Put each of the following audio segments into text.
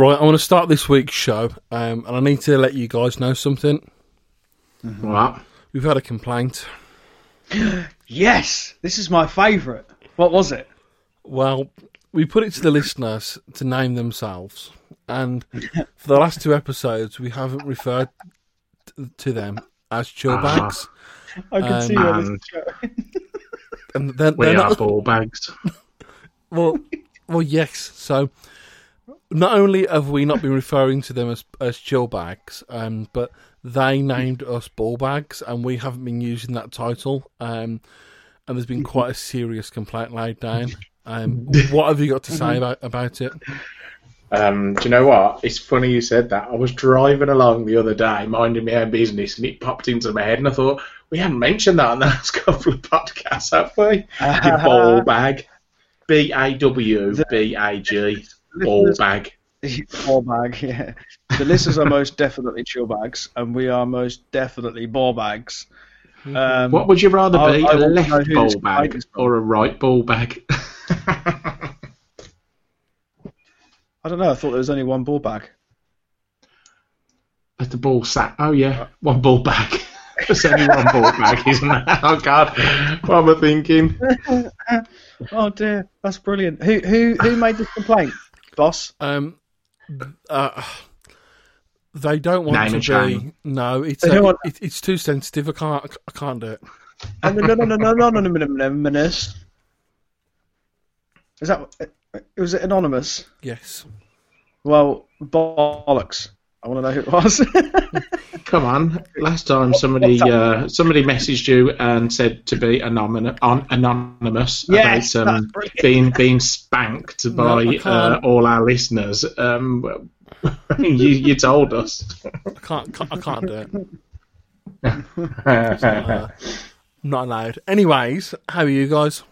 Right, I want to start this week's show, um, and I need to let you guys know something. What? We've had a complaint. Yes, this is my favourite. What was it? Well, we put it to the listeners to name themselves, and for the last two episodes, we haven't referred t- to them as chill chillbags. I can Um, see where this and- is going. And they're, We they're are not ball bags. well, well, yes. So, not only have we not been referring to them as as chillbags, um, but they named us ball bags, and we haven't been using that title. Um, and there's been quite a serious complaint laid down. Um, what have you got to say about about it? Um, do you know what? It's funny you said that. I was driving along the other day, minding my own business, and it popped into my head, and I thought, we haven't mentioned that in the last couple of podcasts, have we? Your ball bag. B A W B A G. Ball bag. ball bag, yeah. The listeners are most definitely chill bags, and we are most definitely ball bags. Um, What would you rather be, I a want to know left ball bag or a right ball bag? I don't know. I thought there was only one ball bag. At the ball sack. Oh yeah, one ball bag. There's only one ball bag, isn't there? Oh god, what am I thinking? Oh dear, that's brilliant. Who who who made this complaint, boss? Um, uh, they don't want Name to be. shame. No, it's They don't uh, want- it, it's too sensitive. I can't. I can't do it. No, no, no, no, no, no, no, no, no, no, no, Is that was it anonymous? Yes. Well, bollocks. I want to know who it was. Come on. Last time somebody uh, somebody messaged you and said to be anonymous, anonymous Yes, about um, being being spanked No, by I uh, all our listeners. Um, you, you told us. I can't. can't- I can't do it. Uh, not allowed. Anyways, how are you guys?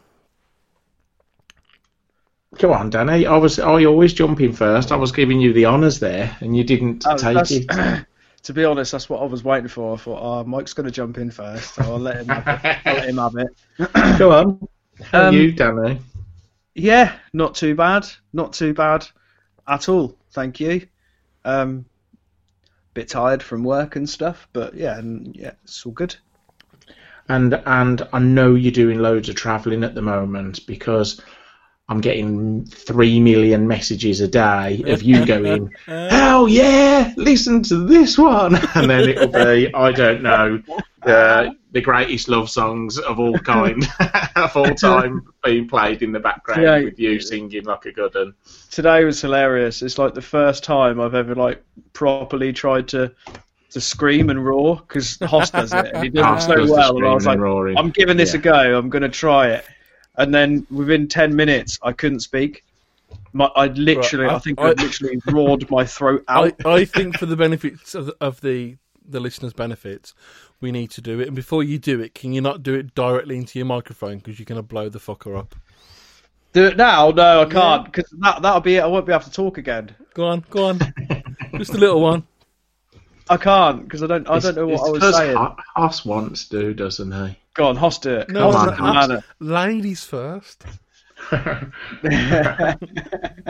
Come on, Danny. I was I always jump in first. I was giving you the honours there, and you didn't Oh, take it. to be honest, that's what I was waiting for. I thought, oh, Mike's going to jump in first, so I'll let him have it. I'll let him have it. Go on. How are Um, you, Danny? Yeah, not too bad. Not too bad at all. Thank you. Um, bit tired from work and stuff, but yeah, and yeah, it's all good. And and I know you're doing loads of travelling at the moment because I'm getting three million messages a day of you going, "Hell yeah, listen to this one," and then it'll be, I don't know, the the greatest love songs of all kind of all time being played in the background Yeah. with you singing like a good one. Today was hilarious. It's like the first time I've ever like properly tried to to scream and roar because Hoss does it and he does it so does well. And I was like, roaring. I'm giving this Yeah. a go. I'm going to try it. And then within ten minutes, I couldn't speak. My, I literally, Right, I- I think I- I literally roared my throat out. I, I think for the benefits of, of the the listeners' benefits, we need to do it. And before you do it, can you not do it directly into your microphone because you're going to blow the fucker up? Do it now? No, I can't because that that'll be it. I won't be able to talk again. Go on, go on. Just a little one. I can't because I don't. I don't know what I was saying. Ho- Hoss wants to, doesn't he? Go on, Hoss, do it. No, Hoss on, is Hoss. Ladies first.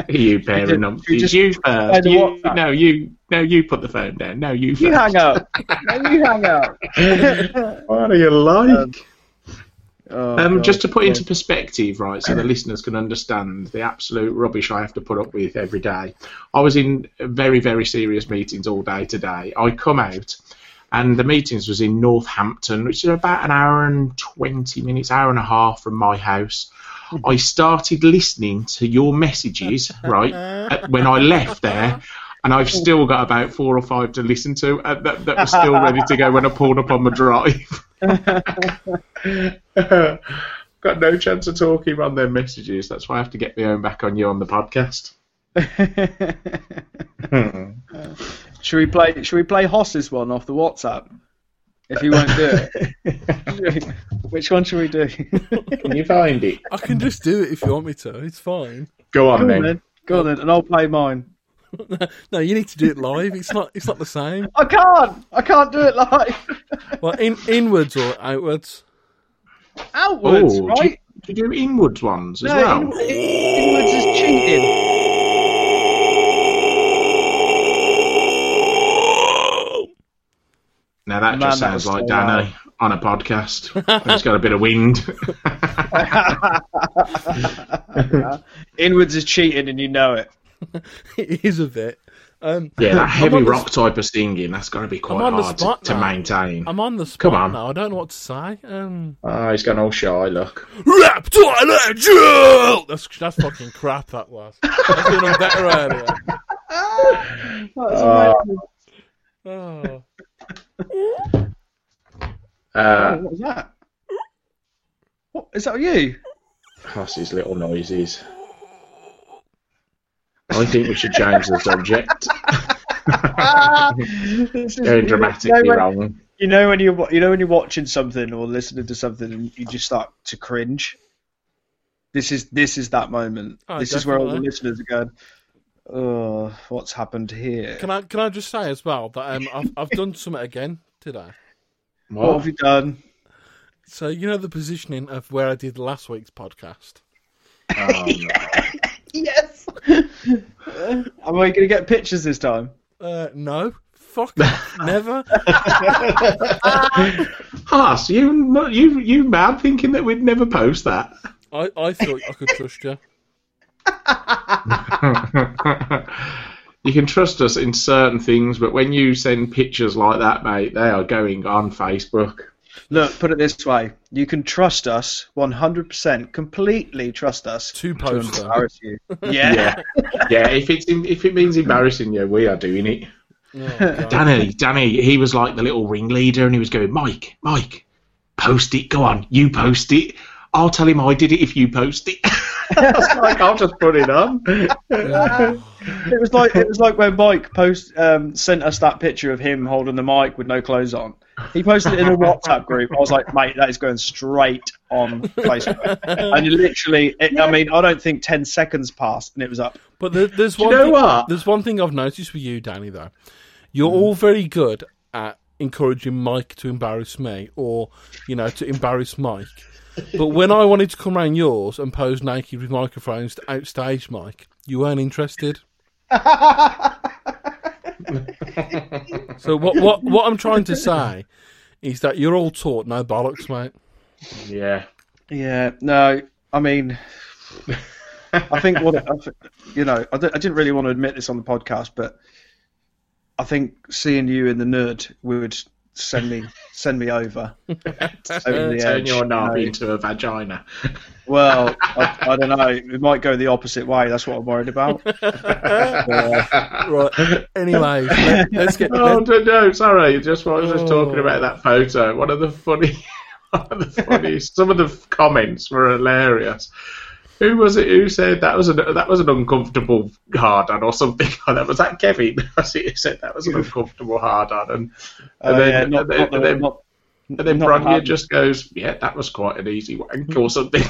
you pairing up. you just you play first. You, no, you no, you put the phone down. No, you first. You hang up. No, you hang up. What are you like? Um, Oh, Um, just to put into perspective, right, so the listeners can understand the absolute rubbish I have to put up with every day. I was in very, very serious meetings all day today. I come out, and the meetings was in Northampton, which is about an hour and twenty minutes, hour and a half from my house. I started listening to your messages, right, when I left there. And I've still got about four or five to listen to uh, that, that was still ready to go when I pulled up on my drive. Got no chance of talking on their messages. That's why I have to get my own back on you on the podcast. should we play? Should we play Hoss's one off the WhatsApp? If he won't do it, which one should we do? Can you find it? I can just do it if you want me to. It's fine. Go on Go on then. then. Go on then, and I'll play mine. no, you need to do it live. It's not. It's not the same. I can't. I can't do it live. well, in, inwards or outwards? Outwards, right? Do you, do you, do inwards ones as no, well? In, in, inwards is cheating. Now that Man, just sounds like Danny on a podcast. He's got a bit of wind. inwards is cheating, and you know it. it is a bit. Um, yeah, that heavy on the rock type of singing, that's got to be quite on the hard spot to, to maintain. I'm on the spot Come on. now. I don't know what to say. Um, Oh, he's gone all shy, look. Reptile and Chill! That's, that's fucking crap, that was. That's been on better earlier. Uh, Oh. uh, what was that? What is that? You? that's his little noises. I think we should change the subject. This is- Going you know dramatically when- wrong. You know when you are you know when you're watching something or listening to something and you just start to cringe. This is this is that moment. Oh, this is where all the listeners are going. Oh, what's happened here? Can I can I just say as well that um, I've I've done something again today. What What? have you done? So you know the positioning of where I did last week's podcast. Oh, no. Yes. Am I going to get pictures this time? Uh, no, fuck, never. Hoss, you you you mad thinking that we'd never post that? I, I thought I could trust you. you can trust us in certain things, but when you send pictures like that, mate, they are going on Facebook. Look, put it this way: you can trust us 100%, completely trust us To to post them. embarrass you. Yeah. Yeah, yeah. If it's if it means embarrassing you, we are doing it. Oh, Danny, Danny, he was like the little ringleader, and he was going, Mike, Mike, post it. Go on, you post it. I'll tell him I did it if you post it. I was like, I'll just put it on. It was like it was like when Mike post um, sent us that picture of him holding the mic with no clothes on. He posted it in a WhatsApp group. I was like, mate, that is going straight on Facebook. And literally, it, I mean, I don't think ten seconds passed and it was up. But there, there's you one. know thing, what? There's one thing I've noticed with you, Danny. Though, you're all very good at encouraging Mike to embarrass me, or you know, to embarrass Mike. But when I wanted to come round yours and pose naked with microphones to outstage Mike, you weren't interested. so what? What? What I'm trying to say is that you're all taught no bollocks, mate. yeah. Yeah, no, I mean, I think what you know, I, I didn't really want to admit this on the podcast, but I think seeing you in the nerd would send me send me over. over the Turn edge, your knob you know. into a vagina. Well, I, I don't know. It might go the opposite way. That's what I'm worried about. Right. Anyways, let, let's get. Oh let- no, no, sorry. Just I was just oh. talking Oh. about that photo. One of the funny, one of the funniest. some of the comments were hilarious. Who was it? Who said that was an that was an uncomfortable hard on or something like that? Was that Kevin? Was it who said that was an uncomfortable hard on? And, and Uh, then, yeah, not, and then, not the- and then, not- and then not just goes, "Yeah, that was quite an easy wank" or something.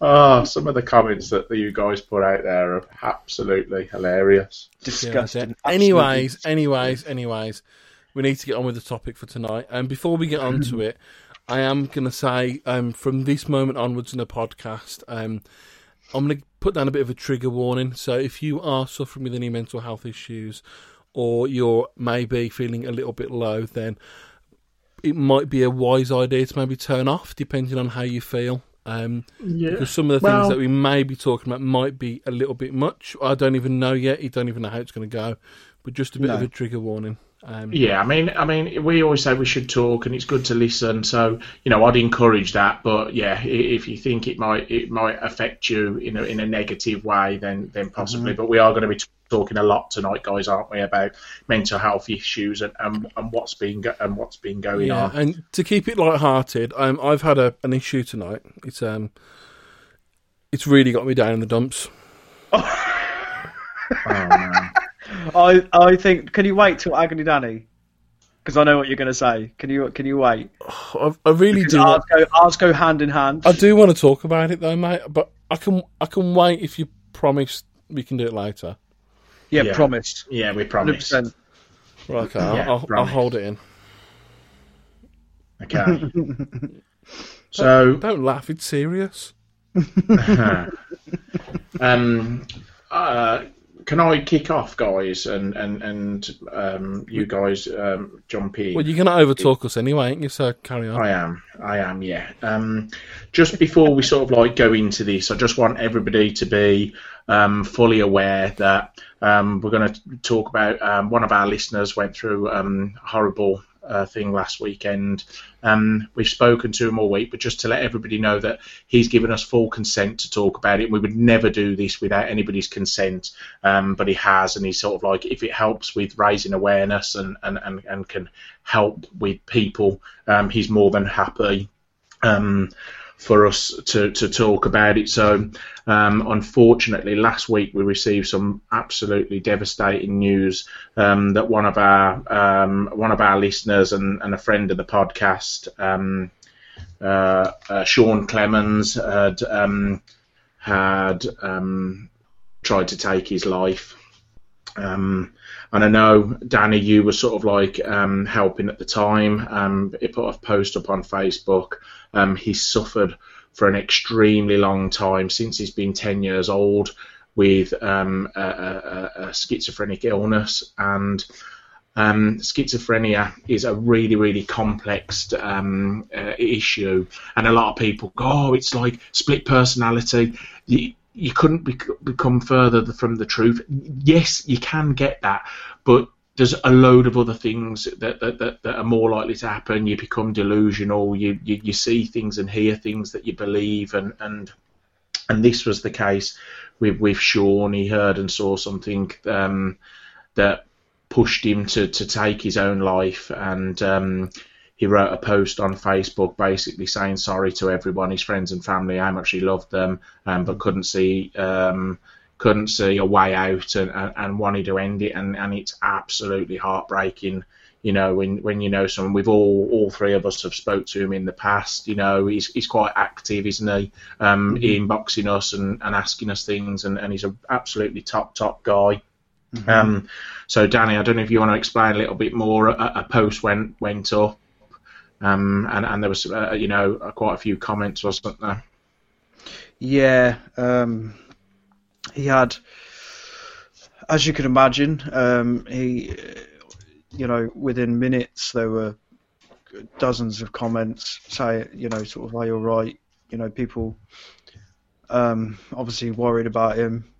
oh, some of the comments that you guys put out there are absolutely hilarious. disgusting. Yeah, anyways, anyways, anyways, we need to get on with the topic for tonight. And before we get on to it, I am going to say um, from this moment onwards in the podcast, um, I'm going to put down a bit of a trigger warning. So if you are suffering with any mental health issues or you're maybe feeling a little bit low, then it might be a wise idea to maybe turn off, depending on how you feel. Um, Yeah. because some of the Well- things that we may be talking about might be a little bit much. I don't even know yet. You don't even know how it's going to go. But just a bit of a trigger warning. Um, Yeah, I mean, I mean, we always say we should talk, and it's good to listen. So, you know, I'd encourage that. But yeah, if you think it might it might affect you in a in a negative way, then then possibly. But we are going to be talking a lot tonight, guys, aren't we, about mental health issues and and, and what's been go- and what's been going yeah. on. And to keep it light-hearted, um, I've had a, an issue tonight. It's um, it's really got me down in the dumps. Oh, man. I I think. Can you wait till Agony Danny? Because I know what you're going to say. Can you Can you wait? I, I really do. Ours Want, go ours go hand in hand. I do want to talk about it though, mate. But I can I can wait if you promise we can do it later. yeah, Yeah. promised. yeah, we Hundred promise. percent. Right, okay, Yeah, I'll, I'll, I'll hold it in. Okay. so, Don't laugh. It's serious. um, uh, can I kick off, guys, and and and um, you guys um, jump in? Well, you're going to overtalk us anyway, ain't you? So carry on. I am. I am. Yeah. Um, just before we sort of like go into this, I just want everybody to be um, fully aware that um, we're going to talk about um, one of our listeners went through um, horrible uh, thing last weekend. Um, we've spoken to him all week, but just to let everybody know that he's given us full consent to talk about it. We would never do this without anybody's consent, um, but he has, and he's sort of like, if it helps with raising awareness and, and, and, and can help with people, um, he's more than happy. Um, for us to, to talk about it. So, um, unfortunately, last week we received some absolutely devastating news um, that one of our um, one of our listeners and, and, a friend of the podcast, um, uh, uh, Sean Clemens, had um, had um, tried to take his life. Um, and I know Danny, you were sort of like um, helping at the time. Um, he put a post up on Facebook. Um, he's suffered for an extremely long time since he's been 10 years old with um, a, a, a, schizophrenic illness and. Um, schizophrenia is a really, really complex um, uh, issue, and a lot of people go, "Oh, it's like split personality." You couldn't become further from the truth. Yes, you can get that, but there's a load of other things that, that, that, that, are more likely to happen. You become delusional. You, you, you see things and hear things that you believe, and and and this was the case with with Sean. He heard and saw something um, that pushed him to, to take his own life, and um, he wrote a post on Facebook basically saying sorry to everyone, his friends and family, how much he loved them, um, but couldn't see um, couldn't see a way out and, and, and, wanted to end it. And, and it's absolutely heartbreaking. You know, when, when you know someone, we've all all three of us have spoke to him in the past. You know, he's he's quite active, isn't he? Um, mm-hmm. Inboxing us and, and asking us things, and, and he's an absolutely top top guy. Mm-hmm. Um, so Danny, I don't know if you want to explain a little bit more. A, a post went went up um, and and there was uh, you know quite a few comments, wasn't there? Yeah, um, he had, as you can imagine, um, he, you know, within minutes there were dozens of comments say, you know, sort of, are you all right? You know, people um, obviously worried about him,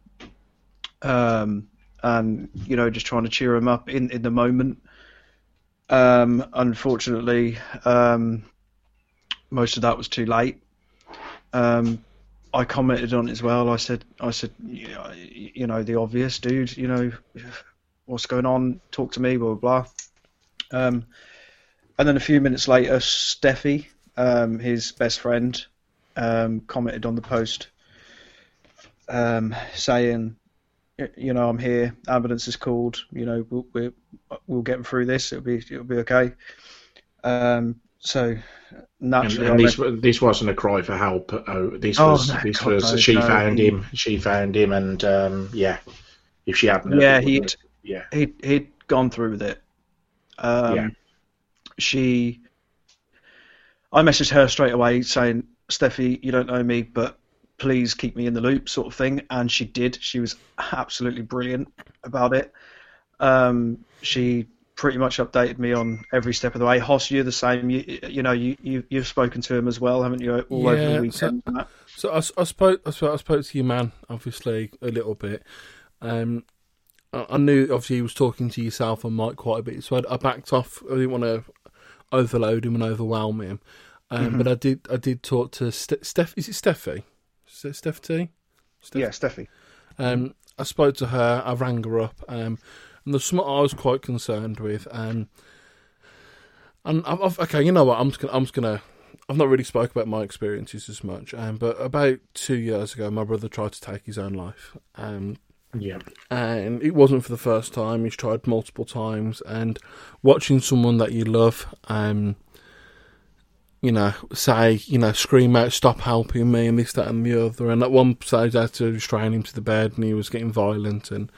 um, and you know, just trying to cheer him up in in the moment. Um, unfortunately, um, most of that was too late. Um, I commented on it as well. I said, I said, you know, the obvious, dude. You know, what's going on? Talk to me. Blah blah. blah. Um, and then a few minutes later, Steffi, um, his best friend, um, commented on the post, um, saying, you know, I'm here. Ambulance is called. You know, we'll we'll, we'll get through this. It'll be it'll be okay. Um, so naturally, and, and this this wasn't a cry for help. Oh, this oh, was no, this God, was no, she no, found him. She found him, and um, yeah, if she hadn't, yeah, he yeah he he'd gone through with it. Um, yeah, she. I messaged her straight away saying, "Steffi, you don't know me, but please keep me in the loop sort of thing. And she did. She was absolutely brilliant about it. Um, she pretty much updated me on every step of the way. Hoss you're the same. You, you know you, you you've spoken to him as well haven't you all yeah, over the weekend so, so I, I, spoke I spoke I spoke to your man obviously a little bit. Um, I, I knew obviously he was talking to yourself and Mike quite a bit so I, I backed off. I didn't want to overload him and overwhelm him. Um, mm-hmm. but I did I did talk to Ste- Steph is it Steffi is it Steph T? Steph? Yeah, Steffi. Um, I spoke to her. I rang her up, um, and there's something I was quite concerned with. Um, and I've, I've, okay, you know what? I'm just gonna, I'm just gonna. I've not really spoke about my experiences as much, um, but about two years ago, my brother tried to take his own life. Um, yeah, and it wasn't for the first time. He's tried multiple times, and watching someone that you love, um, you know, say, you know, scream out, stop helping me, and this, that, and the other. And at one stage, I had to restrain him to the bed, and he was getting violent, and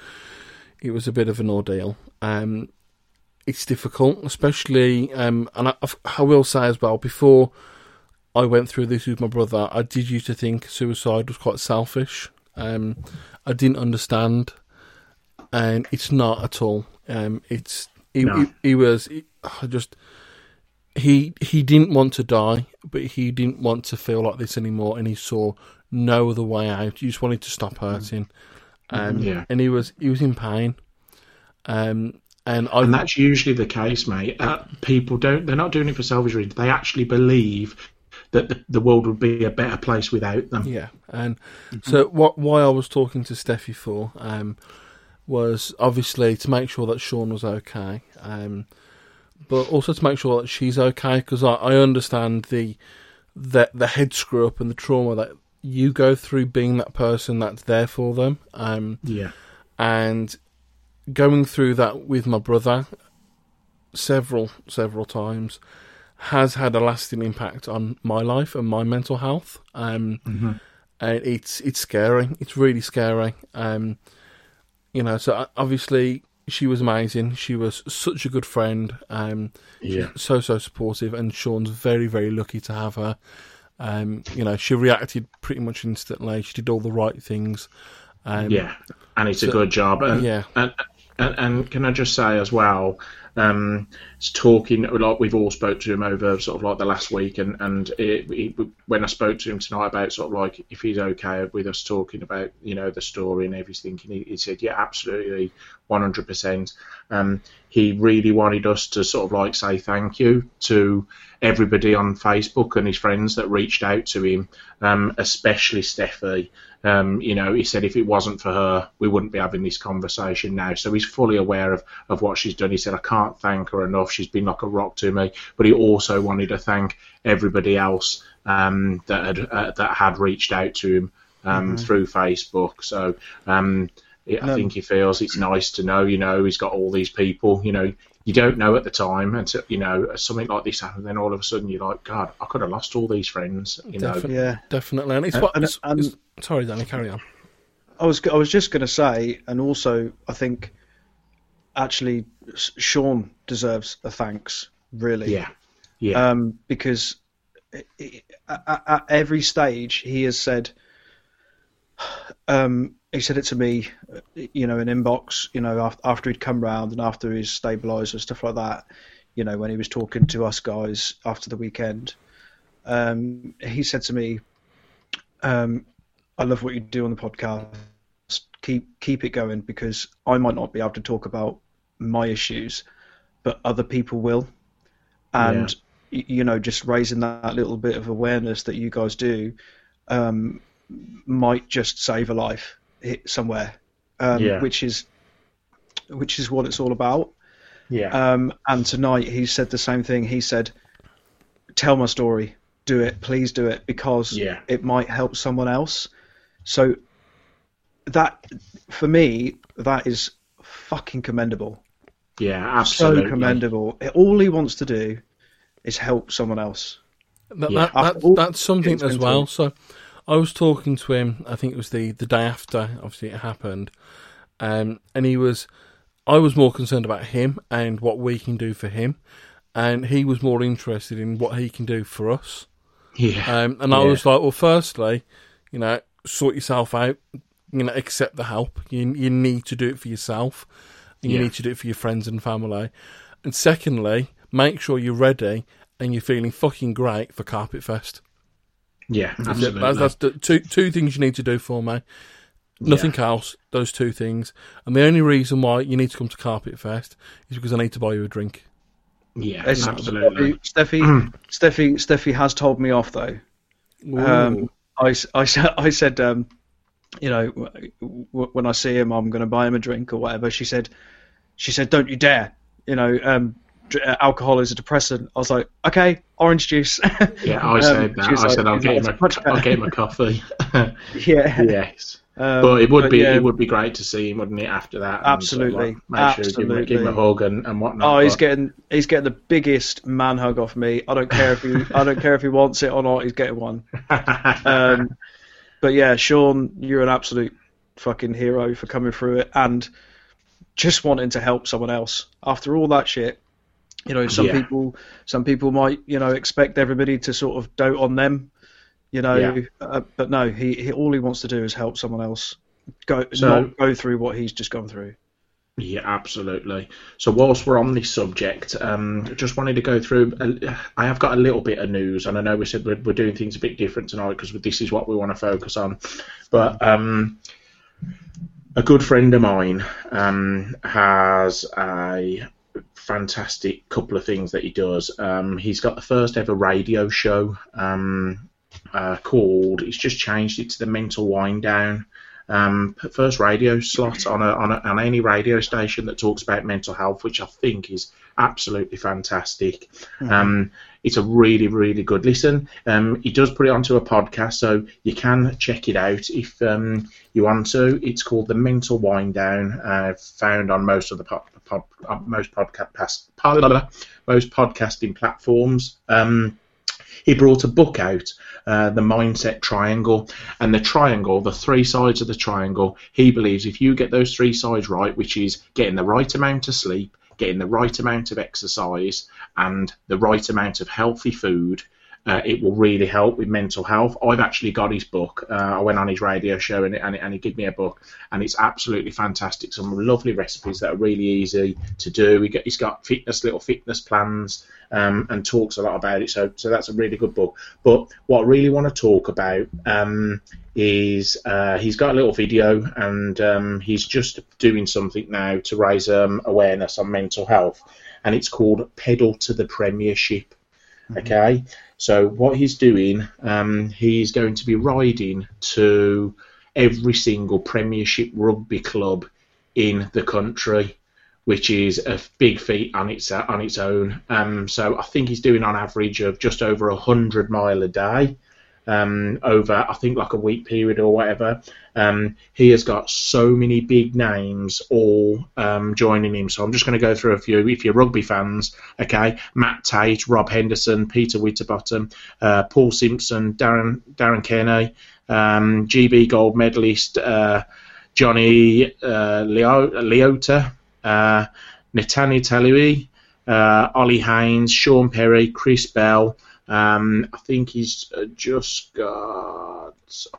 it was a bit of an ordeal. Um, it's difficult, especially, um, and I, I, will say as well, before I went through this with my brother, I did used to think suicide was quite selfish. Um, I didn't understand and it's not at all. Um, it's he, No. he, he was he, I just he he didn't want to die, but he didn't want to feel like this anymore, and he saw no other way out. He just wanted to stop hurting, um, Yeah. and he was he was in pain. Um, and I And that's usually the case, mate. Uh, people don't, they're not doing it for selfish reasons. They actually believe that the, the world would be a better place without them. Yeah, and so what? Why I was talking to Steffi for um, was obviously to make sure that Sean was okay, um, but also to make sure that she's okay because I, I understand the the the head screw up and the trauma that you go through being that person that's there for them, um, Yeah. and going through that with my brother several several times has had a lasting impact on my life and my mental health. Um, Mhm. and it's it's scary. It's really scary. Um, you know, so uh, obviously she was amazing. She was such a good friend. Um, Yeah. so so supportive, and Sean's very very lucky to have her. Um, you know, she reacted pretty much instantly. She did all the right things. Um, Yeah. And it's a good job. And, yeah, and, and, and can I just say as well, um, talking like we've all spoke to him over sort of like the last week, and and it, it, when I spoke to him tonight about sort of like if he's okay with us talking about you know the story and everything, and he, he said yeah, absolutely, one hundred percent. Um, he really wanted us to sort of like say thank you to everybody on Facebook and his friends that reached out to him, um, especially Steffi. Um, you know, he said if it wasn't for her, we wouldn't be having this conversation now. So he's fully aware of, of what she's done. He said, I can't thank her enough. She's been like a rock to me. But he also wanted to thank everybody else um, that had uh, that had reached out to him um, through Facebook. So um, it, I No. think he feels it's nice to know, you know, he's got all these people, you know, you don't know at the time until, you know, something like this happens. Then all of a sudden you're like, God, I could have lost all these friends, you know. Yeah. definitely. And it's what. and- it's- it's- sorry, Danny, carry on. I was I was just going to say, and also I think actually Sean deserves a thanks, really. Yeah. Yeah. Um, because at, at every stage he has said, um, he said it to me, you know, in inbox, you know, after, after he'd come round and after his stabilizer stuff like that, you know, when he was talking to us guys after the weekend, um, he said to me, um, "I love what you do on the podcast. Keep keep it going because I might not be able to talk about my issues, but other people will." And y you know, just raising that little bit of awareness that you guys do um, might just save a life somewhere, um, Yeah. which is which is what it's all about. yeah. Um, and tonight he said the same thing. He said, "Tell my story. Do it. Please do it because Yeah. it might help someone else." So that, for me, that is fucking commendable. yeah. Absolutely. So commendable. All he wants to do is help someone else. That, Yeah. that, that, that's something as well. So I was talking to him. I think it was the, the day after. Obviously, it happened, um, and he was. I was more concerned about him and what we can do for him, and he was more interested in what he can do for us. Yeah. Um, and I Yeah. was like, well, firstly, you know, sort yourself out. You know, accept the help. You you need to do it for yourself. And you Yeah. need to do it for your friends and family. And secondly, make sure you're ready and you're feeling fucking great for Carpet Fest. yeah. That's. Absolutely. that's, that's the two two things you need to do for me. Nothing else. Those two things. And the only reason why you need to come to Carpet Fest is because I need to buy you a drink. yeah. It's- Absolutely. Steffi, Steffi, Steffi has told me off though. Um, I, s- I said, I said, um, you know, w- w- when I see him, I'm going to buy him a drink or whatever. She said, she said, don't you dare. You know, um, uh, alcohol is a depressant. I was like, okay, orange juice. Yeah, I Um, said that. I like- said I'll get him like, a, "Much I'll better." get him a coffee. yeah. yes. Um, But it would be yeah. it would be great to see him, wouldn't it? After that, and sort of, Absolutely. like, make sure you give him, a- give him a hug and, and whatnot. Oh, he's but- getting he's getting the biggest man hug off me. I don't care if he I don't care if he wants it or not. He's getting one. Um, but yeah, Sean, you're an absolute fucking hero for coming through it and just wanting to help someone else after all that shit. You know, some Yeah. people, some people might, you know, expect everybody to sort of dote on them. You know, Yeah. uh, but no, he, he all he wants to do is help someone else go So- not go through what he's just gone through. Yeah, absolutely. So whilst we're on this subject, um, just wanted to go through. A, I have got a little bit of news, and I know we said we're, we're doing things a bit different tonight because this is what we want to focus on. But um, a good friend of mine um, has a fantastic couple of things that he does. Um, he's got the first ever radio show um, uh, called. He's just changed it to the Mental Wind Down um, first radio slot on a, on a, on any radio station that talks about mental health, which I think is absolutely fantastic. Mm-hmm. Um, it's a really really good listen. Um, he does put it onto a podcast, so you can check it out if um, you want to. It's called the Mental Wind Down, uh, found on most of the pod, pod, uh, most podcast most podcasting platforms. Um, he brought a book out, uh, The Mindset Triangle. And the triangle, the three sides of the triangle, he believes if you get those three sides right, which is getting the right amount of sleep, getting the right amount of exercise, and the right amount of healthy food, uh, it will really help with mental health. I've actually got his book. Uh, I went on his radio show and, and, and he gave me a book, and it's absolutely fantastic. Some lovely recipes that are really easy to do. He has got fitness, little fitness plans, um, and talks a lot about it. So, so that's a really good book. But what I really want to talk about um, is uh, he's got a little video, and um, he's just doing something now to raise um, awareness on mental health, and it's called Pedal to the Premiership. Mm-hmm. Okay, so what he's doing, um, he's going to be riding to every single Premiership rugby club in the country, which is a big feat on its on its own. Um, so I think he's doing on average of just over hundred mile a day um, over I think like a week period or whatever. Um, he has got so many big names all um, joining him. So I'm just going to go through a few. If you're rugby fans, okay, Matt Tate, Rob Henderson, Peter Winterbottom, uh, Paul Simpson, Darren Darren Kenny, um, GB gold medalist uh, Johnny uh, Leo, Leota, uh, Netani Talei, uh, Ollie Haynes, Sean Perry, Chris Bell. Um, I think he's uh, just got.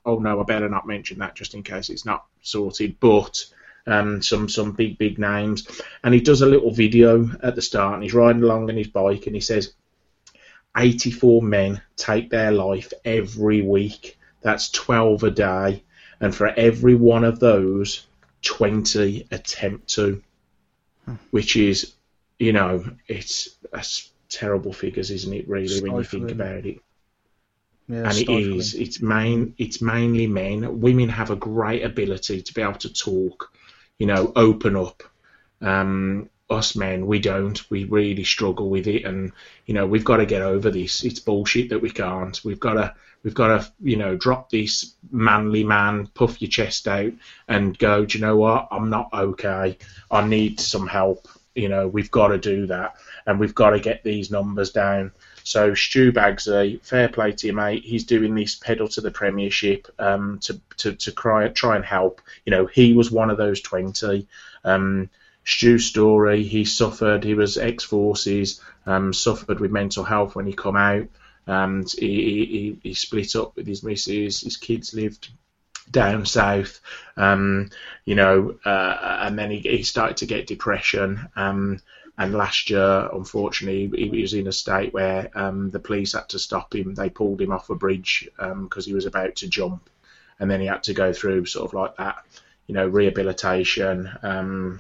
Oh no, I better not mention that just in case it's not sorted. But um, some some big big names, and he does a little video at the start, and he's riding along on his bike, and he says, "84 men take their life every week. That's 12 a day, and for every one of those, 20 attempt to, hmm. which is, you know, it's." Terrible figures, isn't it? Really, Stifling. when you think about it. Yeah, and stifling. it is. It's main. It's mainly men. Women have a great ability to be able to talk. You know, open up. Um, us men, we don't. We really struggle with it, and you know, we've got to get over this. It's bullshit that we can't. We've got to. We've got to, you know, drop this manly man, puff your chest out, and go. Do you know what? I'm not okay. I need some help. You know, we've got to do that and we've got to get these numbers down. So Stu Bagsley, fair play to you, mate. He's doing this pedal to the Premiership um, to to to try try and help. You know, he was one of those twenty. Um, Stu's story, he suffered. He was ex forces, um, suffered with mental health when he come out. Um, he, he, he split up with his missus. His kids lived down south, um, you know, uh, and then he, he started to get depression. Um, and last year, unfortunately, he was in a state where um, the police had to stop him. They pulled him off a bridge because um, he was about to jump, and then he had to go through sort of like that, you know, rehabilitation, um,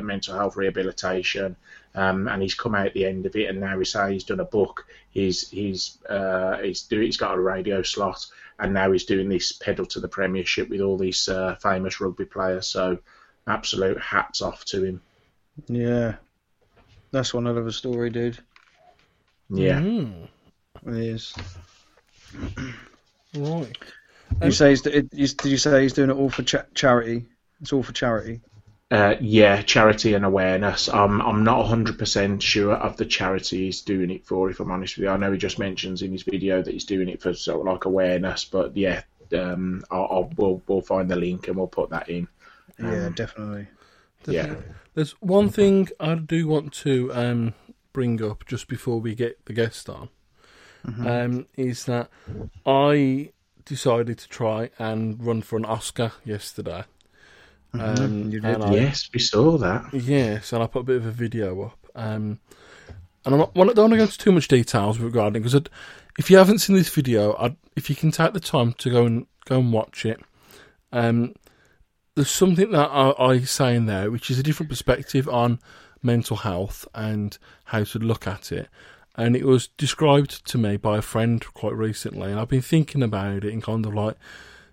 mental health rehabilitation, um, and he's come out the end of it. And now he say he's done a book. He's he's uh, he's do, he's got a radio slot, and now he's doing this pedal to the Premiership with all these uh, famous rugby players. So, absolute hats off to him. Yeah, that's one hell of a story, dude. Yeah. Mm. It is. right. You um, say he's, did you say he's doing it all for cha- charity? It's all for charity. Uh, yeah, charity and awareness. Um, I'm not 100% sure of the charity he's doing it for, if I'm honest with you. I know he just mentions in his video that he's doing it for sort of like awareness, but yeah, um, I'll, I'll we'll, we'll find the link and we'll put that in. Um, yeah, definitely. definitely. Yeah. There's one thing I do want to um, bring up just before we get the guest on. Mm-hmm. Um, is that I decided to try and run for an Oscar yesterday. Um, you did, I- Yes, we saw that. Yes, and I put a bit of a video up. Um, and I'm not, well, I don't want to go into too much details regarding because if you haven't seen this video, I'd, if you can take the time to go and go and watch it, um, there's something that I, I say in there which is a different perspective on mental health and how to look at it. And it was described to me by a friend quite recently, and I've been thinking about it and kind of like,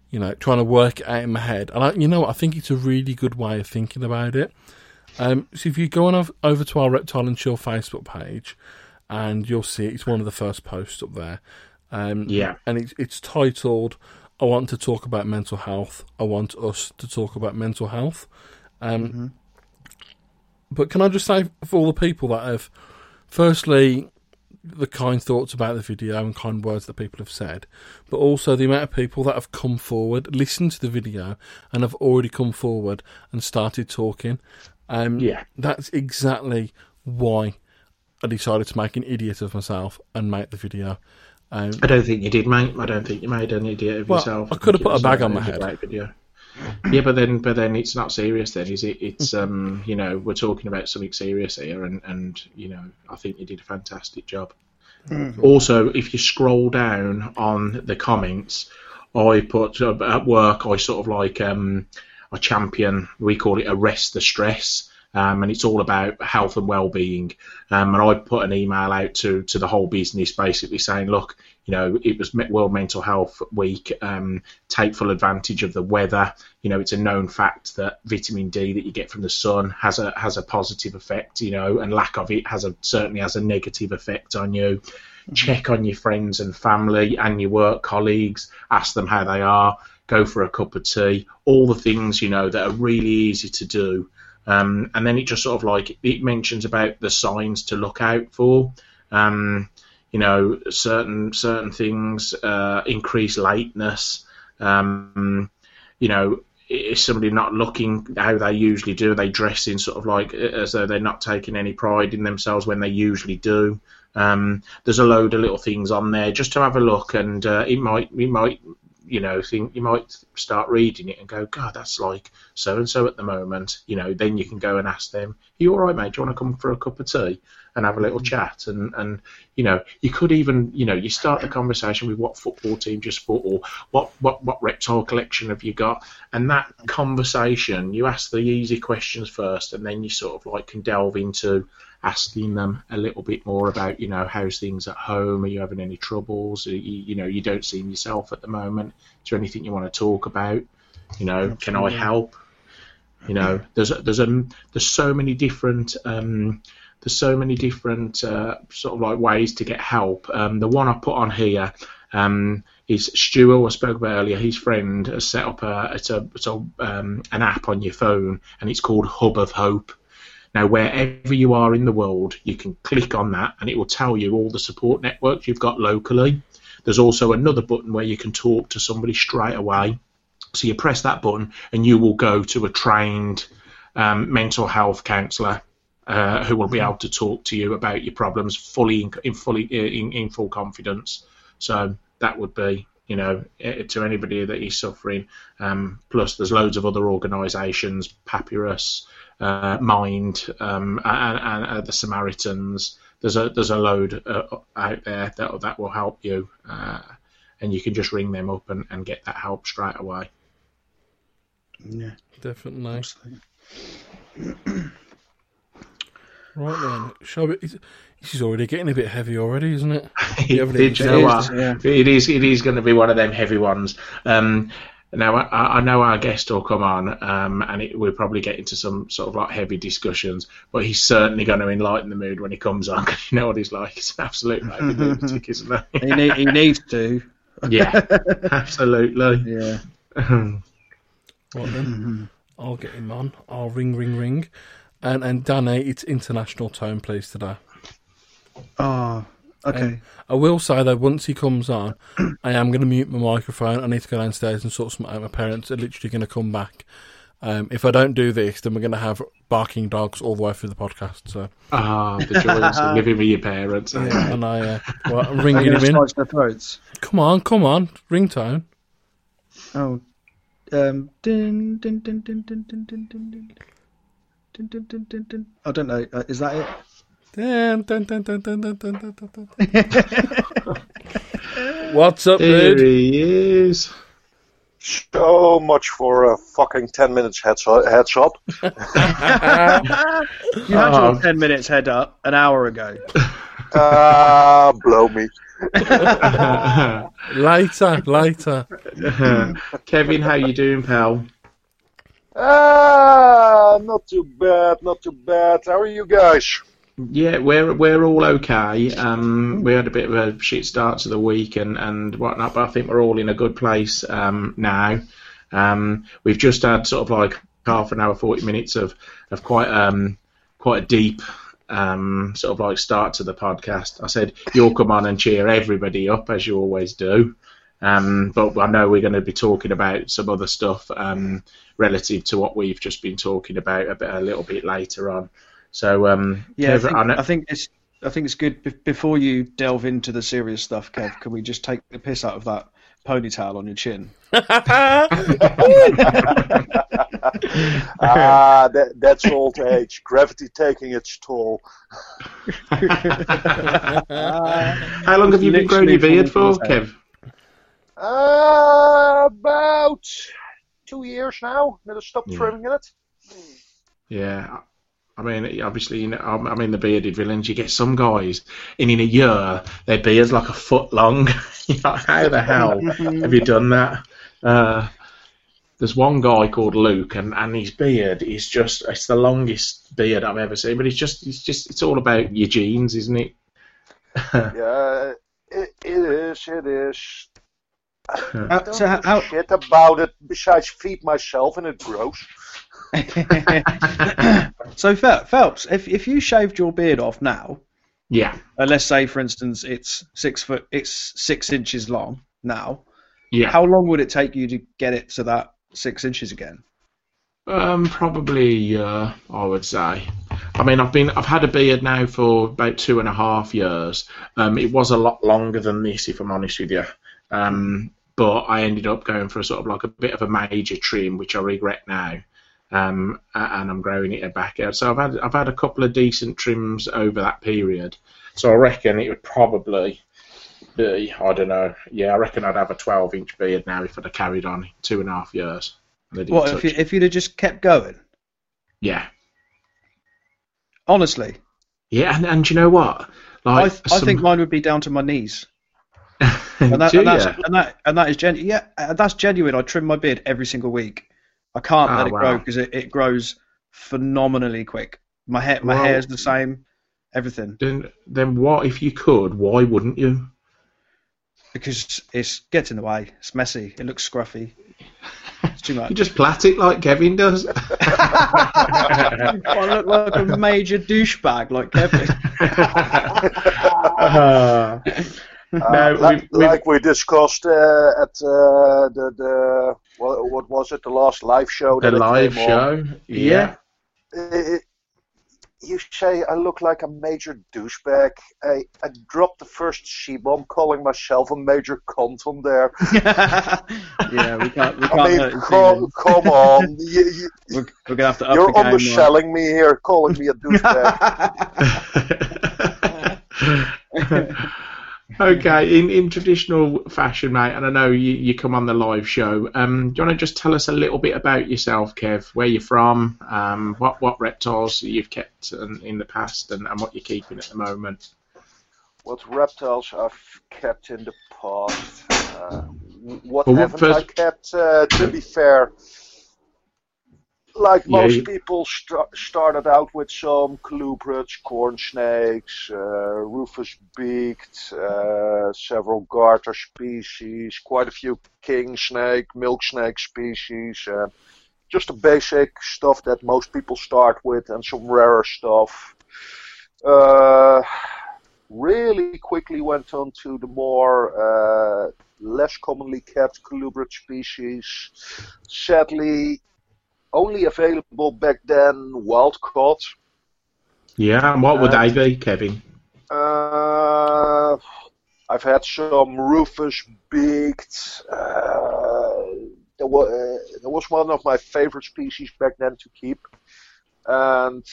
you know, trying to work it out in my head. And I, you know, what, I think it's a really good way of thinking about it. Um, so if you go on over to our Reptile and Chill Facebook page, and you'll see it's one of the first posts up there. Um, Yeah. and it's it's titled "I want to talk about mental health. I want us to talk about mental health." Um, But can I just say for all the people that have, firstly, the kind thoughts about the video and kind words that people have said, but also the amount of people that have come forward, listened to the video, and have already come forward and started talking. Um, Yeah. that's exactly why I decided to make an idiot of myself and make the video. Um, I don't think you did, mate. I don't think you made an idiot of Well, yourself. I could have put a bag on my it was a head. Video. Yeah, but then, but then it's not serious. Then is it? It's um, you know, we're talking about something serious here, and and you know, I think you did a fantastic job. Also, if you scroll down on the comments, I put uh, at work. I sort of like um, I champion. We call it arrest the stress. Um, and it's all about health and well-being. Um, and I put an email out to to the whole business, basically saying, look, you know, it was World Mental Health Week. Um, take full advantage of the weather. You know, it's a known fact that vitamin D that you get from the sun has a has a positive effect. You know, and lack of it has a certainly has a negative effect on you. Check on your friends and family and your work colleagues. Ask them how they are. Go for a cup of tea. All the things you know that are really easy to do. Um, and then it just sort of like it mentions about the signs to look out for. Um, you know, certain certain things uh, increase lateness. Um, you know, is somebody not looking how they usually do? They dressing sort of like as though they're not taking any pride in themselves when they usually do? Um, there's a load of little things on there just to have a look, and uh, it might it might you know think you might start reading it and go, God, that's like so and so at the moment. You know, then you can go and ask them, Are you all right, mate? Do you want to come for a cup of tea and have a little mm. chat? And and you know, you could even you know you start the conversation with what football team you support or what what what reptile collection have you got, and that mm. conversation you ask the easy questions first, and then you sort of like can delve into asking them a little bit more about, you know, how's things at home? Are you having any troubles? You, you know, you don't seem yourself at the moment. Is there anything you want to talk about? You know, can I Absolutely. help? You know, there's there's um there's so many different um there's so many different uh, sort of like ways to get help. Um, the one I put on here um, is Stu, who I spoke about earlier. His friend has set up a it's a it's a um, an app on your phone, and it's called Hub of Hope. Now, wherever you are in the world, you can click on that and it will tell you all the support networks you've got locally. There's also another button where you can talk to somebody straight away. So you press that button and you will go to a trained um, mental health counsellor uh, who will be able to talk to you about your problems fully in, in fully in, in full confidence. So that would be you know eh, to anybody that is suffering. Um, plus, there's loads of other organisations, Papyrus, uh, Mind, um, and, and uh, the Samaritans. There's a there's a load uh, out there that that will help you, uh, and you can just ring them up and, and get that help straight away. Yeah. Definitely. Right then, shall we? is- This is already getting a bit heavy already, isn't it? You Did you know what? yeah. It is. It is going to be one of them heavy ones. Um, now I, I know our guest will come on, um, and it, we'll probably get into some sort of like heavy discussions. But he's certainly going to enlighten the mood when he comes on. 'cause you know what he's like. He's an absolute lunatic, isn't he? He, need, he needs to. yeah, absolutely. Yeah. Right then, I'll get him on. I'll ring, ring, ring. And and Danny, it's international tone, please today. Oh, okay. I will say though, once he comes on, I am going to mute my microphone. I need to go downstairs and sort something out. My parents are literally going to come back. Um, if I don't do this, then we're going to have barking dogs all the way through the podcast. So, Ah, the joys of living with your parents. eh? and I, uh, well, I'm ringing him in. their throats? Come on, come on, ringtone. Oh, um, dun, dun, dun, dun, dun, dun, dun, dun, dun. Dun, dun, dun, dun, dun. I don't know. Uh, is that it? What's up, there dude? he is. So much for a fucking 10 minutes headshot. you had your um, 10 minutes head up an hour ago. Ah, uh, blow me. later, later. Kevin, how you doing, pal? Ah, not too bad, not too bad. How are you guys? Yeah, we're we're all okay. Um, we had a bit of a shit start to the week and, and whatnot, but I think we're all in a good place um, now. Um, we've just had sort of like half an hour, forty minutes of of quite um quite a deep um sort of like start to the podcast. I said you'll come on and cheer everybody up as you always do. Um, but I know we're going to be talking about some other stuff um, relative to what we've just been talking about a bit a little bit later on. So um, Yeah, I think, I know- I think it's I think it's good be- before you delve into the serious stuff, Kev. Can we just take the piss out of that ponytail on your chin? Ah, that, that's old age. Gravity taking its toll. How long have you been growing your beard for, Kev? Uh, about two years now that I stopped Yeah. trimming it. Yeah. I mean, obviously, you know, I'm, I'm the bearded villains. You get some guys, and in a year, their beard's like a foot long. You're like, how the hell have you done that? Uh, there's one guy called Luke, and, and his beard is just—it's the longest beard I've ever seen. But it's just—it's just—it's all about your genes, isn't it? Yeah, it, it is, it is. How, Don't so how, how, shit about it besides feed myself and it grows. so Phelps, if if you shaved your beard off now, yeah, uh, let's say for instance it's six foot, it's six inches long now. yeah. How long would it take you to get it to that six inches again? Um, probably, uh, I would say. I mean, I've been, I've had a beard now for about two and a half years. Um, it was a lot longer than this, if I'm honest with you. Um, but I ended up going for a sort of like a bit of a major trim, which I regret now. Um, and I'm growing it back out. So I've had, I've had a couple of decent trims over that period. So I reckon it would probably be, I don't know. Yeah, I reckon I'd have a 12 inch beard now if I'd have carried on two and a half years. What if you, if you'd have just kept going? Yeah. Honestly, Yeah, and, and you know what? I, Like, th- I think mine would be down to my knees. And, that, and, that's, and that and that is genuine. Yeah, uh, that's genuine. I trim my beard every single week. I can't Oh, let it grow because it, it grows phenomenally quick. My hair, my Well- hair's the same. Everything Then, then what if you could? Why wouldn't you? because it's gets in the way. It's messy. It looks scruffy. It's too much. You just plait it like Kevin does. I look like a major douchebag like Kevin. Uh, No, like, we've- we've- like we discussed uh, at uh, the the what, what was it the last live show the live came on. show. Yeah. Uh, you say I look like a major douchebag. I, I dropped the first C bomb calling myself a major cunt on there. yeah, we can't. We can't I mean, hurt come, come on. You, you, We're, we're gonna have to up you're the game. Me here, calling me a douchebag. Okay, in, in traditional fashion, mate, and I know you, you come on the live show. Um, do you want to just tell us a little bit about yourself, Kev? Where you're from, um, what what reptiles you've kept in, in the past, and, and what you're keeping at the moment? what reptiles I've kept in the past. Uh, what Well, haven't first- I kept? Uh, to be fair, like Yeah, most you- people st- started out with some colubrids, corn snakes, uh, rufous beaked, uh, several garter species, quite a few king snake, milk snake species. Uh, just the basic stuff that most people start with, and some rarer stuff. Uh, really quickly went on to the more uh, less commonly kept colubrid species. Sadly, only available back then wild caught. Yeah, and what would they be, Kevin? Uh, I've had some rufous beaked. Uh, there, wa- uh, it was one of my favorite species back then to keep. And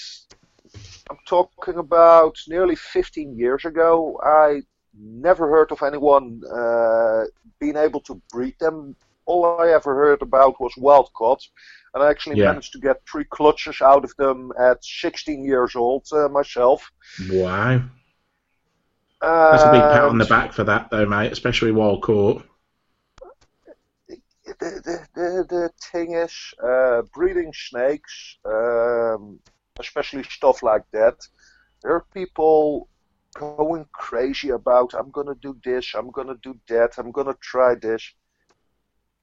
I'm talking about nearly 15 years ago. I never heard of anyone uh, being able to breed them. All I ever heard about was wild caught, and I actually Yeah. managed to get three clutches out of them at 16 years old uh, myself. Wow. That's a big pat on the back for that, though, mate, especially wild caught. the, the, the, the thing is, uh, breeding snakes, um, especially stuff like that, there are people going crazy about, I'm gonna do this, I'm gonna do that, I'm gonna try this.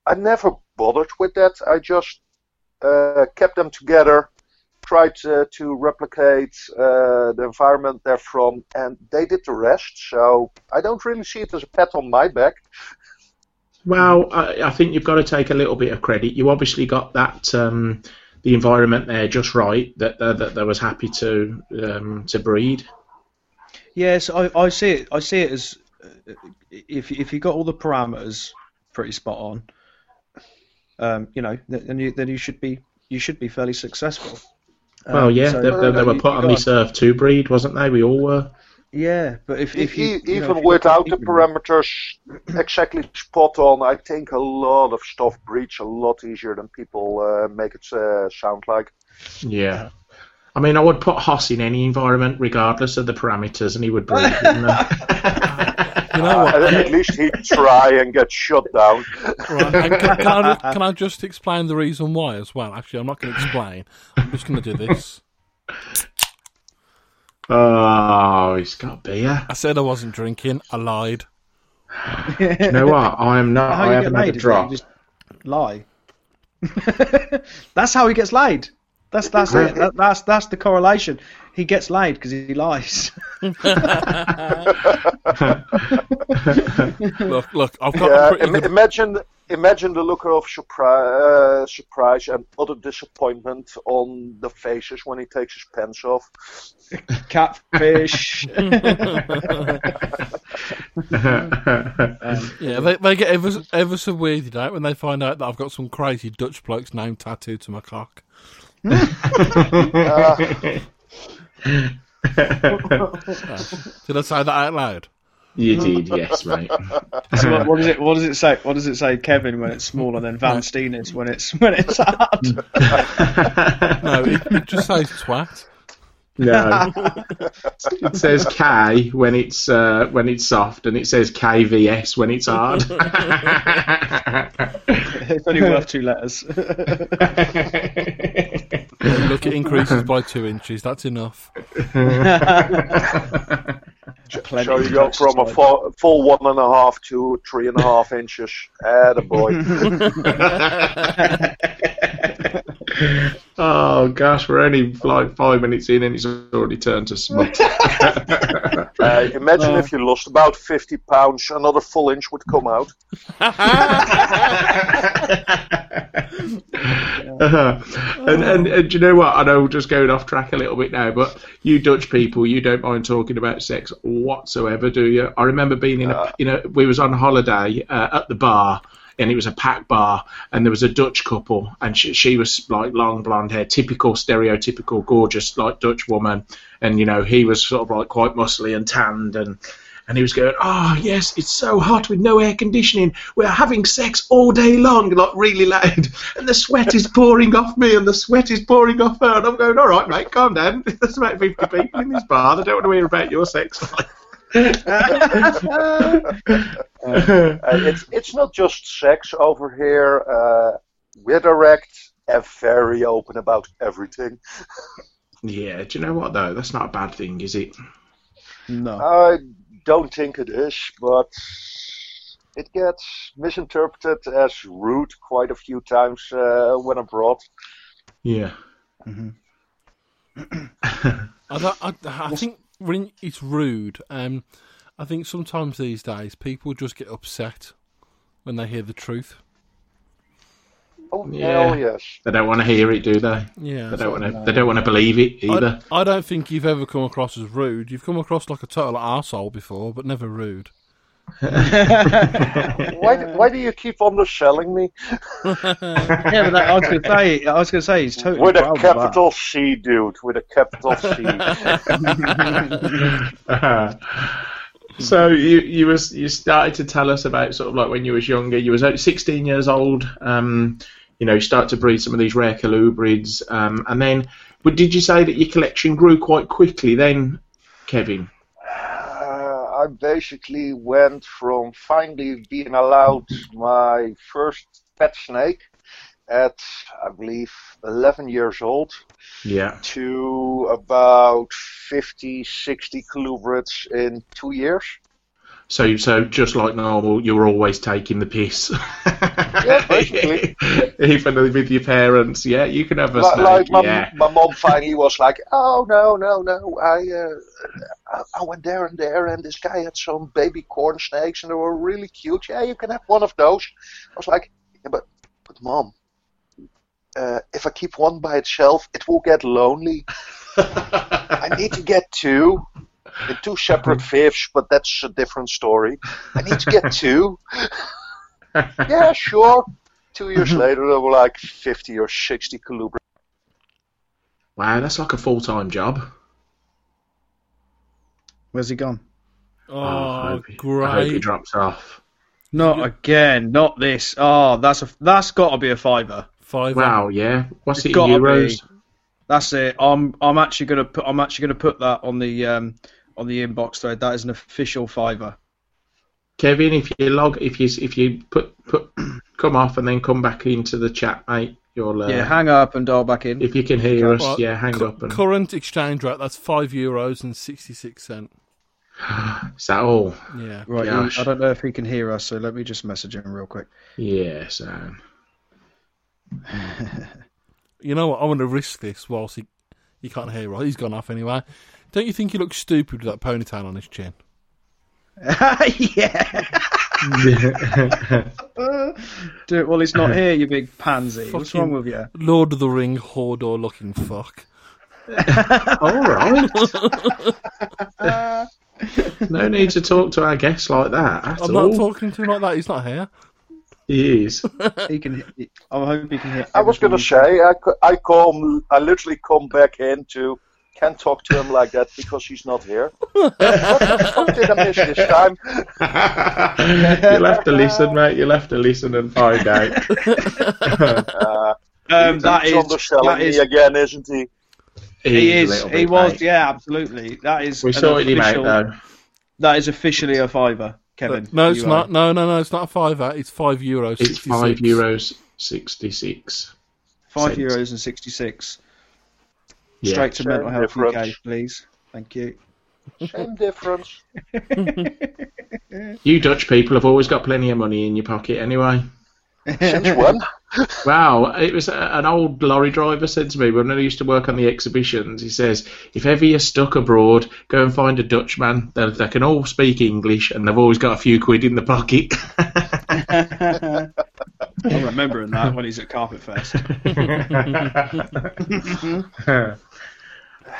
I never bothered with that. I just uh, kept them together, tried uh, to replicate uh, the environment they're from, and they did the rest. So I don't really see it as a pat on my back. Well, I, I think you've got to take a little bit of credit. You obviously got that um, the environment there just right that uh, that they was happy to um, to breed. Yes, I, I see it. I see it as uh, if if you got all the parameters pretty spot on, um, you know, then you then you should be you should be fairly successful. Um, Well, yeah, so, they, they, they were you put on got- this earth to breed, wasn't they? We all were. Yeah, but if if you, E- you know, even if without the parameters exactly spot on, I think a lot of stuff breeds a lot easier than people uh, make it uh, sound like. Yeah. I mean, I would put Hoss in any environment, regardless of the parameters, and he would breed. wouldn't he? You know what? At least he'd try and get shut down. Right, and can, can, I, can I just explain the reason why as well? Actually, I'm not going to explain. I'm just going to do this. oh, he's got beer. I said I wasn't drinking. I lied. You know what? I am not. how I haven't get had laid a drop. just lie. that's how he gets laid. That's that's it. That, that's that's the correlation. He gets laid because he lies. Look, look, I've got Yeah, im- good imagine imagine the look of surprise, uh, surprise and utter disappointment on the faces when he takes his pants off. Catfish. Yeah, they, they get ever, ever so weirded out when they find out that I've got some crazy Dutch bloke's name tattooed to my cock. Uh, Did I say that out loud? you did, yes, mate. So what, what does it? What does it say? What does it say, Kevin, when it's small, and then Van Steenis when it's when it's hard? No, it, it just says twat. No, it says K when it's uh, when it's soft, and it says KVS when it's hard. it's only worth two letters. Look, it increases by two inches. That's enough. Plenty so you go from a full, full one and a half to three and a half inches. boy. oh gosh, we're only like five minutes in, and it's already turned to smut. Uh, imagine if you lost about 50 pounds, another full inch would come out. Uh, and, and, and do you know what? I know we're just going off track a little bit now, but you Dutch people, you don't mind talking about sex whatsoever, do you? I remember being in a, you know, we was on holiday uh, at the bar, and it was a packed bar, and there was a Dutch couple, and she, she was like long blonde hair, typical stereotypical gorgeous like Dutch woman, and you know he was sort of like quite muscly and tanned and. And he was going, oh yes, it's so hot with no air conditioning. We're having sex all day long, like really loud, and the sweat is pouring off me, and the sweat is pouring off her. And I'm going, all right, mate, calm down. There's about 50 people in this bar. They don't want to hear about your sex life. Uh, it's, it's not just sex over here. Uh, we're direct and very open about everything. yeah, do you know what though? That's not a bad thing, is it? No. I don't think it is, but it gets misinterpreted as rude quite a few times uh, when abroad. Yeah. I, don't, I, I think when it's rude. Um, I think sometimes these days people just get upset when they hear the truth. Oh Yeah. hell yes! They don't want to hear it, do they? Yeah, They don't want to. They don't want to believe it either. I, I don't think you've ever come across as rude. You've come across like a total arsehole before, but never rude. Why, why do you keep underselling me? yeah, but that, I was going to say, I was going to say, he's totally With a proud capital C, dude. With a capital C. so you you was you started to tell us about sort of like when you was younger. You was only 16 years old. Um, you know, you start to breed some of these rare colubrids, um, and then. But did you say that your collection grew quite quickly then, Kevin? I basically went from finally being allowed my first pet snake at, I believe, 11 years old Yeah. to about 50, 60 colubrids in two years. So, so just like normal, you were always taking the piss. Yeah, basically. Even with your parents, yeah, you can have a Like, snake. like my, yeah. my mom finally was like, "Oh no, no, no! I, uh, I I went there and there, and this guy had some baby corn snakes, and they were really cute. Yeah, you can have one of those." I was like, "Yeah, but, but mom, uh, if I keep one by itself, it will get lonely. I need to get two in two separate fish, but that's a different story. I need to get two. yeah, sure." Two years later, there were like 50 or 60 colubrids. Wow, that's like a full time job. Where's he gone? I Oh, hope he- I hope he drops off. Not again. Not this. Oh, that's a that's got to be a fiver. Five. Wow, yeah. What's It's it in gotta euros? That's it. I'm I'm actually gonna put I'm actually gonna put that on the um on the inbox thread. That is an official fiver. Kevin, if you log, if you if you put put come off and then come back into the chat, mate, you'll. Uh, Yeah, hang up and dial back in. if you can hear us, Well, yeah, hang cu- up and. Current exchange rate, that's five euros and sixty six cent. Is that all? Yeah. Right, Gosh. I don't know if he can hear us, so let me just message him real quick. Yeah, so. You know what? I want to risk this whilst he he can't hear us. He's gone off anyway. Don't you think he looks stupid with that ponytail on his chin? yeah. Do it while he's not here, you big pansy. What's wrong with you? Lord of the Ring Hodor looking fuck. all right. no need to talk to our guests like that at I'm all. not talking to him like that. He's not here. he is. He can. I hope he can hear. I was gonna say I, I come I literally come back in to can't talk to him like that because she's not here. what the fuck did I miss this time? You'll have to listen, mate. You'll have to listen and find out. Uh, Um, that he's is. underselling That is. again, isn't he? He is. is. little He bit, was. mate. Yeah, absolutely. That is. We an sorted him out though. That is officially a fiver, Kevin. no, it's not. are- No, no, no. It's not a fiver. It's five euros. It's 66. five euros sixty-six. Five cents. euros and sixty-six. Yeah. Straight to Same Mental Health UK, please. Thank you. Same difference. You Dutch people have always got plenty of money in your pocket anyway. Since when? Wow, it was uh, an old lorry driver said to me when I used to work on the exhibitions. He says, "If ever you're stuck abroad, go and find a Dutchman. They, they can all speak English, and they've always got a few quid in the pocket." I'm remembering that when he's at Carpet Fest.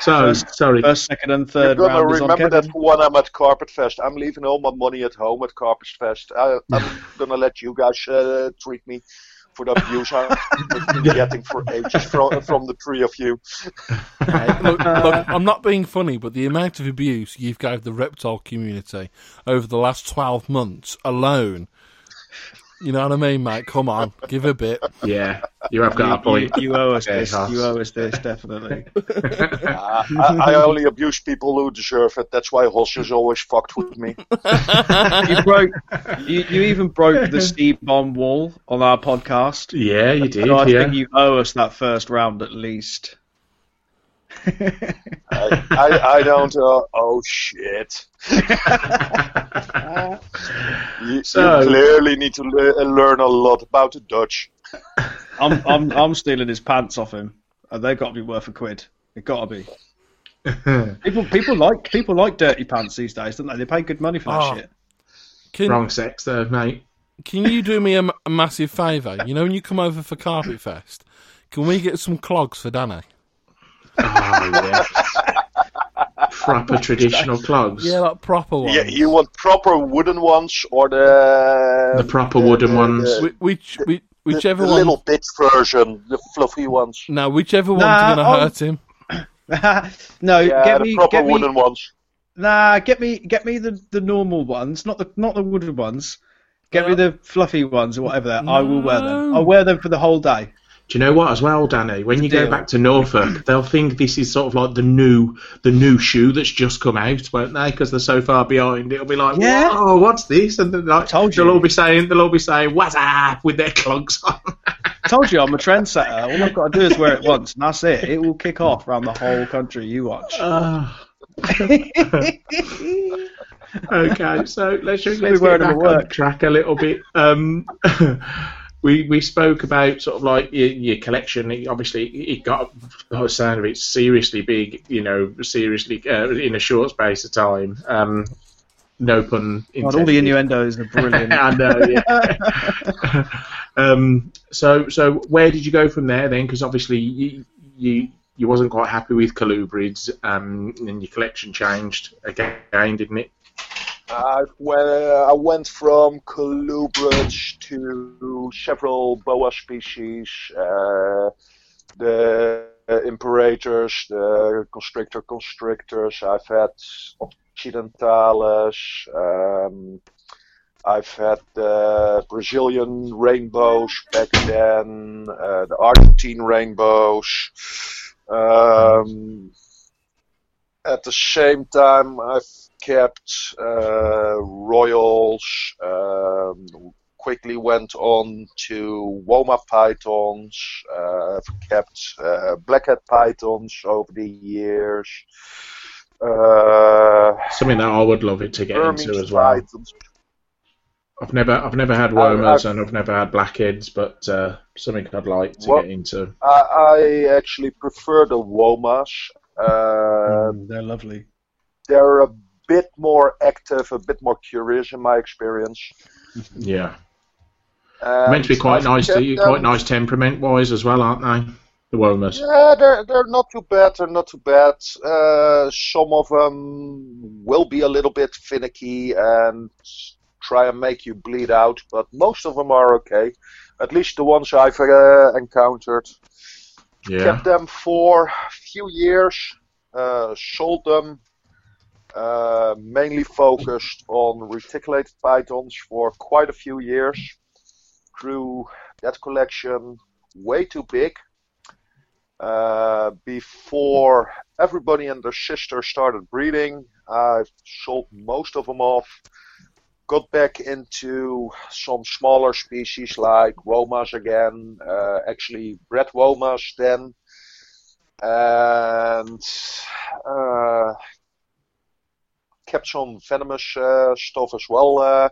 So sorry. First, second, and You're third gonna round is on remember Kevin. that when I'm at Carpet Fest. I'm leaving all my money at home at Carpet Fest. I, I'm gonna let you guys uh, treat me for the abuse I'm getting for ages from, from the three of you. look, look, I'm not being funny, but the amount of abuse you've gave the reptile community over the last 12 months alone, you know what I mean, mate? Come on, give a bit. Yeah, you have got a point. you, you owe us Okay, this. Hoss. You owe us this, definitely. Uh, I, I only abuse people who deserve it. That's why Hoss is always fucked with me. you broke. You, you even broke the Steve Bomb wall on our podcast. Yeah, you did. So I yeah. think you owe us that first round at least. I, I, I don't. Uh, oh shit! You, So- you clearly need to le- learn a lot about the Dutch. I'm I'm I'm stealing his pants off him. They've got to be worth a quid. They got to be. People people like people like dirty pants these days, don't they? They pay good money for that Oh. shit. Can, Wrong sex there, mate. can you do me a massive favour? You know, when you come over for Carpet Fest, can we get some clogs for Danny? Oh, yeah. proper traditional clogs. Yeah, like proper ones. Yeah, you want proper wooden ones or the The proper wooden ones. Whi- which, which, the, whichever the one. little bit version, the fluffy ones. No, whichever one's Nah, gonna I'll- hurt him. no, Yeah, get the me, proper get me, wooden ones. nah, get me, get me the, the normal ones, not the not the wooden ones. Get me uh-huh. the fluffy ones or whatever. That I will wear them. I'll wear them for the whole day. Do you know what as well, Danny? When you go deal. back to Norfolk, they'll think this is sort of like the new the new shoe that's just come out, won't they? Because they're so far behind. It'll be like, Yeah. oh, what's this? And like, Told they'll all be saying, they'll all be saying, what's up with their clogs on. Told you I'm a trendsetter. All I've got to do is wear it once, and that's it. It will kick off around the whole country. You watch. Ah. okay, so let's just let's be get back on track a little bit. Um, we we spoke about sort of like your, your collection. It- obviously, it got the sound of it seriously big. You know, seriously uh, in a short space of time. Um, no pun God, all the innuendos are brilliant. I know. Yeah. um, so so where did you go from there then? Because obviously you, you you wasn't quite happy with Colubrids, um, and your collection changed again, didn't it? I went, I went from Colubrids to several boa species, uh, the imperators, the constrictor constrictors. I've had occidentalis. Um, I've had the Brazilian rainbows back then, uh, the Argentine rainbows. Um, at the same time, I've kept uh, royals. Um, quickly went on to Woma pythons. Uh, kept uh, blackhead pythons over the years. Uh, Something that I would love it to get Burmese into as well. pythons. I've never I've never had I- womas and I've never had blackheads, but uh, something I'd like to What- get into. I, I actually prefer the Womas. Uh, Mm, they're lovely. they're a bit more active, a bit more curious in my experience. Yeah, meant to be quite nice. To, quite nice temperament wise as well, aren't they? The womas. Yeah, they're they're not too bad. They're not too bad. Uh, some of them will be a little bit finicky and try and make you bleed out, but most of them are okay. At least the ones I've uh, encountered. Yeah. Kept them for a few years. Uh, sold them. Uh, mainly focused on reticulated pythons for quite a few years. Grew that collection way too big. Uh, before everybody and their sister started breeding, I sold most of them off. Got back into some smaller species like womas again. Uh, actually, bred womas then, and uh, kept some venomous uh, stuff as well uh,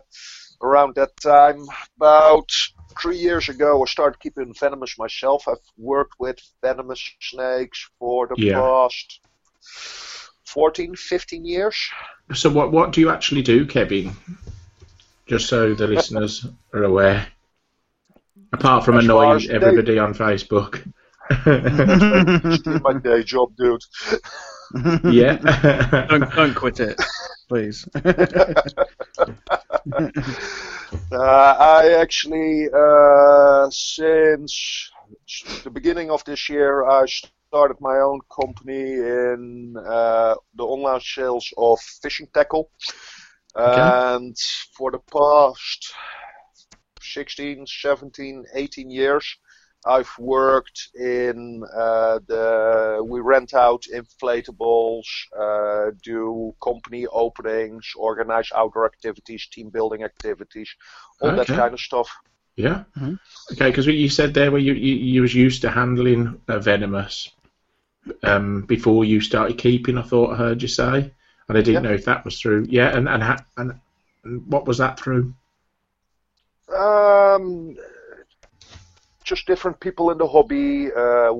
around that time. About three years ago, I started keeping venomous myself. I've worked with venomous snakes for the Yeah. past 14, 15 years. So what what do you actually do, Kevin? Just so the listeners are aware. Apart from As annoying as they- everybody on Facebook. My day job, dude. yeah. don't don't quit it, please. Uh, I actually, uh, since the beginning of this year, I started my own company in uh, the online sales of fishing tackle. And for the past 16, 17, 18 years, I've worked in uh, the. We rent out inflatables, uh, do company openings, organize outdoor activities, team building activities, all that kind of stuff. yeah. Mhm. Okay, because you said there where you, you you was used to handling uh, venomous um, before you started keeping. I thought I heard you say, and I didn't Yeah. know if that was through. Yeah, and and, ha- and and what was that through? Um, just different people in the hobby. Uh,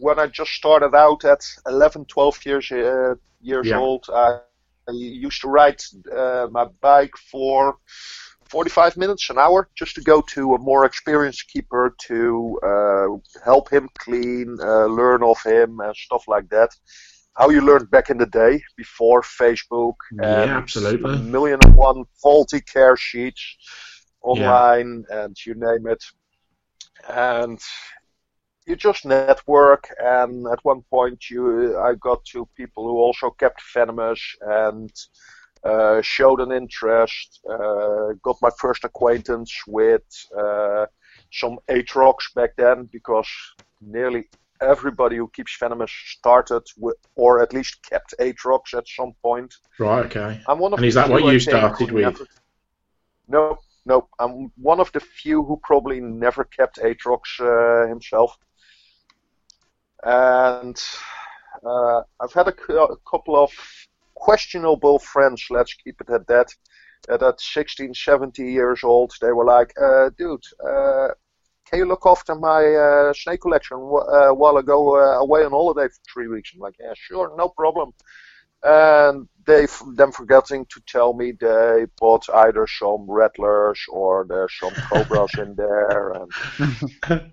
when I just started out at 11, 12 years uh, years Yeah. old, I, I used to ride uh, my bike for 45 minutes, an hour, just to go to a more experienced keeper to uh, help him clean, uh, learn of him, and stuff like that. how you learned back in the day before Facebook Yeah, and absolutely. a million and one faulty care sheets online and you name it. And you just network and at one point you I got two people who also kept Venomous and uh, showed an interest, uh, got my first acquaintance with uh, some Atrox back then because nearly everybody who keeps Venomous started with, or at least kept Atrox at some point. Right. Okay. I'm one of And is that what you started with? never- No, no. I'm one of the few who probably never kept Atrox uh, himself. And uh, I've had a, cou- a couple of questionable friends, let's keep it at that. That at 16, 17 years old, they were like, uh, dude, uh, can you look after my uh, snake collection uh, while I go uh, away on holiday for three weeks? I'm like, yeah, sure, no problem. And they f- them forgetting to tell me they bought either some rattlers or there's some cobras in there. And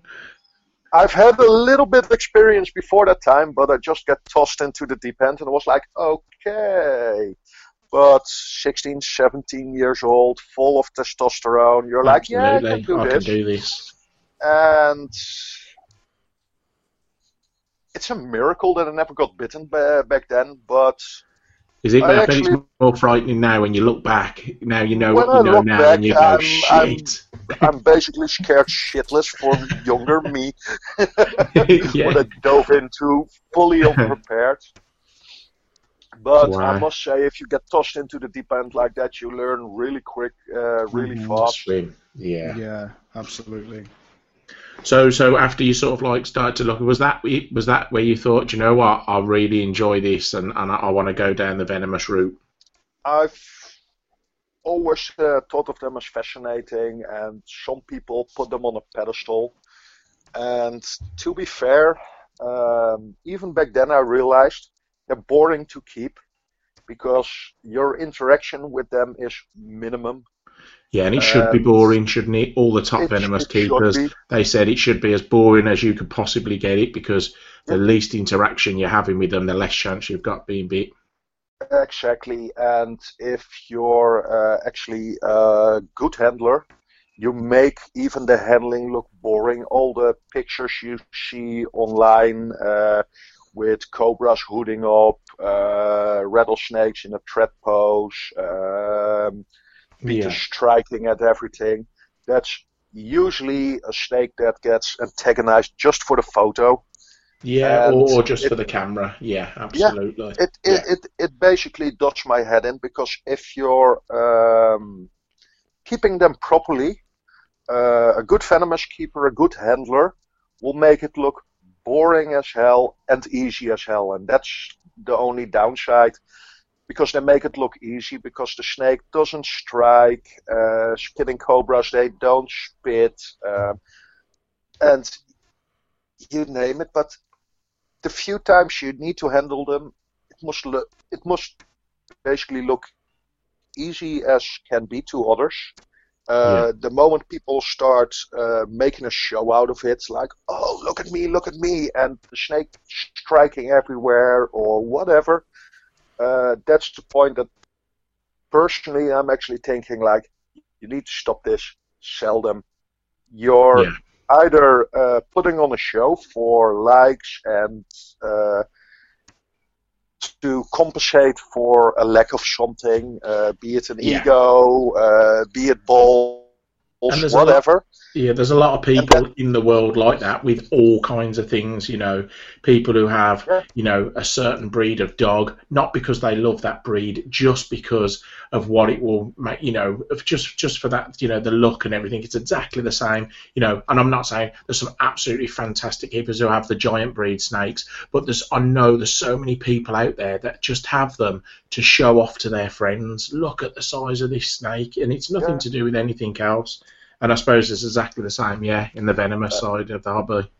I've had a little bit of experience before that time, but I just got tossed into the deep end and was like, okay. But 16, 17 years old, full of testosterone, you're like, yeah, I can do I can do this. and it's a miracle that I never got bitten ba- back then. But Is it? I I bet it's more frightening now when you look back. Now you know what you I know now, back, and you go, I'm- I'm- I'm basically scared shitless for younger me yeah. when I dove into fully unprepared. But Wow. I must say, if you get tossed into the deep end like that, you learn really quick, uh, really Mhm. fast. Swim. Yeah. Yeah, absolutely. So, so after you sort of like started to look, was that was that where you thought, "Do you know what, I really enjoy this, and, and I, I want to go down the venomous route? I've always uh, thought of them as fascinating, and some people put them on a pedestal. And to be fair, um, even back then I realized they're boring to keep because your interaction with them is minimum. Yeah, and it should be Um, boring, shouldn't it? All the top venomous should keepers, be. they said it should be as boring as you could possibly get it because the Yeah. least interaction you're having with them, the less chance you've got being bit. Exactly, and if you're uh, actually a good handler, you make even the handling look boring. All the pictures you see online uh, with cobras hooding up, uh, rattlesnakes in a threat pose, um, Peter striking at everything, that's usually a snake that gets antagonized just for the photo. Yeah, or, or just it- for the camera. Yeah, absolutely. it it, it it basically does my head in because if you're um, keeping them properly, uh, a good venomous keeper, a good handler, will make it look boring as hell and easy as hell, and that's the only downside. Because they make it look easy, because the snake doesn't strike, uh, spitting cobras they don't spit, um, and you name it. But the few times you need to handle them, it must look, it must basically look easy as can be to others. Uh, The moment people start uh, making a show out of it, like, oh, look at me, look at me, and the snake striking everywhere or whatever, uh, that's the point that personally I'm actually thinking, like, you need to stop this, sell them. You're Yeah. either uh, putting on a show for likes and uh, to compensate for a lack of something, uh, be it an Yeah. ego, uh, be it balls, And there's a lot- whatever. Yeah, there's a lot of people in the world like that with all kinds of things. You know, people who have, Yeah. you know, a certain breed of dog, not because they love that breed, just because of what it will make. You know, of just just for that, you know, the look and everything. It's exactly the same. You know, and I'm not saying there's some absolutely fantastic keepers who have the giant breed snakes, but there's I know there's so many people out there that just have them to show off to their friends. Look at the size of this snake, and it's nothing Yeah. to do with anything else. And I suppose it's exactly the same, yeah, in the venomous side of the hobby.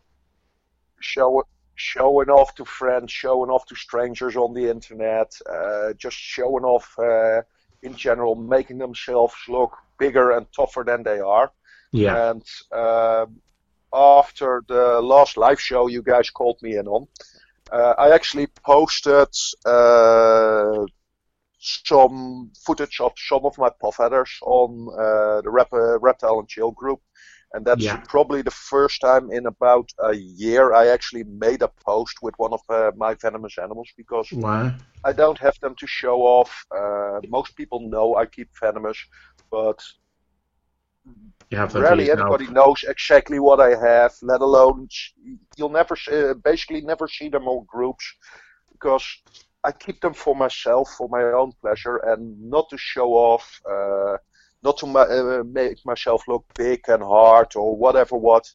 show, showing off to friends, showing off to strangers on the internet, uh, just showing off uh, in general, making themselves look bigger and tougher than they are. Yeah, And um, after the last live show you guys called me in on, Uh, I actually posted uh, some footage of some of my puff adders on uh, the Rep- uh, Reptile and Chill group, and that's Yeah. probably the first time in about a year I actually made a post with one of uh, my venomous animals because Wow. I don't have them to show off. Uh, most people know I keep venomous, but You have rarely anybody knows exactly what I have. Let alone you'll never, s- uh, basically, never see them on groups because I keep them for myself, for my own pleasure, and not to show off, uh, not to uh, make myself look big and hard or whatever what.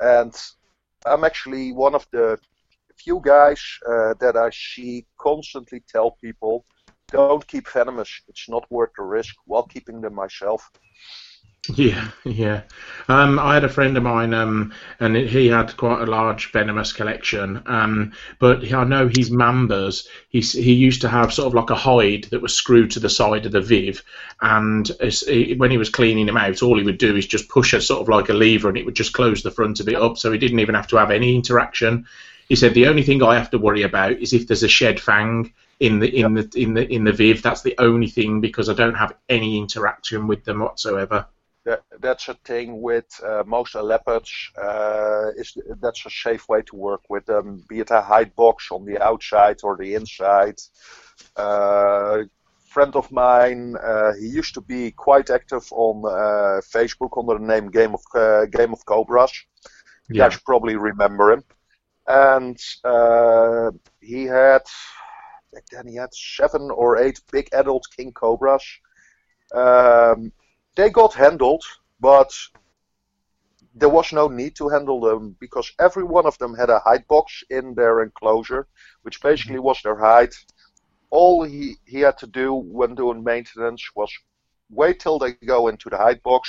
And I'm actually one of the few guys uh, that I see constantly tell people, don't keep venomous. It's not worth the risk while keeping them myself. Yeah, yeah. Um, I had a friend of mine, um, and he had quite a large venomous collection. Um, but I know his mambas. He he used to have sort of like a hide that was screwed to the side of the viv, and as, he, when he was cleaning them out, all he would do is just push a sort of like a lever, and it would just close the front of it up, so he didn't even have to have any interaction. He said the only thing I have to worry about is if there's a shed fang in the in the in the in the viv. That's the only thing because I don't have any interaction with them whatsoever. That, that's a thing with uh, most elapids. Uh, is that's a safe way to work with them, be it a hide box on the outside or the inside. Uh, friend of mine, uh, he used to be quite active on uh, Facebook under the name Game of uh, Game of Cobras. You Yeah. guys probably remember him. And uh, he had back then he had seven or eight big adult king cobras. Um, they got handled, but there was no need to handle them because every one of them had a hide box in their enclosure, which basically was their hide. All he, he had to do when doing maintenance was wait till they go into the hide box,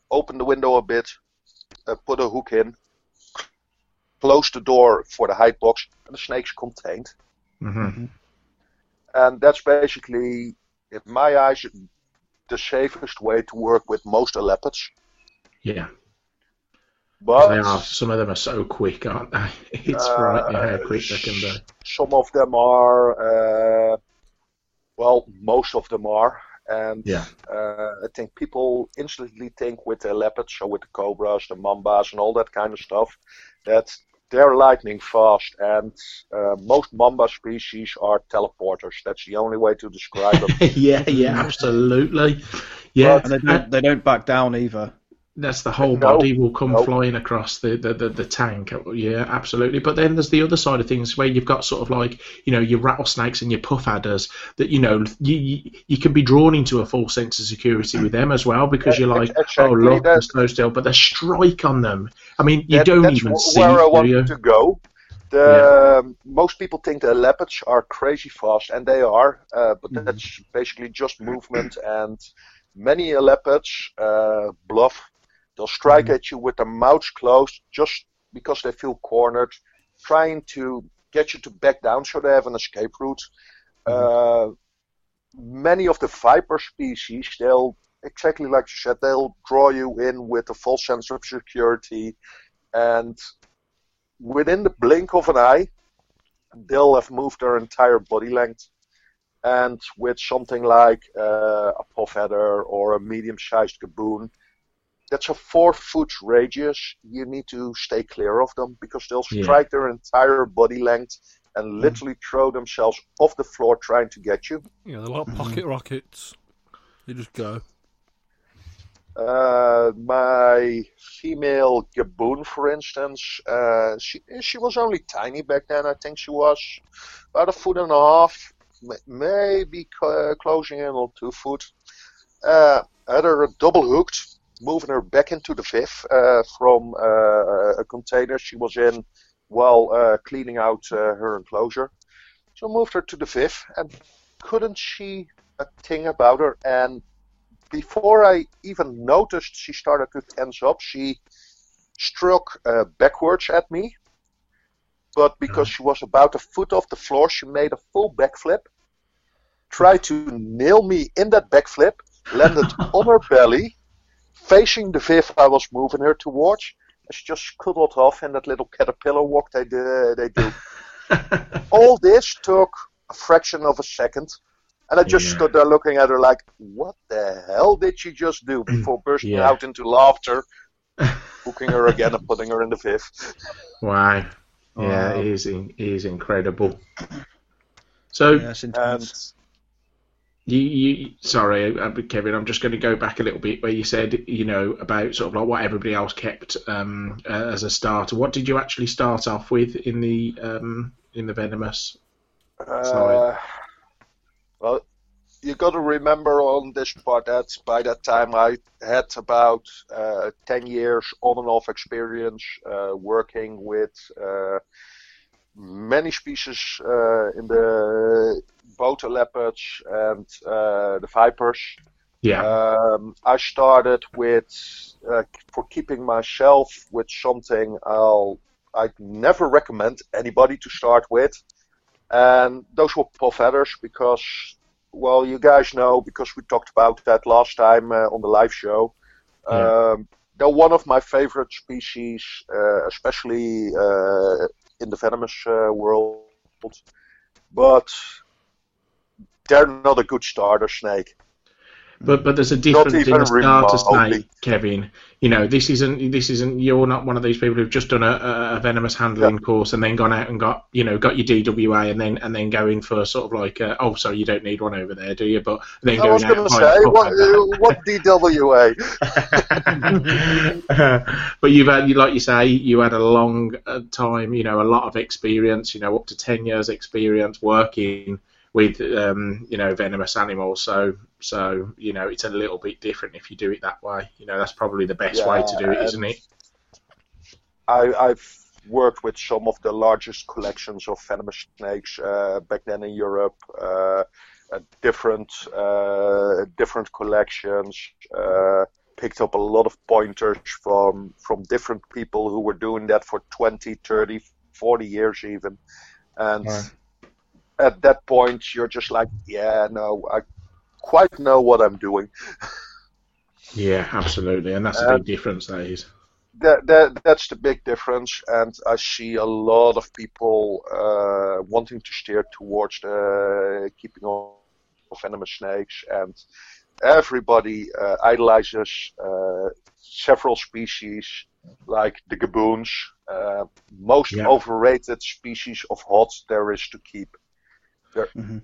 open the window a bit, uh, put a hook in, close the door for the hide box, and the snake's contained. hmm And that's basically, in my eyes, the safest way to work with most elapids. Yeah. But They are. Some of them are so quick, aren't they? It's Uh, frightening how quick they can be. some of them are, uh, well, most of them are. And Yeah. uh, I think people instantly think with the elapids, or with the cobras, the mambas, and all that kind of stuff, that they're lightning fast. And uh, most mamba species are teleporters. That's the only way to describe them. yeah, yeah, absolutely. Yeah, And they don't, they don't back down either. That's the whole No, body will come no. flying across the, the, the, the tank. Yeah, absolutely. But then there's the other side of things where you've got sort of like you know your rattlesnakes and your puff adders that you know you, you you can be drawn into a false sense of security with them as well because you're like Exactly, oh look that- they're so still, but they strike on them. I mean you That- don't even see where I do wanted you? to go. The um, most people think the elapids are crazy fast, and they are, uh, but Mhm. that's basically just movement. And many elapids uh, bluff; they'll strike Mhm. at you with their mouths closed, just because they feel cornered, trying to get you to back down so they have an escape route. Uh, many of the viper species, they'll exactly like you said, they'll draw you in with a false sense of security, and within the blink of an eye, they'll have moved their entire body length. And with something like uh, a puff adder or a medium-sized gaboon, that's a four-foot radius. You need to stay clear of them because they'll Yeah. strike their entire body length and literally throw themselves off the floor trying to get you. Yeah, they're like pocket rockets. They just go. Uh, my female gaboon, for instance, uh, she she was only tiny back then. I think she was about a foot and a half, maybe cl- closing in on two foot. Uh, had her double hooked, moving her back into the viv uh, from uh, a container she was in while uh, cleaning out uh, her enclosure. So moved her to the viv and couldn't see a thing about her and before I even noticed she started to tense up, she struck uh, backwards at me. But because she was about a foot off the floor, she made a full backflip, tried to nail me in that backflip, landed on her belly, facing the viv I was moving her towards, she just scuttled off in that little caterpillar walk they do. They do. All this took a fraction of a second. And I just Yeah. stood there looking at her like, what the hell did she just do? Mm, before bursting Yeah. out into laughter, hooking her again and putting her in the fifth. Wow. Yeah, Wow. it is, in- it is incredible. So, Yes, And intense. You, you, sorry, uh, Kevin. I'm just going to go back a little bit where you said, you know, about sort of like what everybody else kept um, uh, as a starter. What did you actually start off with in the um, in the venomous? Uh, well, you got to remember on this part that by that time I had about uh, 10 years on and off experience uh, working with uh, many species uh, in the both elapids and uh, the vipers. Yeah, Um, I started with uh, for keeping myself with something I'll I'd never recommend anybody to start with, and those were puff adders because well you guys know because we talked about that last time uh, on the live show. Yeah. Um, they're one of my favorite species, uh, especially uh, in the venomous uh, world, but they're not a good starter snake. But but there's a difference in the starter remotely. snake, Kevin. You know, this isn't this isn't. You're not one of these people who've just done a, a, a venomous handling course and then gone out and got you know got your DWA and then and then going for sort of like uh, oh sorry you don't need one over there do you? But then I going was going to say, what, uh, what DWA? but you've had, like you say, you had a long uh, time, you know, a lot of experience, you know, up to ten years experience working with, um, you know, venomous animals. So, so you know, it's a little bit different if you do it that way. You know, that's probably the best way to do it, Yeah, isn't it? I, I've worked with some of the largest collections of venomous snakes uh, back then in Europe. Uh, uh, different uh, different collections. Uh, picked up a lot of pointers from from different people who were doing that for 20, 30, 40 years even. And Right. At that point, you're just like, yeah, no, I quite know what I'm doing. Yeah, absolutely, and that's a Uh, big difference. That is. that, that that's the big difference, and I see a lot of people uh, wanting to steer towards the keeping of of venomous snakes, and everybody uh, idolizes uh, several species like the gaboons, uh, most Yeah. overrated species of hot there is to keep. They're Mhm.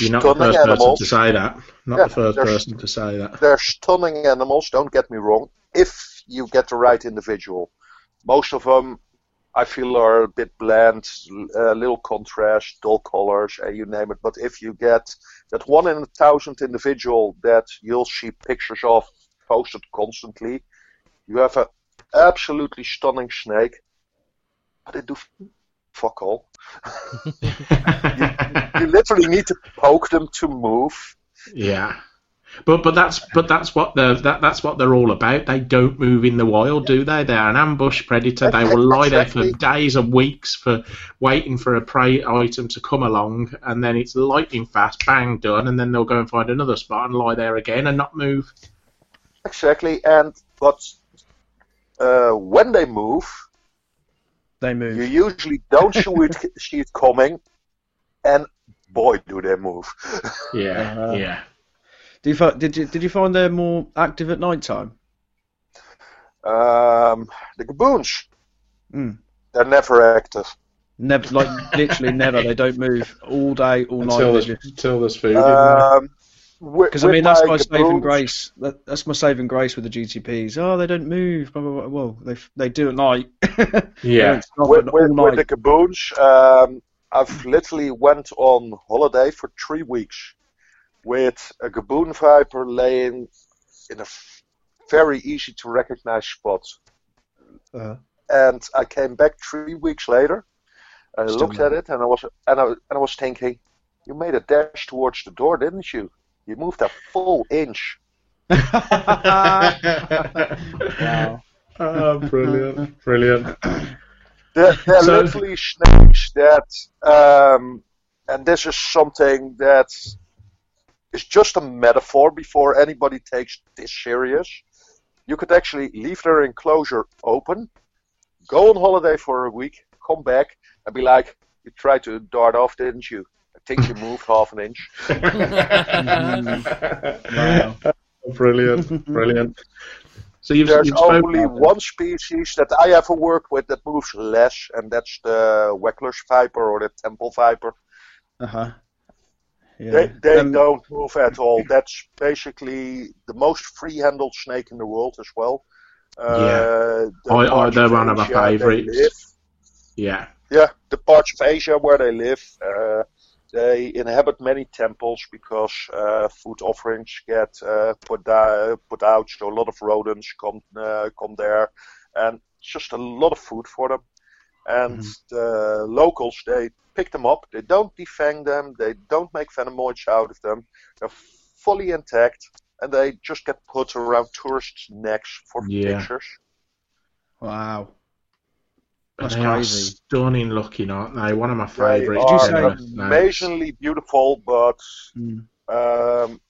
You're not the stunning first person animals. to say that. Not Yeah, the first person to say that. They're stunning animals, don't get me wrong, if you get the right individual. Most of them, I feel, are a bit bland, a little contrast, dull colors, and you name it. But if you get that one in a thousand individual that you'll see pictures of posted constantly, you have an absolutely stunning snake. But they do f- fuck all. You literally need to poke them to move. Yeah. But but that's but that's what the that that's what they're all about. They don't move in the wild, do they? They're an ambush predator. They will lie there for days and weeks for waiting for a prey item to come along, and then it's lightning fast, bang, done, and then they'll go and find another spot and lie there again and not move. Exactly, and but uh, when they move, They move. you usually don't see it, see it coming, and boy, do they move. Yeah, Uh-huh. yeah. Did you, fi- did you did you find they're more active at night time? Um, the gaboons, Mm. they're never active. Never, like literally never. They don't move all day, all night. Until They there's, just- until there's food. Um, Because I mean, that's my saving grace. That, that's my saving grace with the GTPs. Oh, they don't move. Blah, blah, blah. Well, they they do at night. Yeah, With, with, all with the night. gaboons, um, I've literally went on holiday for three weeks with a gaboon viper laying in a f- very easy to recognize spot. Uh, and I came back three weeks later. I Still looked at it and I was and I, and I was thinking, you made a dash towards the door, didn't you? You moved a full inch. wow. oh, brilliant, brilliant. They're, So- literally snakes that, um, and this is something that is just a metaphor before anybody takes this serious. You could actually leave their enclosure open, go on holiday for a week, come back, and be like, You tried to dart off, didn't you? I think you moved half an inch. Wow. brilliant, brilliant. So you've, There's you've only one species that I ever worked with that moves less, and that's the Wagler's viper or the temple viper. Uh huh. Yeah. They, they Um, don't move at all. That's basically the most free-handled snake in the world as well. Uh, Yeah. I- I- they're of one of my Asia favourites. Yeah, Yeah, the parts of Asia where they live, uh, they inhabit many temples because uh, food offerings get uh, put, da- put out. So a lot of rodents come uh, come there, and it's just a lot of food for them. And the locals they pick them up. They don't defang them. They don't make venomoids out of them. They're fully intact, and they just get put around tourists' necks for Yeah. pictures. Wow. But That's they are crazy. stunning looking, aren't they? One of my They favourites. you are say- ever. No. amazingly beautiful, but Mm. um,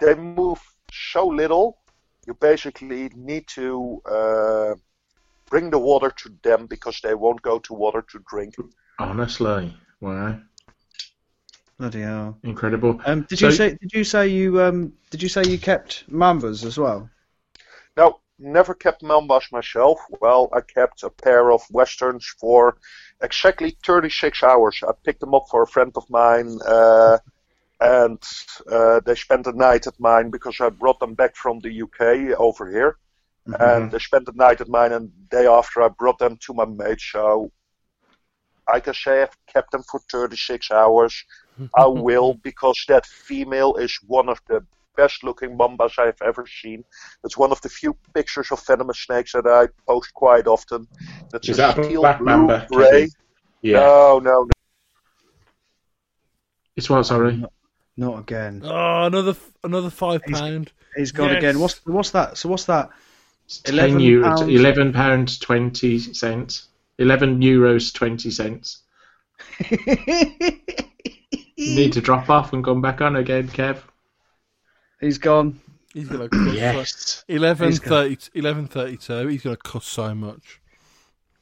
they move so little. You basically need to uh, bring the water to them because they won't go to water to drink. Honestly, wow, Bloody hell. incredible. Um, did So- you say? Did you say you um? Did you say you kept mambas as well? Now, never kept mambas myself. Well, I kept a pair of westerns for exactly 36 hours. I picked them up for a friend of mine, uh, and uh, they spent the night at mine because I brought them back from the UK over here. and they spent the night at mine, and the day after I brought them to my mate. So I can say I've kept them for 36 hours. I will because that female is one of the best looking mambas I've ever seen. It's one of the few pictures of venomous snakes that I post quite often. That's Is a that a steel black blue mamba, gray. Yeah, No, no, no. it's what? Sorry, Not again. Oh, another another five He's- pound. He's gone Yes. again. What's what's that? So what's that? It's 11 euros, pounds. eleven pounds twenty cents, eleven euros twenty cents. Need to drop off and come back on again, Kev. He's gone. He's gonna cuss. Yes. 11, He's 30, 11.32, He's gonna cuss so much.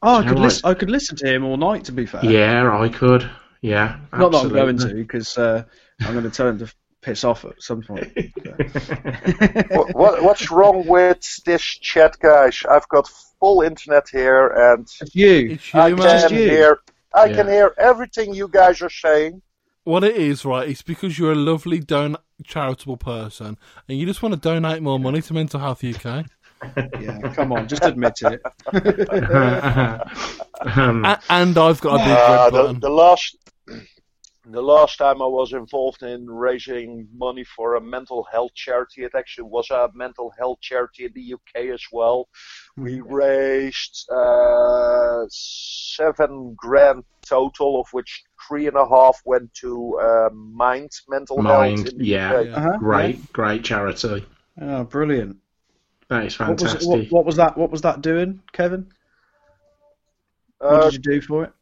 Oh, I could know listen. I could listen to him all night. To be fair. Yeah, I could. Yeah, Not that I'm going to because uh, I'm going to tell him to piss off at some point. what, what, what's wrong with this chat, guys? I've got full internet here, and It's you. It's you, I man. just can you. hear. I Yeah. can hear everything you guys are saying. What it is, right? It's because you're a lovely, don- charitable person, and you just want to donate more money to Mental Health UK. Yeah, come on, just admit it. um, A- and I've got a big Uh, red the, button. the last the last time I was involved in raising money for a mental health charity, it actually was a mental health charity in the UK as well. We raised uh, seven grand total, of which three and a half went to uh, Mind Mental Mind, Health in the yeah. Yeah. Uh-huh, great, great charity. yeah. Oh, brilliant. That is What was, fantastic. it, what, what was that? What was that doing, Kevin? What Uh, did you do for it?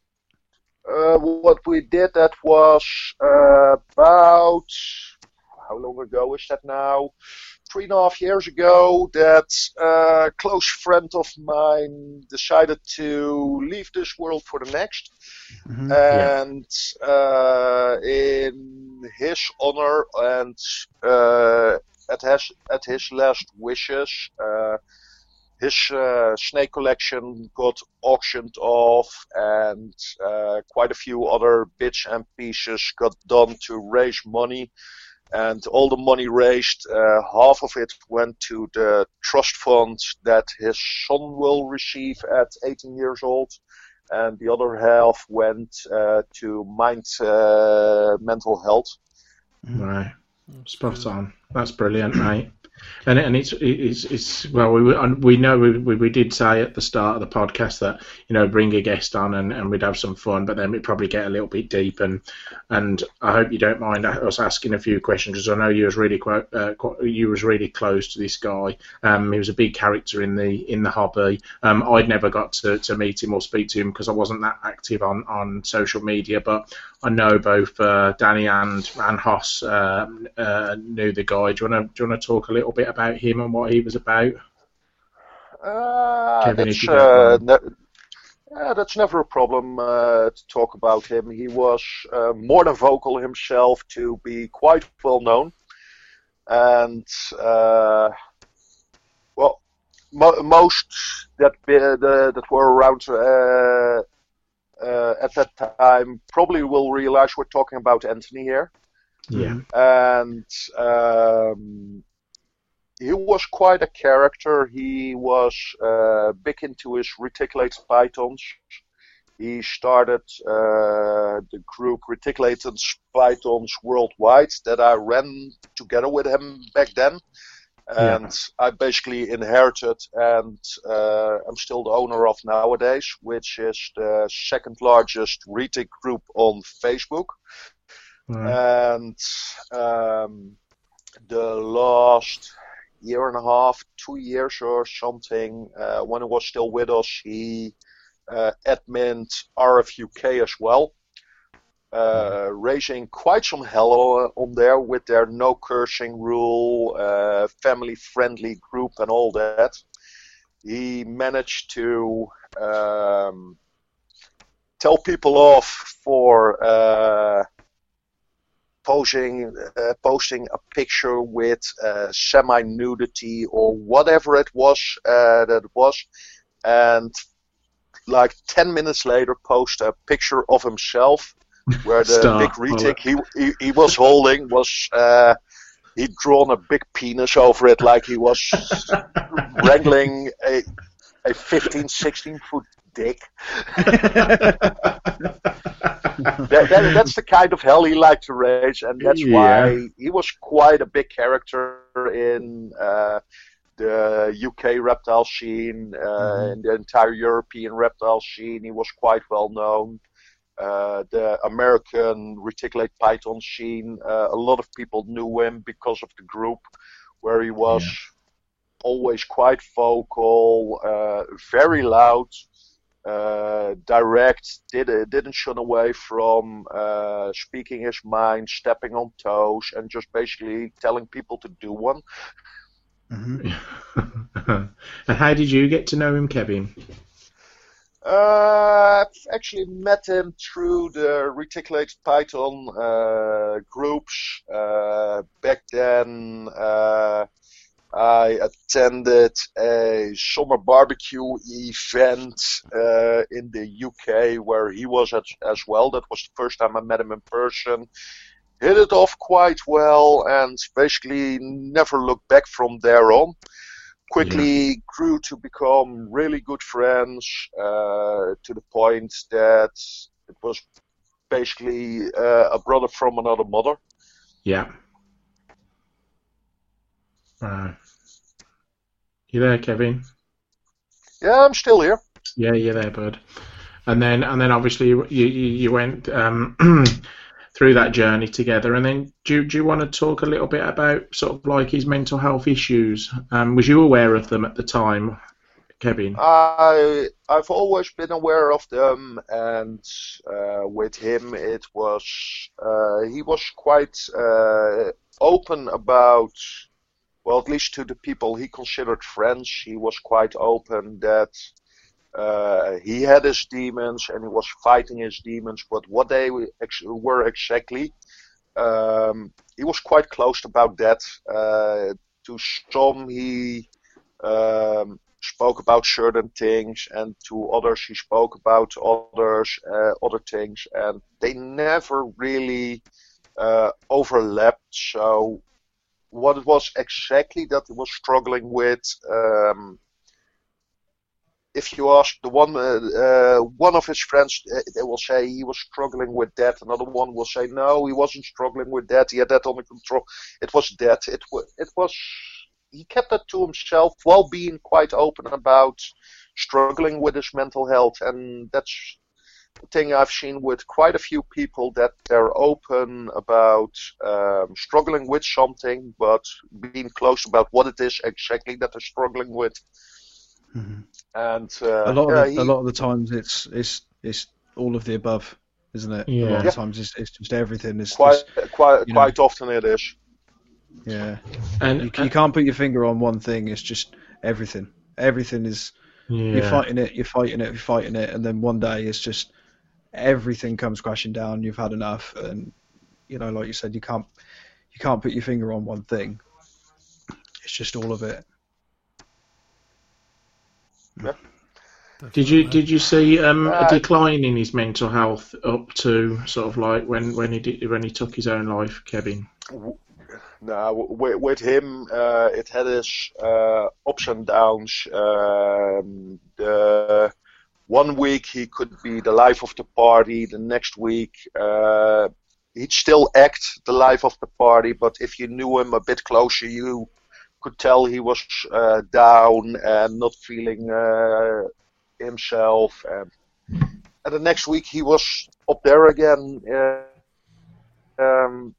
Uh, what we did that was uh, about how long ago is that now? Three and a half years ago. That uh, a close friend of mine decided to leave this world for the next, Mhm. and uh, in his honor and uh, at his at his last wishes. His uh, snake collection got auctioned off, and uh, quite a few other bits and pieces got done to raise money. And all the money raised, uh, half of it went to the trust fund that his son will receive at 18 years old, and the other half went uh, to Mind uh, Mental Health. Right. Spot on. That's brilliant, mate. And and it's it's it's well we we know we, we did say at the start of the podcast that you know bring a guest on and, and we'd have some fun, but then we'd probably get a little bit deep and and I hope you don't mind us asking a few questions because I know you was really quite, uh, quite you was really close to this guy. Um, he was a big character in the in the hobby. Um, I'd never got to, to meet him or speak to him because I wasn't that active on, on social media, but I know both uh, Danny and and Hoss uh, uh, knew the guy. Do you want to do you want to talk a little bit about him and what he was about? Uh, Kevin, if it's, you don't uh, ne- Yeah, that's never a problem uh, to talk about him. He was uh, more than vocal himself to be quite well known, and uh, well, mo- most that be, the, that were around uh, uh, at that time probably will realize we're talking about Anthony here, Yeah. and um, he was quite a character. He was uh, big into his reticulated pythons. He started uh, the group Reticulated Pythons Worldwide that I ran together with him back then. And I basically inherited and uh, I'm still the owner of nowadays, which is the second largest retic group on Facebook. Right. And um, the last year and a half, two years or something, uh, when he was still with us, he uh, admined RFUK as well, uh, raising quite some hell on there with their no cursing rule, uh, family friendly group, and all that. He managed to um, tell people off for uh, posing uh, posting a picture with uh, semi nudity or whatever it was uh, that it was, and like ten minutes later post a picture of himself where the Star. big retic he, he he was holding was. Uh, He'd drawn a big penis over it, like he was wrangling a a 15, 16 foot dick. that, that, that's the kind of hell he liked to raise, and that's Yeah. why he was quite a big character in uh, the UK reptile scene, uh, in the entire European reptile scene. He was quite well known. Uh, the American reticulate python scene, uh, a lot of people knew him because of the group, where he was always quite vocal, uh, very loud uh, direct, did, didn't shun away from uh, speaking his mind, stepping on toes, and just basically telling people to do one. Mhm. and how did you get to know him, Kevin? Uh, I've actually met him through the Reticulated Python uh, groups. Uh, back then, uh, I attended a summer barbecue event uh, in the UK where he was at, as well. That was the first time I met him in person. Hit it off quite well and basically never looked back from there on. Quickly grew to become really good friends uh, to the point that it was basically uh, a brother from another mother. Yeah. Right. You there, Kevin? Yeah, I'm still here. Yeah, you're there, bud. And then, and then, obviously, you you, you went um, through that journey together. And then, do you- do you want to talk a little bit about sort of like his mental health issues? Um, was you aware of them at the time, Kevin? I I've always been aware of them, and uh, with him it was uh, he was quite uh, open about. Well, at least to the people he considered friends, he was quite open that uh, he had his demons and he was fighting his demons. But what they were exactly, um, he was quite close about that. Uh, to some, he um, spoke about certain things, and to others he spoke about others, uh, other things, and they never really uh, overlapped. So, what it was exactly that he was struggling with, um, if you ask the one, uh, uh, one of his friends, uh, they will say he was struggling with that. Another one will say no, he wasn't struggling with that. He had that under control. It was that. It was. It was he kept that to himself while being quite open about struggling with his mental health and that's thing I've seen with quite a few people that they're open about um, struggling with something but being close about what it is exactly that they're struggling with Mhm. and uh, a lot yeah, of the, he- a lot of the times it's it's it's all of the above, isn't it? Yeah. A lot of times it's, it's just everything. It's quite just, quite you know. quite often it is yeah. And You, you can't put your finger on one thing. It's just everything. Everything is Yeah. You're fighting it, you're fighting it, you're fighting it, and then one day it's just everything comes crashing down. You've had enough, and you know, like you said, you can't you can't put your finger on one thing. It's just all of it. Did you did you see um, a Uh, decline in his mental health up to sort of like when when he did when he took his own life, Kevin? Now, with, with him, uh, it had its uh, ups and downs. Um, the one week he could be the life of the party. The next week uh, he'd still act the life of the party, but if you knew him a bit closer, you could tell he was uh, down and not feeling uh, himself. And, and the next week he was up there again. Uh, um,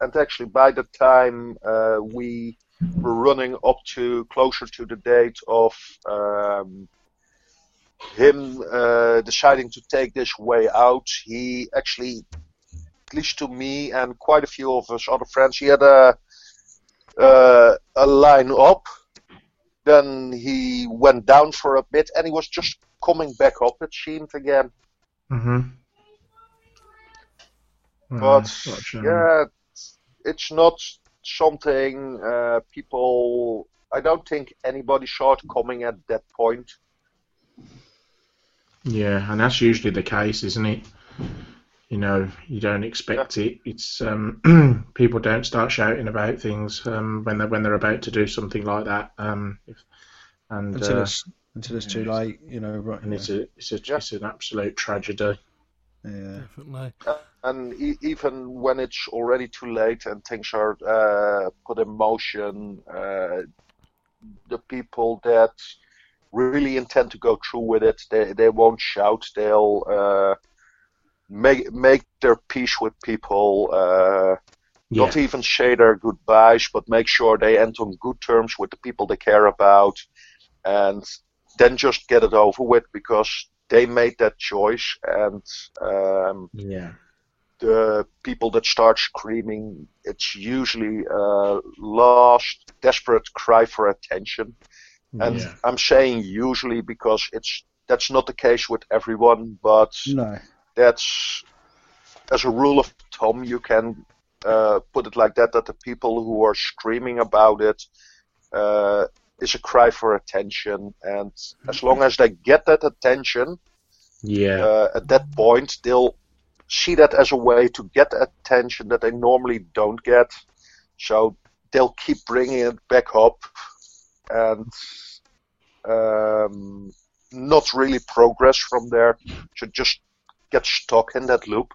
and actually, by the time uh, we were running up to closer to the date of um, him uh, deciding to take this way out, he actually, at least to me and quite a few of his other friends, he had a uh, a line up. Then he went down for a bit, and he was just coming back up. It seemed again. Mm-hmm. but yeah, it's not something uh, people. I don't think anybody saw it coming at that point. Yeah, and that's usually the case, isn't it? You know, you don't expect it. It's um, people don't start shouting about things um, when they're when they're about to do something like that. Um, if, and Until uh, it's until it's too late, you know. Right, and it's a it's a Yeah. it's an absolute tragedy. yeah. Definitely. And e- even when it's already too late and things are uh, put in motion, uh, the people that really intend to go through with it, they, they won't shout. They'll uh, make make their peace with people. Uh, Yeah, Not even say their goodbyes, but make sure they end on good terms with the people they care about, and then just get it over with because they made that choice. And um, yeah, the people that start screaming, it's usually a last desperate cry for attention. And yeah. I'm saying usually because it's that's not the case with everyone, but No. that's as a rule of thumb you can uh, put it like that that the people who are screaming about it uh, is a cry for attention and as long as they get that attention yeah. uh, at that point they'll see that as a way to get attention that they normally don't get so they'll keep bringing it back up and um, not really progress from there to just get stuck in that loop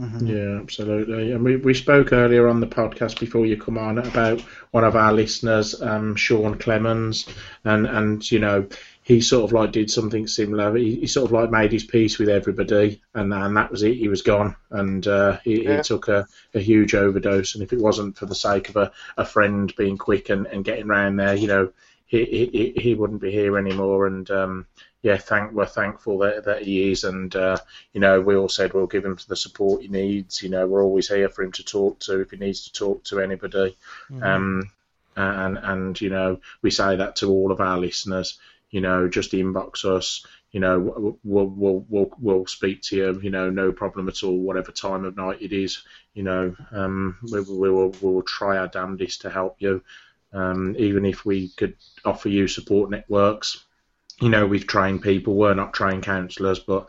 Mhm. Yeah, absolutely. And we, we spoke earlier on the podcast before you come on about one of our listeners, um, Sean Clemens, and and you know he sort of like did something similar. He, he sort of like made his peace with everybody, and and that was it. He was gone, and uh, he, Yeah. he took a, a huge overdose. And if it wasn't for the sake of a, a friend being quick and, and getting round there, you know, he, he he wouldn't be here anymore. And um, yeah, thank we're thankful that, that he is, and uh, you know, we all said we'll give him the support he needs. You know, we're always here for him to talk to if he needs to talk to anybody. Um, and and you know, we say that to all of our listeners. You know, just inbox us. You know, we'll we'll we'll we'll speak to you. You know, no problem at all. Whatever time of night it is. You know, um, we, we will we will try our damnedest to help you. Um, even if we could offer you support networks. You know, we've trained people. We're not trained counsellors, but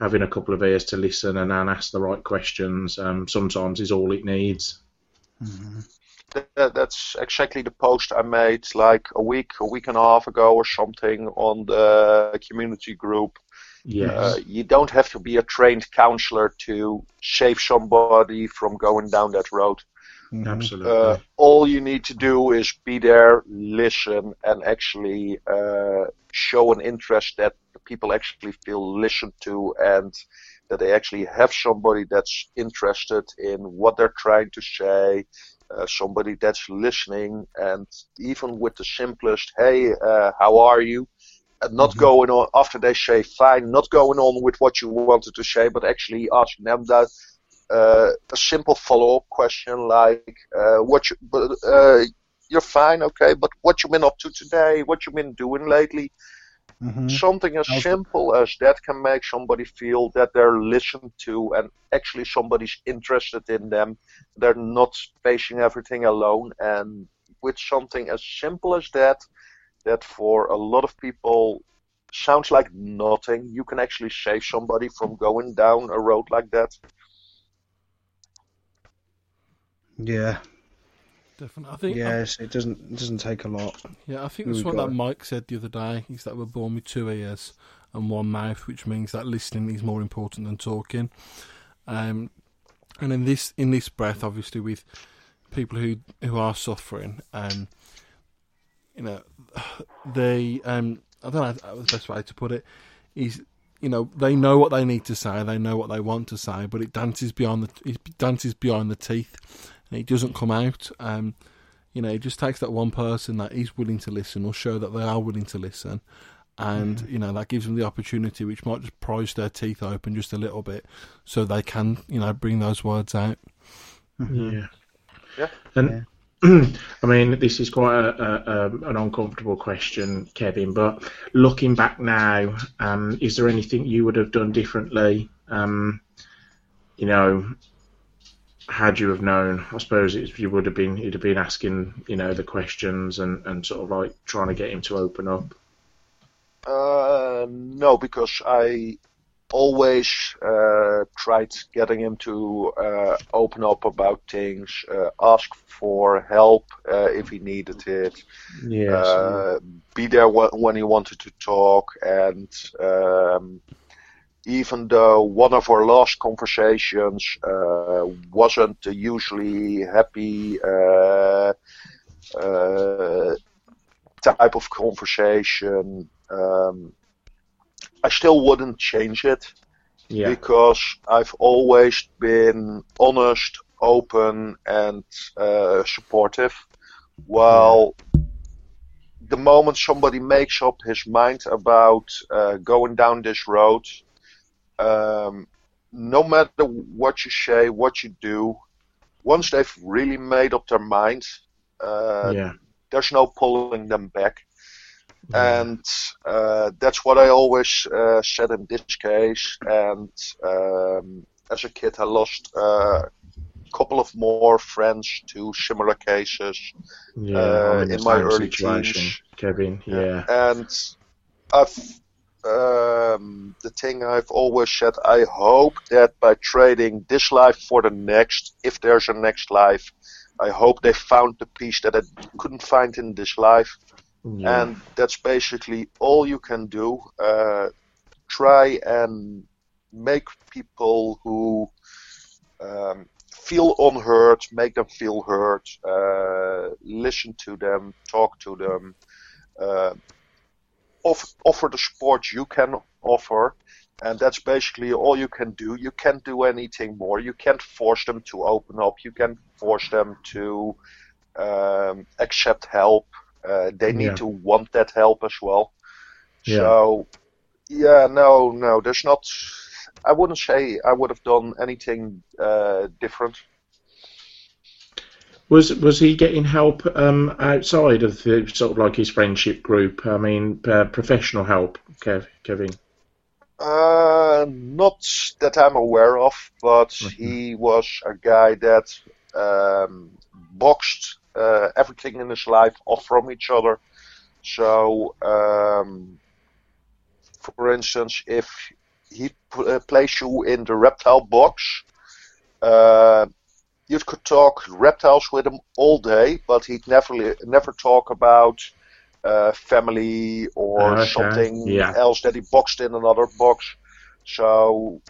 having a couple of ears to listen and, and ask the right questions um, sometimes is all it needs. Mhm. That, that's exactly the post I made like a week, a week and a half ago or something on the community group. Yes. Uh, you don't have to be a trained counselor to save somebody from going down that road. Mhm. Absolutely. Uh, all you need to do is be there, listen, and actually uh, show an interest that the people actually feel listened to and that they actually have somebody that's interested in what they're trying to say, uh, somebody that's listening, and even with the simplest, hey, uh, how are you? And not Mhm. going on after they say fine, not going on with what you wanted to say, but actually asking them that uh, a simple follow-up question like, uh, "What you, but, uh, you're fine, okay? But what you been up to today? What you been doing lately?" Mhm. Something as simple as that can make somebody feel that they're listened to and actually somebody's interested in them. They're not facing everything alone. And with something as simple as that, that for a lot of people sounds like nothing, you can actually save somebody from going down a road like that. Yeah, Definitely. I think. yes, it doesn't it doesn't take a lot. Yeah, I think that's what that Mike said the other day. Is that we're born with two ears and one mouth, which means that listening is more important than talking. Um, and in this in this breath, obviously, with people who who are suffering, um, you know, they um, I don't know the best way to put it is. You know, they know what they need to say. They know what they want to say, but it dances beyond the it dances beyond the teeth, and it doesn't come out. Um, you know, it just takes that one person that is willing to listen or show that they are willing to listen. And, you know, that gives them the opportunity, which might just prise their teeth open just a little bit so they can, you know, bring those words out. Yeah. Yeah. And I mean, this is quite a, a, um, an uncomfortable question, Kevin. But looking back now, um, is there anything you would have done differently? Um, you know, had you have known, I suppose it, you would have been you'd have been asking, you know, the questions and, and sort of like trying to get him to open up. Uh, no, because I always uh, tried getting him to uh, open up about things, uh, ask for help uh, if he needed it, Yes. uh, be there wh- when he wanted to talk, and um, even though one of our last conversations uh, wasn't usually happy uh, uh, type of conversation, um, I still wouldn't change it yeah. because I've always been honest, open, and uh, supportive. While the moment somebody makes up his mind about uh, going down this road, um, no matter what you say, what you do, once they've really made up their mind, uh, yeah. there's no pulling them back. And uh, that's what I always uh, said in this case. And um, as a kid, I lost uh, a couple of more friends to similar cases. yeah. uh, in, my early situation, teens. Kevin. Yeah. And I've um, the thing I've always said. I hope that by trading this life for the next, if there's a next life, I hope they found the peace that I couldn't find in this life. yeah. and that's basically all you can do. Uh, try and make people who um, feel unheard, make them feel heard. Uh, listen to them, talk to them. Uh, off, offer the support you can offer, and that's basically all you can do. You can't do anything more. You can't force them to open up. You can't force them to um, accept help. Uh, they need Yeah. to want that help as well. Yeah. So, yeah, no, no, there's not. I wouldn't say I would have done anything uh, different. Was was he getting help um, outside of the sort of like his friendship group? I mean, uh, professional help, Kev, Kevin. Uh, not that I'm aware of, but he was a guy that um, boxed uh, everything in his life off from each other. So, um, for instance, if he p- uh, placed you in the reptile box, uh, you could talk reptiles with him all day, but he'd never never talk about uh, family or Okay, something yeah. else that he boxed in another box. So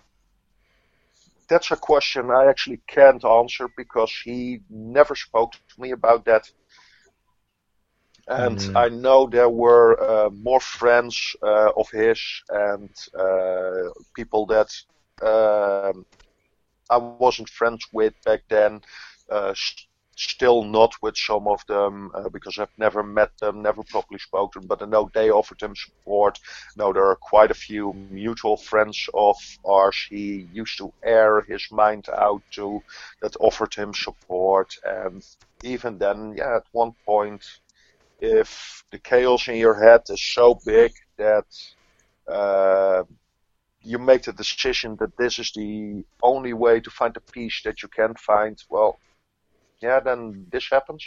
that's a question I actually can't answer because he never spoke to me about that. And Mm. I know there were uh, more friends uh, of his and uh, people that um, I wasn't friends with back then. Uh, s- still not with some of them uh, because I've never met them, never properly spoken. But I know they offered him support. Now there are quite a few mutual friends of ours. He used to air his mind out to that offered him support. And even then, yeah, at one point, if the chaos in your head is so big that uh, you make the decision that this is the only way to find a peace that you can find, well, yeah, then this happens.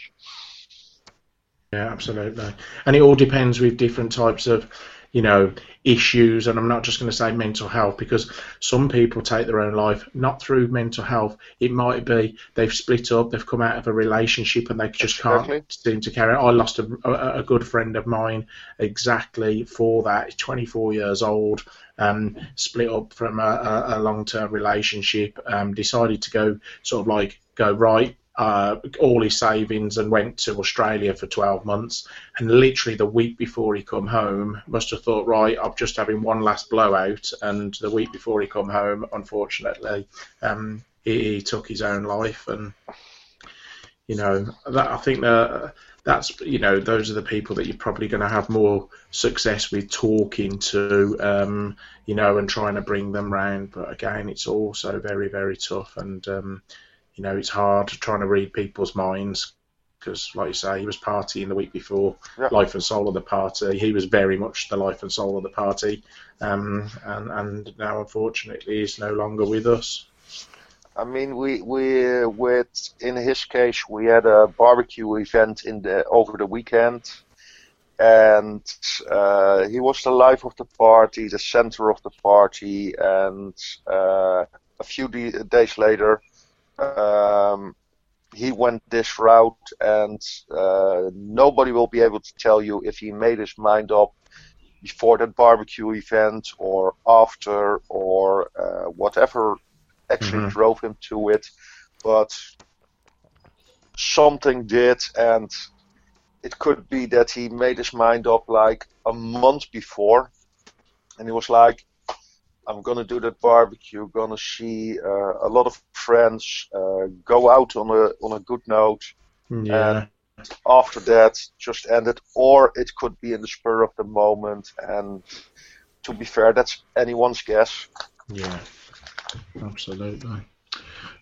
Yeah, absolutely. And it all depends with different types of, you know, issues. And I'm not just going to say mental health because some people take their own life not through mental health. It might be they've split up, they've come out of a relationship, and they just Exactly. can't seem to carry on. I lost a, a, a good friend of mine exactly for that. 24 years old. Um, split up from a, a, long-term relationship. Um, decided to go sort of like go right uh, all his savings and went to Australia for 12 months. And literally the week before he come home, must have thought, right, I'm just having one last blowout. And the week before he come home, unfortunately, um, he, he took his own life. And you know, that I think that that's you know those are the people that you're probably going to have more success with talking to, um, you know, and trying to bring them round. But again, it's also very very tough and. Um, you know, it's hard trying to read people's minds because, like you say, he was partying the week before, Yeah. life and soul of the party. He was very much the life and soul of the party, um, and and now unfortunately he's no longer with us. I mean, we we with in his case, we had a barbecue event in the over the weekend, and uh, he was the life of the party, the center of the party, and uh, a few de- days later, um, he went this route, and uh, nobody will be able to tell you if he made his mind up before that barbecue event or after or uh, whatever actually Mhm. drove him to it, but something did, and it could be that he made his mind up like a month before, and he was like, "I'm gonna do that barbecue, gonna see uh, a lot of friends, uh, go out on a on a good note." Yeah, After that, just ended, or it could be in the spur of the moment, and to be fair, that's anyone's guess. yeah, absolutely.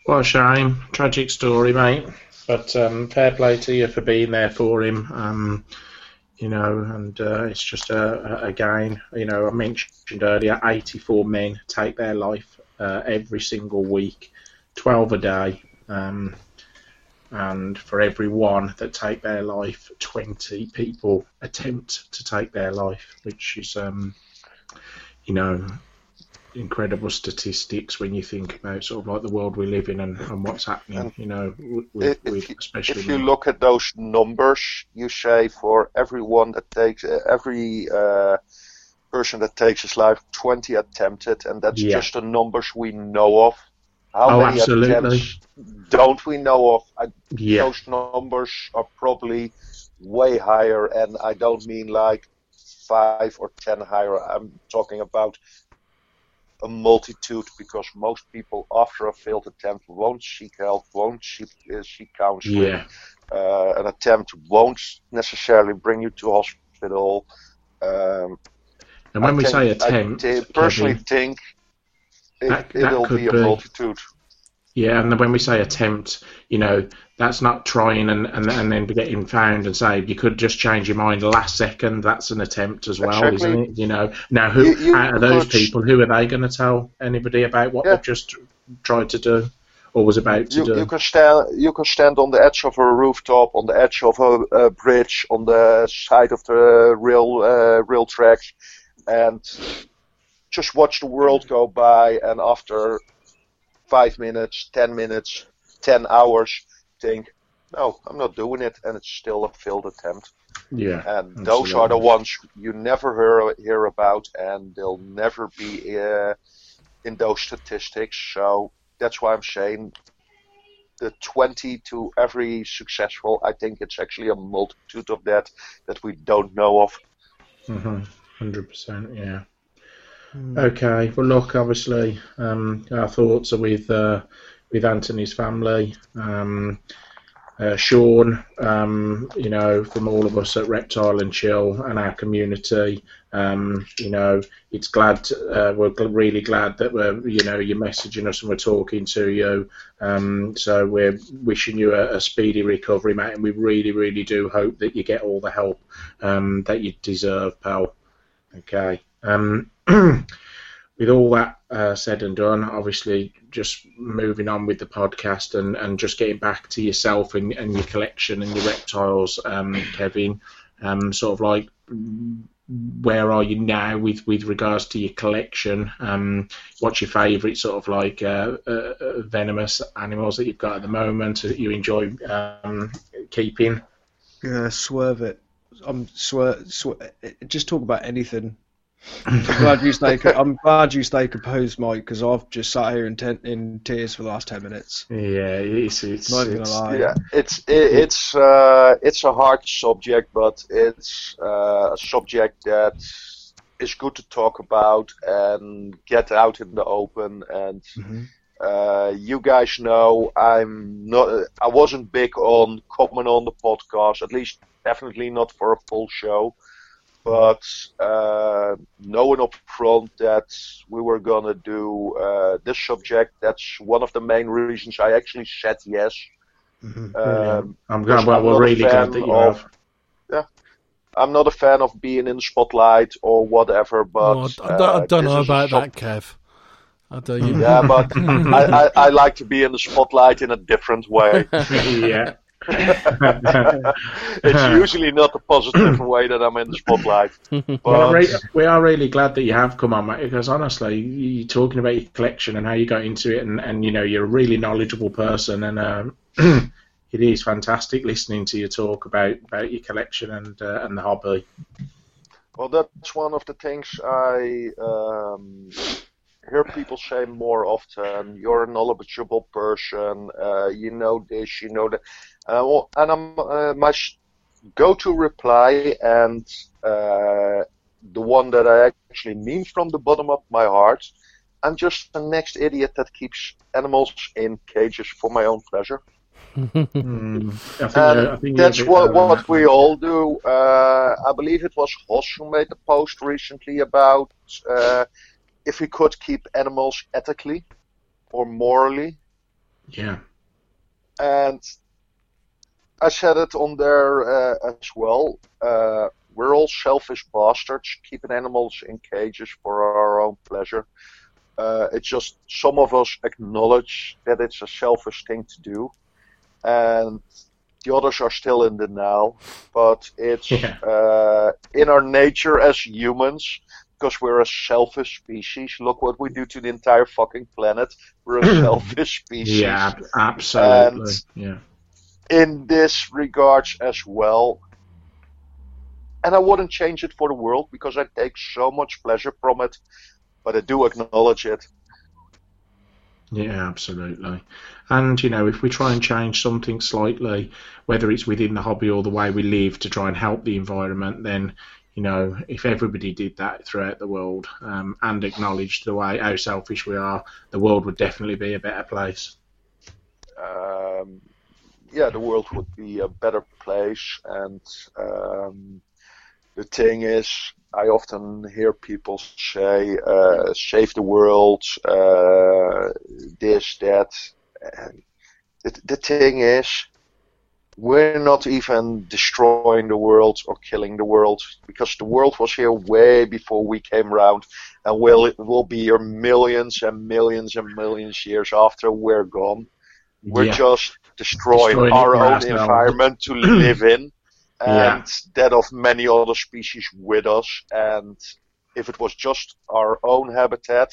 What a shame, tragic story, mate. But um, fair play to you for being there for him. Um, you know, and uh, it's just a, a, again, you know, I mentioned earlier, 84 men take their life uh, every single week, 12 a day. Um, and for every one that take their life, 20 people attempt to take their life, which is, um, you know, incredible statistics when you think about sort of like the world we live in and, and what's happening, And you know, with, if with especially if you now. look at those numbers, you say for everyone that takes uh, every uh, person that takes his life, 20 attempted, and that's Yeah. just the numbers we know of. How Oh, many absolutely. attempts don't we know of? I, yeah, Those numbers are probably way higher, and I don't mean like five or ten higher. I'm talking about a multitude because most people after a failed attempt won't seek help, won't seek, uh, seek counseling. yeah, Uh, an attempt won't necessarily bring you to hospital. Um, and when I we think- say attempt, t- personally Kevin, think it, it'll be a multitude. Yeah, and then when we say attempt, you know, that's not trying and, and, and then getting found and saved. You could just change your mind last second. That's an attempt as well, Exactly. isn't it? You know, now who You- you out of those people, who are they going to tell anybody about what Yeah. they've just tried to do or was about to You, do? you can stand you can stand on the edge of a rooftop, on the edge of a, a bridge, on the side of the rail uh, rail tracks, and just watch the world go by. And after five minutes, ten minutes, ten hours, think, no, I'm not doing it, and it's still a failed attempt. yeah, And those are the ones you never hear hear about, and they'll never be uh, in those statistics. So that's why I'm saying the 20 to every successful. I think it's actually a multitude of that that we don't know of. hmm 100%, yeah. Okay, well, look, obviously, um, our thoughts are with uh, with Anthony's family, um, uh, Sean, um, you know, from all of us at Reptile and Chill and our community. Um, you know, it's glad uh, we're gl- really glad that we're, you know, you're messaging us and we're talking to you. Um, so we're wishing you a, a speedy recovery, mate, and we really, really do hope that you get all the help um, that you deserve, pal. Okay. Um, with all that uh, said and done, obviously, just moving on with the podcast and, and just getting back to yourself and, and your collection and your reptiles, um, Kevin. Um, sort of like, where are you now with, with regards to your collection? Um, what's your favourite sort of like uh, uh, uh, venomous animals that you've got at the moment that you enjoy um, keeping? Yeah, swerve it. I'm swer, swer Just talk about anything. I'm glad you stay. I'm glad you stay composed, Mike, because I've just sat here in, ten, in tears for the last ten minutes. Yeah, it's it's, Not even it's gonna lie. Yeah, it's it, it's uh, it's a hard subject, but it's uh, a subject that is good to talk about and get out in the open. And Mhm. uh, you guys know I'm not. I wasn't big on coming on the podcast, at least definitely not for a full show. But uh, knowing up front that we were gonna do uh, this subject, that's one of the main reasons I actually said yes. Mhm. Um, I'm because glad. Well, I'm we're not a really glad fan that you of- have. I'm not a fan of being in the spotlight or whatever, but Oh, I, don't, I uh, don't this know about sub- that, Kev. I don't. You, Yeah, but I, I, I like to be in the spotlight in a different way. yeah. it's usually not a positive way that I'm in the spotlight. But Well, I'm re- we are really glad that you have come on, mate, because honestly, you're talking about your collection and how you got into it, and, and you know, you're a really knowledgeable person, and um, it is fantastic listening to you talk about, about your collection and uh, and the hobby. Well, that's one of the things I um, hear people say more often. You're a knowledgeable person. Uh, you know this. You know that. Uh, and I'm uh, my sh- go-to reply, and uh, the one that I actually mean from the bottom of my heart. I'm just the next idiot that keeps animals in cages for my own pleasure. Mm, I think, I think that's what, what we all do. Uh, I believe it was Hoss who made a post recently about uh, if we could keep animals ethically or morally. Yeah. And I said it on there uh, as well. Uh, we're all selfish bastards keeping animals in cages for our own pleasure. Uh, it's just some of us acknowledge that it's a selfish thing to do, and the others are still in denial. But it's Yeah. uh, in our nature as humans, because we're a selfish species. Look what we do to the entire fucking planet. We're a selfish species Yeah, ab- absolutely. yeah. In this regards as well. And I wouldn't change it for the world because I take so much pleasure from it, but I do acknowledge it. Yeah, absolutely. And, you know, if we try and change something slightly, whether it's within the hobby or the way we live to try and help the environment, then, you know, if everybody did that throughout the world um, and acknowledged the way how selfish we are, the world would definitely be a better place. Um, yeah, the world would be a better place. And um, the thing is, I often hear people say, uh, save the world, uh, this, that. And the, the thing is, we're not even destroying the world or killing the world because the world was here way before we came around and will will be here millions and millions and millions years after we're gone. We're yeah. just destroying, Destroying our own environment to live in Yeah. and that of many other species with us. And if it was just our own habitat,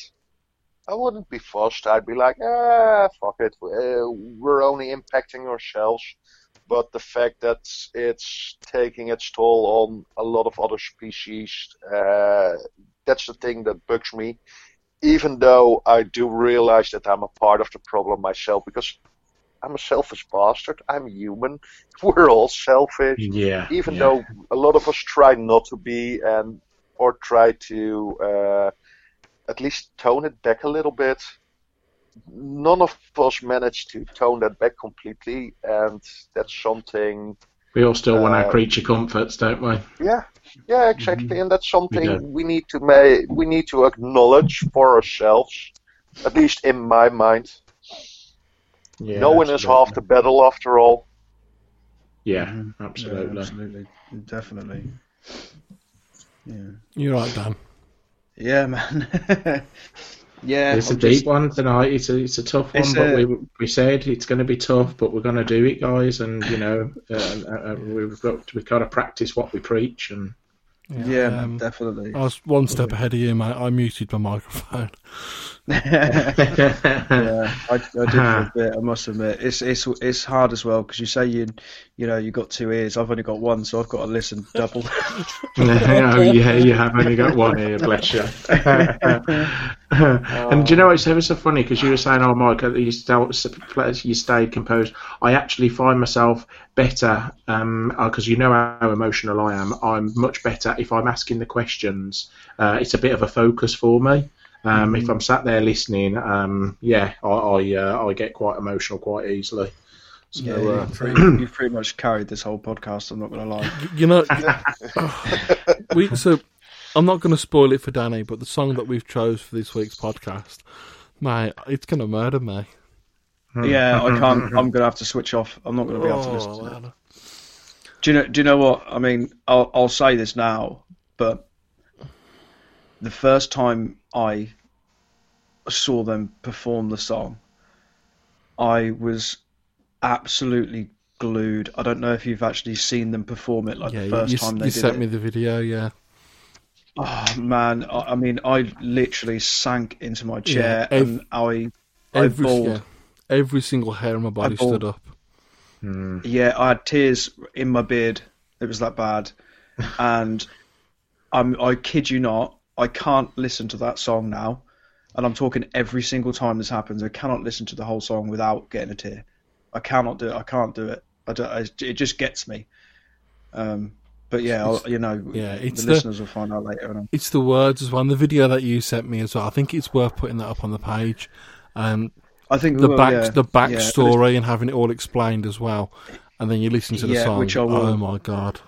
I wouldn't be fussed. I'd be like, ah, fuck it. Uh, we're only impacting ourselves. But the fact that it's taking its toll on a lot of other species, uh, that's the thing that bugs me. Even though I do realize that I'm a part of the problem myself, because I'm a selfish bastard. I'm human. We're all selfish Yeah. even yeah. though a lot of us try not to be and or try to uh, at least tone it back a little bit none of us manage to tone that back completely and that's something we all still want our uh, creature comforts, don't we? yeah yeah exactly and that's something do. we need to ma- we need to acknowledge for ourselves at least in my mind Yeah, no one is half the battle after all Yeah, Mhm. absolutely. Yeah, absolutely, definitely. Yeah. You're right, Dan. Yeah, man. yeah, It's a I'm deep just- one tonight. It's a it's a tough one, It's but a- we we said it's going to be tough, but we're going to do it, guys. And you know, uh, uh, we've got to, we've got to practice what we preach. And Yeah, man, um, definitely. I was one step ahead of you, mate. I muted my microphone. yeah, I, I did for a bit. I must admit, it's it's it's hard as well because you say you you know you got two ears. I've only got one, so I've got to listen double. oh, yeah, you have only got one ear, bless you. and do you know it's ever so funny because you were saying, "Oh, Mike, you stayed, you stayed composed." I actually find myself better because you know how emotional I am. I'm much better if I'm asking the questions. Uh, it's a bit of a focus for me. Um, If I'm sat there listening, um, yeah, I I, uh, I get quite emotional quite easily. So, yeah, uh, you've, pretty, you've pretty much carried this whole podcast. I'm not going to lie. You know, we so I'm not going to spoil it for Danny, but the song that we've chose for this week's podcast, mate, it's going to murder me. Hmm. Yeah, I can't. I'm going to have to switch off. I'm not going to be able to oh, listen Oh, to it. Do you know? Do you know what? I mean, I'll I'll say this now, but the first time I saw them perform the song, I was absolutely glued. I don't know if you've actually seen them perform it like Yeah, the first you, time they you did sent it. me the video. Yeah, Oh man, I, I mean, I literally sank into my chair ev- and I, I every bawled. yeah, every single hair on my body stood up. Yeah, I had tears in my beard. It was that bad, and I'm I kid you not, I can't listen to that song now, and I'm talking every single time this happens. I cannot listen to the whole song without getting a tear. I cannot do it. I can't do it. I don't, I, it just gets me. Um, but yeah, I'll, you know, Yeah, it's the, the- listeners will find out later. And It's the words as well. And the video that you sent me as well. I think it's worth putting that up on the page. Um, I think the will, back, yeah. the Yeah, backstory, and having it all explained as well. And then you listen to the Yeah, song. which I will. Oh my god!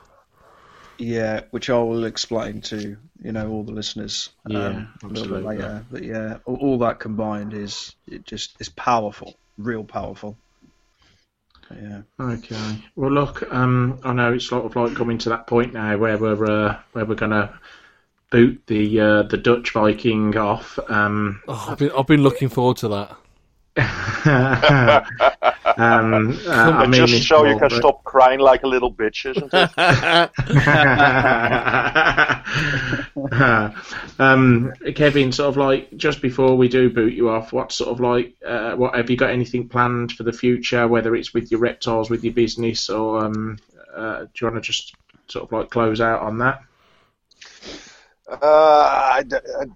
Yeah, which I will explain to you know all the listeners um, Yeah, a little bit later. But yeah, all, all that combined is it just is powerful, real powerful. But yeah, Okay. Well, look, um, I know it's sort of like coming to that point now where we're uh, where we're gonna boot the uh, the Dutch Viking off. Um, Oh, I've been I've been looking forward to that. um, uh, I mean, just it's so you can but- stop crying like a little bitch, isn't it? um, Kevin, sort of like just before we do boot you off, what sort of like, uh, what have you got anything planned for the future? Whether it's with your reptiles, with your business, or um, uh, do you want to just sort of like close out on that? Uh, I, d- I-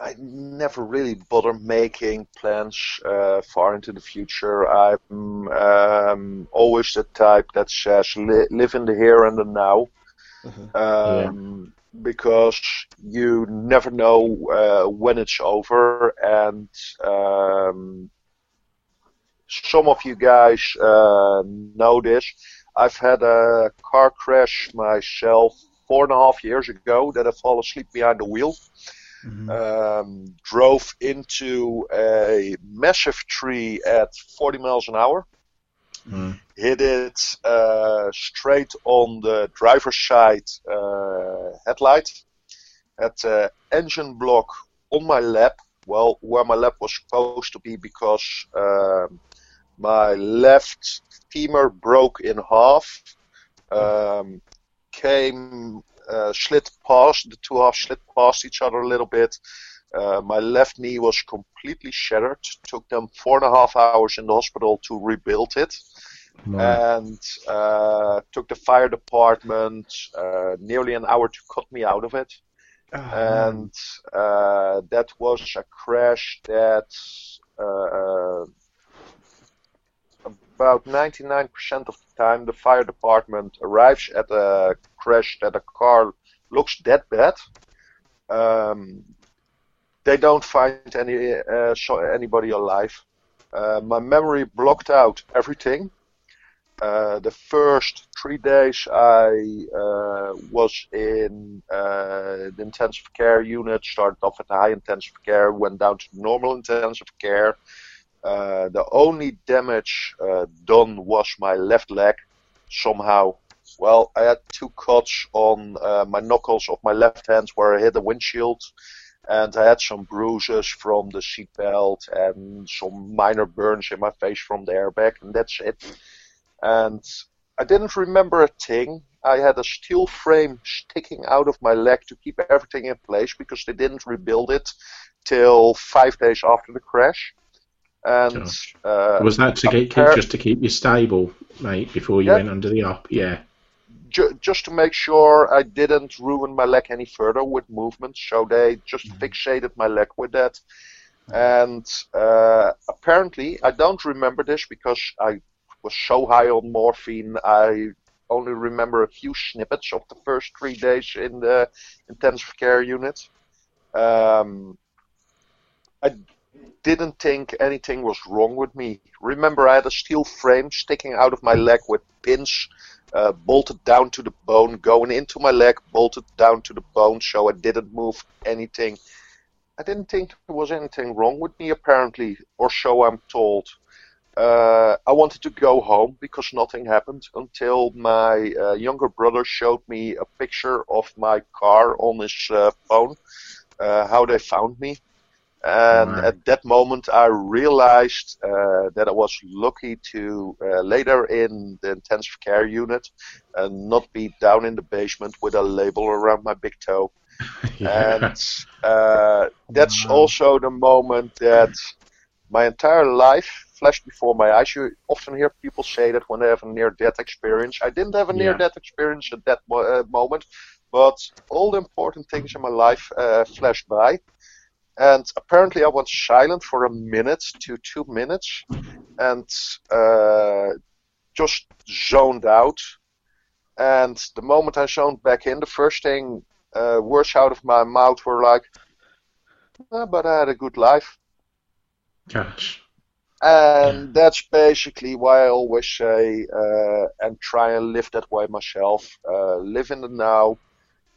I never really bother making plans uh, far into the future. I'm um, always the type that says li- live in the here and the now. Um, Because you never know uh, when it's over, and um, some of you guys uh, know this. I've had a car crash myself four and a half years ago that I fall asleep behind the wheel. Um, drove into a massive tree at 40 miles an hour. Hit it uh, straight on the driver's side uh, headlight. Had the engine block on my lap. Well, where my lap was supposed to be because um, my left femur broke in half. Um, came uh, slid past the two halves slid past each other a little bit. Uh, my left knee was completely shattered. Took them four and a half hours in the hospital to rebuild it, and uh, took the fire department uh, nearly an hour to cut me out of it. And uh, that was a crash that uh, about 99% of the time the fire department arrives at a crash that a car looks that bad. Um, they don't find any uh, anybody alive. Uh, my memory blocked out everything. Uh, the first three days I uh, was in uh, the intensive care unit, started off at the high intensive care, went down to normal intensive care. Uh, the only damage done was my left leg. Somehow well, I had two cuts on uh, my knuckles of my left hand where I hit the windshield, and I had some bruises from the seatbelt and some minor burns in my face from the airbag, and that's it. And I didn't remember a thing. I had a steel frame sticking out of my leg to keep everything in place because they didn't rebuild it till five days after the crash. And uh, Was that to get just to keep you stable, mate, before you Yeah. went under the op? Yeah. Ju- just to make sure I didn't ruin my leg any further with movement, so they just fixated my leg with that. And uh, apparently, I don't remember this because I was so high on morphine. I only remember a few snippets of the first three days in the intensive care unit. Um, I didn't think anything was wrong with me. Remember, I had a steel frame sticking out of my leg with pins uh, bolted down to the bone, going into my leg, bolted down to the bone, so I didn't move anything. I didn't think there was anything wrong with me, apparently, or so I'm told. Uh, I wanted to go home because nothing happened until my uh, younger brother showed me a picture of my car on his uh, phone, uh, how they found me. And Right. at that moment, I realized uh, that I was lucky to uh, later in the intensive care unit and not be down in the basement with a label around my big toe. And uh, that's also the moment that my entire life flashed before my eyes. You often hear people say that when they have a near-death experience. I didn't have a near-death experience at that mo- uh, moment, but all the important things in my life uh, flashed by. And apparently, I was silent for a minute to two minutes, and uh, just zoned out. And the moment I zoned back in, the first thing uh, words out of my mouth were like, "Ah, "But I had a good life." Gosh. And that's basically why I always say uh, and try and live that way myself. Uh, live in the now.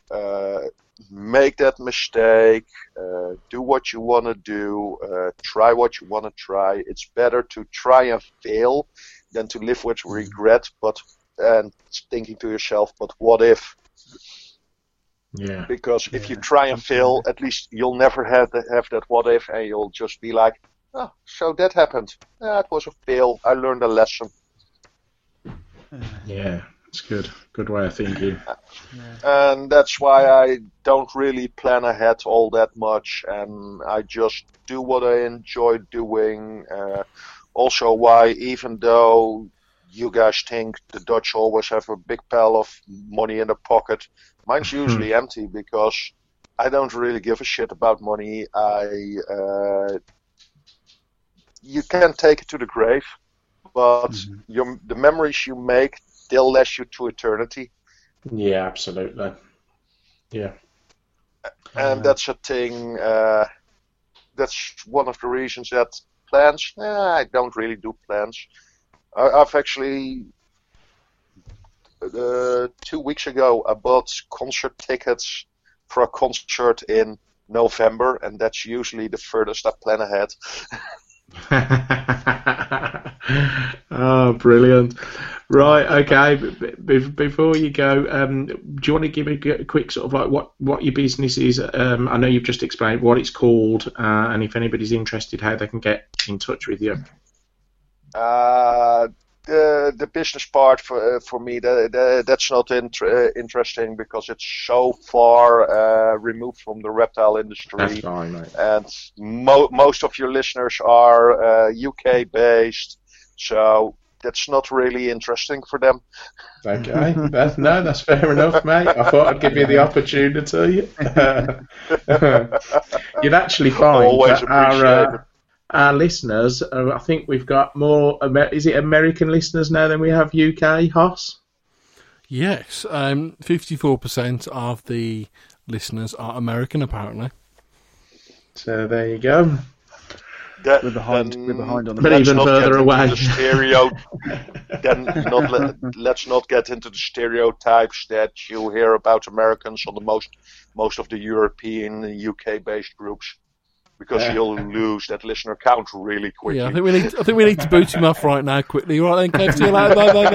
Uh, make that mistake. Uh, do what you want to do. Uh, try what you want to try. It's better to try and fail than to live with regret. But and thinking to yourself, but what if? Yeah. Because if you try and fail, at least you'll never have that, have that what if, and you'll just be like, oh, so that happened. That was a fail. I learned a lesson. Yeah. It's good. Good way of thinking. and that's why I don't really plan ahead all that much, and I just do what I enjoy doing. Uh, also, why even though you guys think the Dutch always have a big pile of money in the pocket, mine's usually empty because I don't really give a shit about money. I uh, you can take it to the grave, but Mhm. your the memories you make they'll last you to eternity. Yeah, absolutely. Yeah. and Uh, that's a thing. Uh, that's one of the reasons that plans. eh, I don't really do plans. I, I've actually uh, two weeks ago I bought concert tickets for a concert in November, and that's usually the furthest I plan ahead. oh, brilliant. Right, okay. b- b- before you go, um, do you want to give me a quick sort of like what, what your business is? Um, I know you've just explained what it's called, uh, and if anybody's interested, how they can get in touch with you. Uh, the the business part for uh, for me the, the, that's not inter- uh, interesting because it's so far uh, removed from the reptile industry. That's fine, mate. and mo- most of your listeners are uh, UK based, so that's not really interesting for them. Okay, that's, no, that's fair enough, mate. I thought I'd give you the opportunity. You'd actually find Always that our, uh, our listeners, uh, I think we've got more, Amer- is it American listeners now than we have UK, Hoss? Yes, um, 54% of the listeners are American, apparently. So there you go. That- We're behind. then We're behind on the. But even further away. The stereo, then not let, let's not get into the stereotypes that you hear about Americans on the most most of the European UK based groups. because you'll lose that listener count really quickly. Yeah, I think we need. I think we need to boot him off right now, quickly. Right then, Kev. See you later. Bye, bye,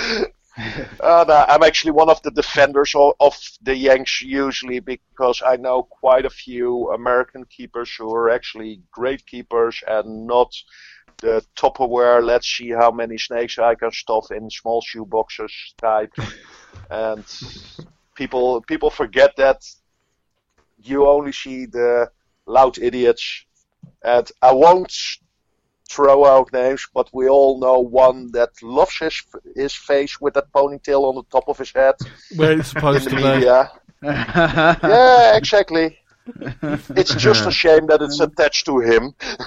bye. Uh, no, I'm actually one of the defenders of, of the Yanks usually because I know quite a few American keepers who are actually great keepers and not the Tupperware. Let's see how many snakes I can stuff in small shoe boxes type. and people people forget that you only see the loud idiots. And I won't throw out names, but we all know one that loves his his face with that ponytail on the top of his head Where it's supposed the to be. media. yeah, exactly. It's just a shame that it's attached to him,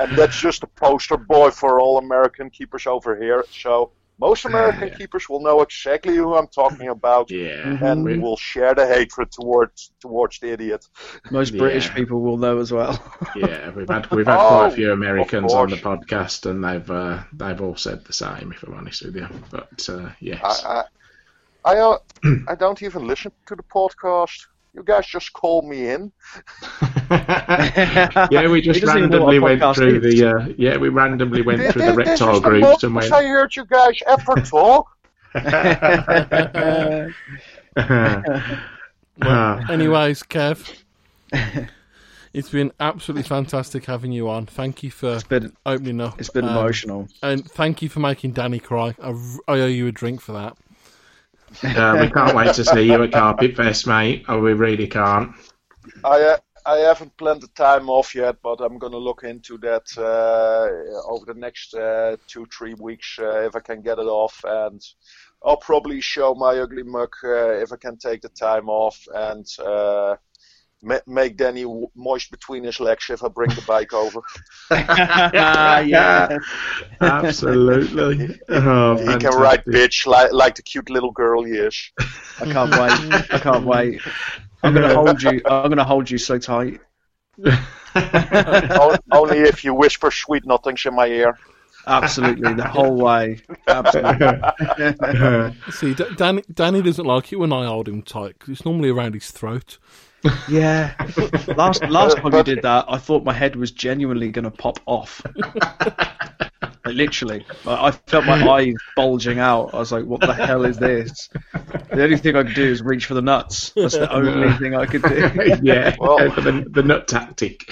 and that's just a poster boy for all American keepers over here. So most American keepers will know exactly who I'm talking about, yeah. and We- will share the hatred towards towards the idiot. Most British people will know as well. Yeah, we've had we've had Oh, quite a few Americans on the podcast, and they've uh, they've all said the same. If I'm honest with you, but uh, yes, I I I, uh, I don't even listen to the podcast. You guys just call me in. yeah, we just He doesn't even know what randomly went through is. the uh, yeah, we randomly went This- through the this is reptile the groups and most went. I heard you guys ever talk. Ah, Anyways, Kev, it's been absolutely fantastic having you on. Thank you for It's been opening up. it's been um, emotional. And thank you for making Danny cry. I, I owe you a drink for that. Uh, we can't wait to see you at Carpet Fest, mate. Oh, we really can't. I uh, I haven't planned the time off yet, but I'm gonna look into that uh, over the next uh, two three weeks uh, if I can get it off, and I'll probably show my ugly mug uh, if I can take the time off and. Uh, ma- Make Danny w- moist between his legs if I bring the bike over. yeah. Absolutely. Oh, He can ride bitch like, like the cute little girl he is. I can't wait. I can't wait. I'm gonna hold you. I'm gonna hold you so tight. Only if you whisper sweet nothings in my ear. Absolutely, the whole way. Absolutely. See, D- Danny, Danny doesn't like it when I hold him tight because it's normally around his throat. Yeah. Last last time you did that, I thought my head was genuinely gonna pop off. Like, literally, Like, I felt my eyes bulging out. I was like, "What the hell is this?" The only thing I could do is reach for the nuts. That's the only thing I could do. yeah, Well- the, the nut tactic.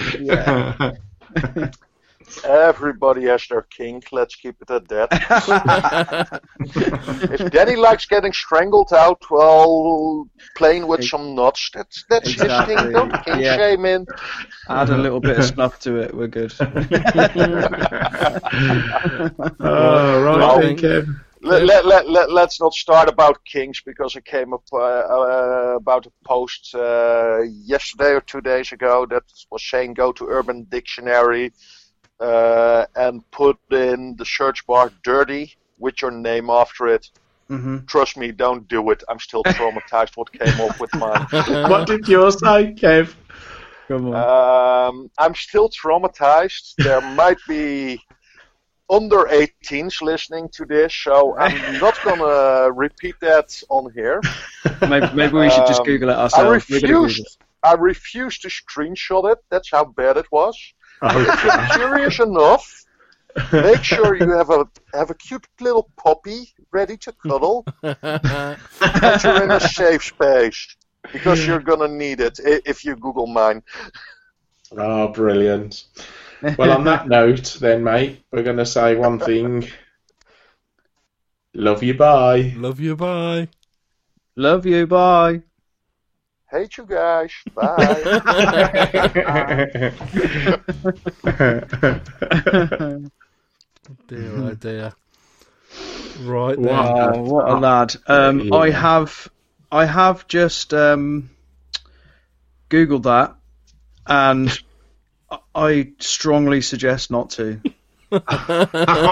Everybody has their kink. Let's keep it at that. if Danny likes getting strangled out while playing with some nuts, that's that's his thing. Don't kink yeah. shame him. Add a little bit of snuff to it. We're good. oh, right, Well, then, Kev. Let, let, let, let, let's not start about kings because it came up uh, uh, about a post uh, yesterday or two days ago that was saying go to Urban Dictionary uh, and put in the search bar dirty with your name after it. hmm Trust me, don't do it. I'm still traumatized what came up with mine. What did yours say, Kev? Come on. Um, I'm still traumatized. There might be under 18s listening to this, so I'm not gonna repeat that on here. maybe, maybe we should just um, Google it I ourselves. We're gonna Google refused. I refused to screenshot it. That's how bad it was. Oh, If you're curious enough, make sure you have a have a cute little puppy ready to cuddle, and you're in a safe space because you're gonna need it if you Google mine. oh, brilliant. Well, on that note, then, mate, we're going to say one thing. Love you, bye. Love you, bye. Love you. Bye. Hate you guys. Bye. Dear, oh dear. Right then. Wow. Oh, what a lad! Um, Yeah. I have, I have just um, googled that, and I- I strongly suggest not to. oh,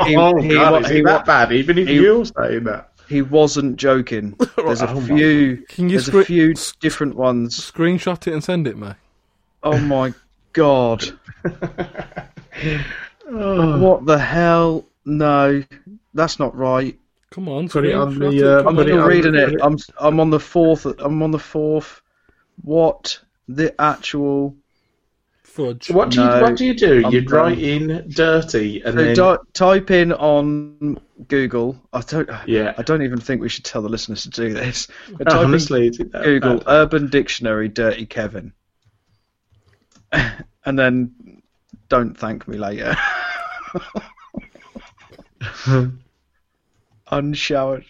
He- God, he is wa- he that bad? Even if he- you're saying that. He wasn't joking. There's a Oh few. Can you There's scre- a few different ones. screenshot it and send it, mate? Oh my god! Oh. What the hell? No, that's not right. Come on, Put it on screenshot the, uh, I'm still on- reading it. it- I'm I'm on the fourth. I'm on the fourth. What the actual? Fudge. What do you No, What do you do? I'm You done. write in dirty and So then di- type in on Google. I don't. yeah. I don't even think we should tell the listeners to do this. But No, type honestly, it's that Google bad. Urban Dictionary Dirty Kevin, and then don't thank me later. Unshowered.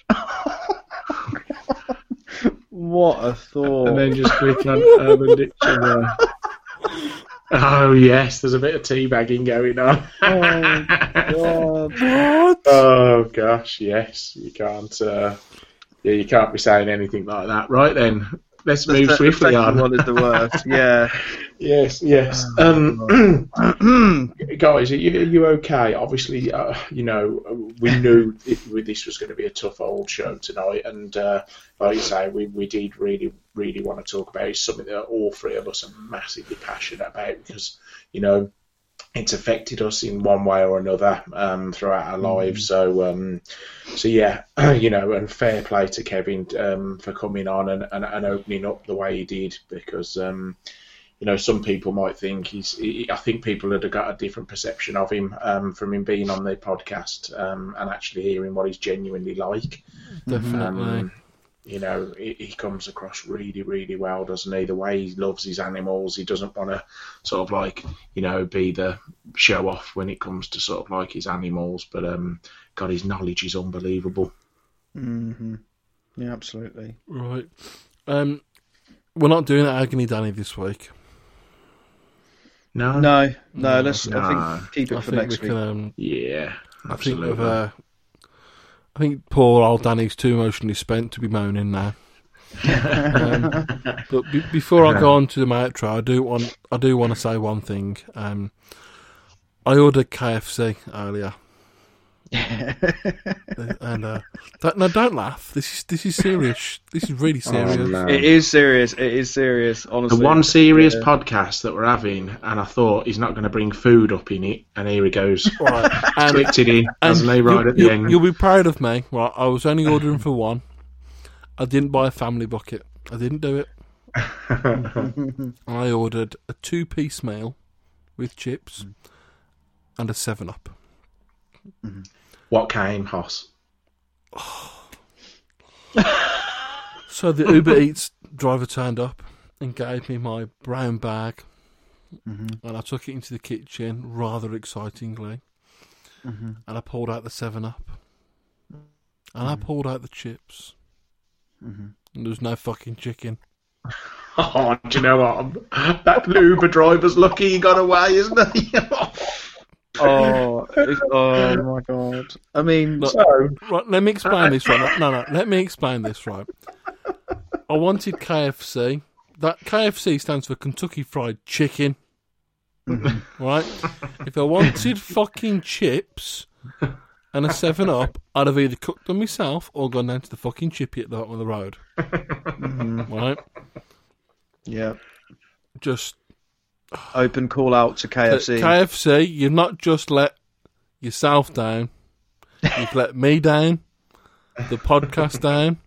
what a thought. and then just click on Urban Dictionary. Oh yes, there's a bit of teabagging going on. Oh, God. What? Oh gosh, yes, you can't. Uh, yeah, you can't be saying anything like that. Right then, let's The move the swiftly second on. one is the worst. Yeah. Yes, yes. Um, guys, are you, are you okay? Obviously, uh, you know, we knew it, this was going to be a tough old show tonight, and uh, like you say, we, we did really, really want to talk about. It's something that all three of us are massively passionate about because, you know, it's affected us in one way or another um, throughout our lives. So, um, so yeah, you know, and fair play to Kevin um, for coming on and, and, and opening up the way he did because. Um, you know, some people might think he's. He, I think people had got a different perception of him um, from him being on their podcast um, and actually hearing what he's genuinely like. Definitely. You know, he, he comes across really, really well, doesn't he? The way he loves his animals, he doesn't want to sort of like, you know, be the show off when it comes to sort of like his animals. But um, God, his knowledge is unbelievable. hmm Yeah, absolutely. Right. Um, we're not doing agony Danny this week. No, No, no. No, let's. no. I think keep it I for think next we week. can. Um, yeah, I think absolutely. with, uh, I think poor old Danny's too emotionally spent to be moaning now. um, but be- before I go on to the outro, I do want I do want to say one thing. Um, I ordered KFC earlier, and uh, don't, no, don't laugh. This is this is serious. This is really serious. Oh, no. It is serious. It is serious. Honestly, the one serious Yeah. podcast that we're having, and I thought he's not going to bring food up in it, and here he goes. Right, and, Slipped it in, hasn't he, right you, at the you, end? You'll be proud of me. Right, I was only ordering for one. I didn't buy a family bucket. I didn't do it. I ordered a two-piece meal with chips and a Seven Up. What came, Hoss? So the Uber Eats driver turned up and gave me my brown bag, mm-hmm. and I took it into the kitchen rather excitingly, mm-hmm. and I pulled out the Seven Up, and I mm-hmm. pulled out the chips, and there was no fucking chicken. Oh, do you know what? That Uber driver's lucky he got away, isn't he? Oh, oh my god! I mean, Look, so Right, let me explain this right. No, no, let me explain this right. I wanted KFC. That KFC stands for Kentucky Fried Chicken. Mm-hmm. Right? If I wanted fucking chips and a 7 Up, I'd have either cooked them myself or gone down to the fucking chippy at the bottom of the road. Mm-hmm. Right? yeah, Just open call out to KFC. KFC, you've not just let yourself down, you've let me down, the podcast down,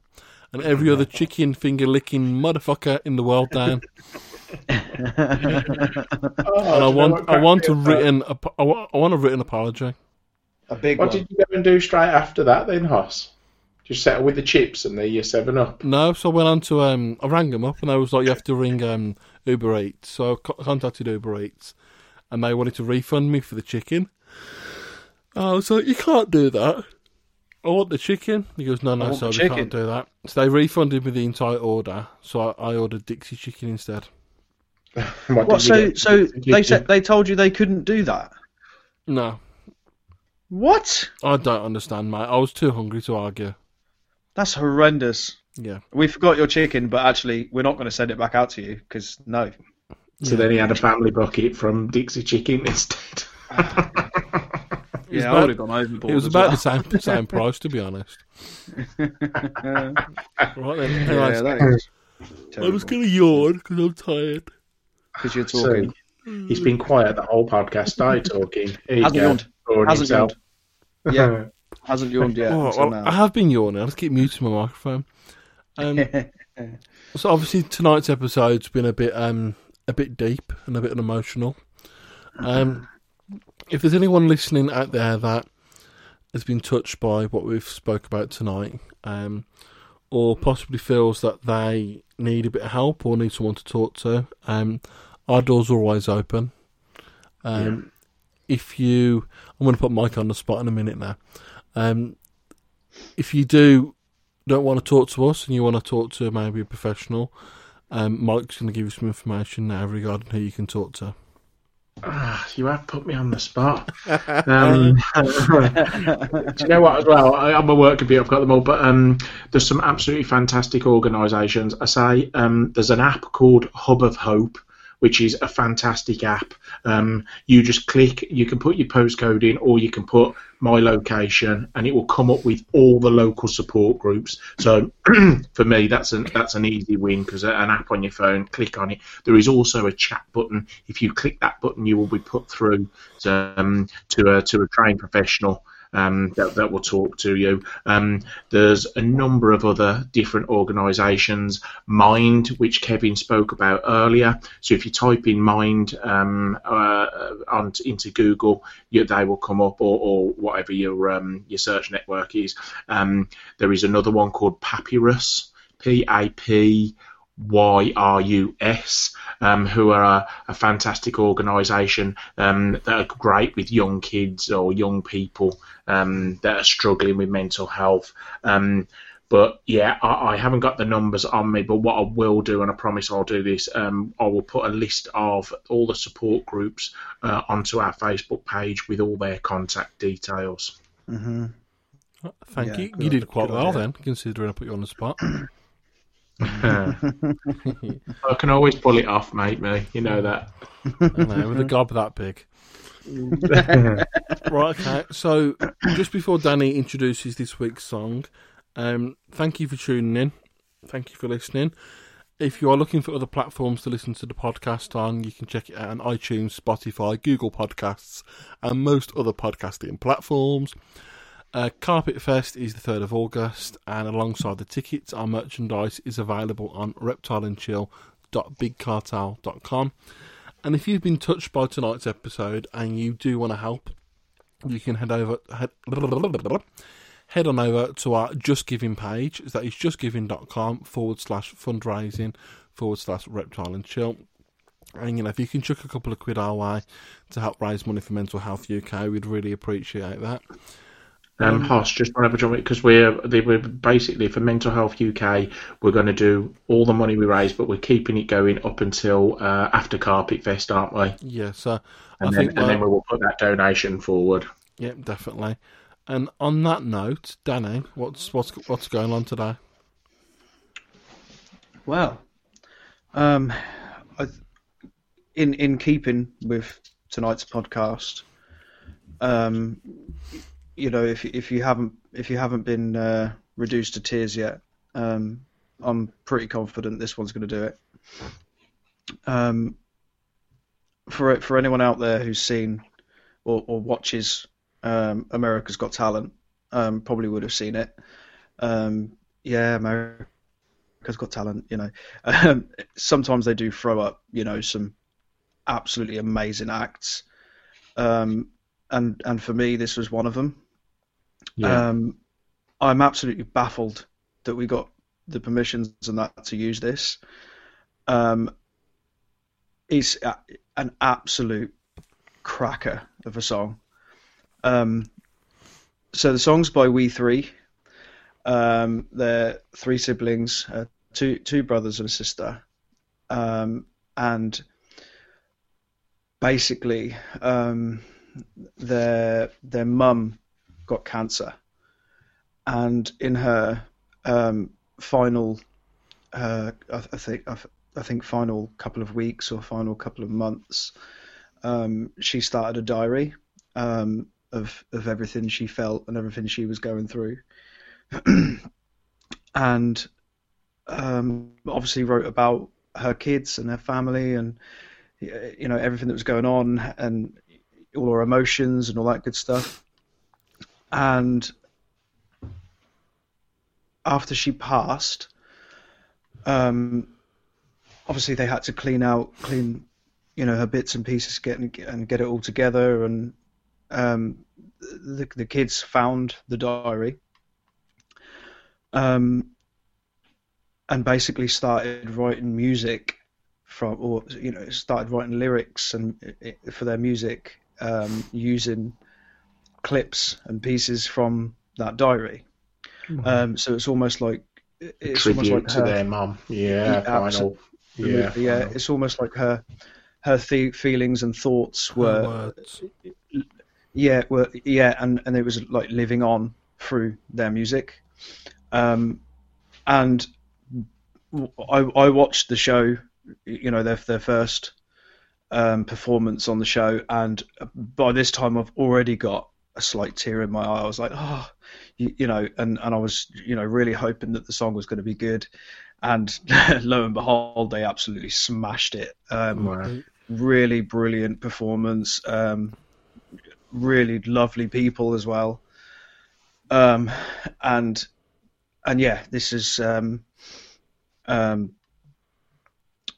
and every other chicken finger licking motherfucker in the world down. and I oh, want, I want a written, I want, I want a written apology. a big What one. did you go and do straight after that then, Hoss? Just settle with the chips and the uh, 7 Up. No, so I went on to, um, I rang them up, and I was like, you have to ring um, Uber Eats. So I contacted Uber Eats, and they wanted to refund me for the chicken. I was like, you can't do that. I want the chicken. He goes, no, no, want so the we can't do that. So they refunded me the entire order. So I, I ordered Dixy chicken instead. What, What? So, so they said they told you they couldn't do that. No, What? I don't understand, mate. I was too hungry to argue. That's horrendous. Yeah. We forgot your chicken, but actually, we're not going to send it back out to you because no. So then he had a family bucket from Dixy Chicken instead. was Yeah, about- I would have gone overboard. It was about well. the same same price, to be honest. Right then. yeah, Anyways, that is I was going to yawn because I'm tired. because you're So talking. he's been quiet the whole podcast. Started talking. Here you Hasn't go. yawned. Hasn't himself. Yeah. Hasn't yawned yet. Oh, well. I have been yawning. I just keep muting my microphone. Um, so obviously tonight's episode's been a bit um a bit deep and a bit emotional. Um, if there's anyone listening out there that has been touched by what we've spoke about tonight, um, or possibly feels that they need a bit of help or need someone to talk to, um, our doors are always open. Um, If you, I'm going to put Mike on the spot in a minute now. Um, if you do don't want to talk to us and you want to talk to maybe a professional, um, Mike's going to give you some information now regarding who you can talk to. Ah, you have put me on the spot. Um, do you know what? As well, I, I'm a work computer. I've got them all, but um, there's some absolutely fantastic organisations. I say um, there's an app called Hub of Hope, which is a fantastic app. Um, you just click, you can put your postcode in, or you can put my location, and it will come up with all the local support groups. So for me, that's an that's an easy win because an app on your phone, click on it. There is also a chat button. If you click that button, you will be put through to um, to a to a trained professional. Um, that, that will talk to you. Um, there's a number of other different organisations. Mind, which Kevin spoke about earlier. So if you type in Mind um, uh, on, into Google, you, they will come up, or, or whatever your um, your search network is. Um, there is another one called Papyrus, P A P Y R U S, um, who are a, a fantastic organisation um, that are great with young kids or young people um, that are struggling with mental health. Um, but yeah, I, I haven't got the numbers on me. But what I will do, and I promise I'll do this, um, I will put a list of all the support groups uh, onto our Facebook page with all their contact details. hmm Thank Yeah, you. good- You did quite good well idea. then, considering I put you on the spot. I can always pull it off, mate. Me, you know that. I know, with a gob that big. Right, okay. So, just before Danny introduces this week's song, um, thank you for tuning in. Thank you for listening. If you are looking for other platforms to listen to the podcast on, you can check it out on iTunes, Spotify, Google Podcasts, and most other podcasting platforms. Uh, Carpet Fest is the 3rd of August, and alongside the tickets, our merchandise is available on reptileandchill.bigcartel.com. And if you've been touched by tonight's episode and you do want to help, you can head over head, head on over to our Just Giving page. That is justgiving.com forward slash fundraising forward slash reptile and chill. And you know, if you can chuck a couple of quid our way to help raise money for Mental Health UK, we'd really appreciate that. Um, Hoss, just want to jump because we're they we're basically for Mental Health UK. We're going to do all the money we raise, but we're keeping it going up until uh, after Carpet Fest, aren't we? Yeah, so I And, then, think and then we will put that donation forward. yeah, definitely. And on that note, Danny, what's what's what's going on today? Well, um, I, in in keeping with tonight's podcast, um, you know, if if you haven't if you haven't been uh, reduced to tears yet, um, I'm pretty confident this one's going to do it. Um, for for anyone out there who's seen or, or watches um, America's Got Talent, um, probably would have seen it. Um, yeah, America. America's Got Talent, you know. Um, sometimes they do throw up, you know, some absolutely amazing acts. And and for me, this was one of them. Um, I'm absolutely baffled that we got the permissions and that to use this. Um, it's a, an absolute cracker of a song. Um, so the song's by We Three. Um, they're three siblings, uh, two two brothers and a sister, um, and basically um, their their mum got cancer, and in her um, final, uh, I, I think I, I think final couple of weeks or final couple of months, um, she started a diary um, of of everything she felt and everything she was going through, and um, obviously wrote about her kids and her family and you know everything that was going on and all her emotions and all that good stuff. And after she passed, um, obviously they had to clean out, clean, you know, her bits and pieces, get and get it all together, and um, the the kids found the diary, um, and basically started writing music from, or you know, started writing lyrics and for their music um, using clips and pieces from that diary. Mm-hmm. Um, so it's almost like it's tribute almost like to her, their mum. Yeah, final. Yeah, yeah. Final. It's almost like her her th- feelings and thoughts were. Yeah, were yeah, and and it was like living on through their music, um, and I I watched the show, you know, their their first um, performance on the show, and by this time I've already got a slight tear in my eye. I was like, oh, you, you, know, and, and I was, you know, really hoping that the song was going to be good. And lo and behold, they absolutely smashed it. Um, wow. Really brilliant performance. Um, really lovely people as well. Um, and and yeah, this is um, um,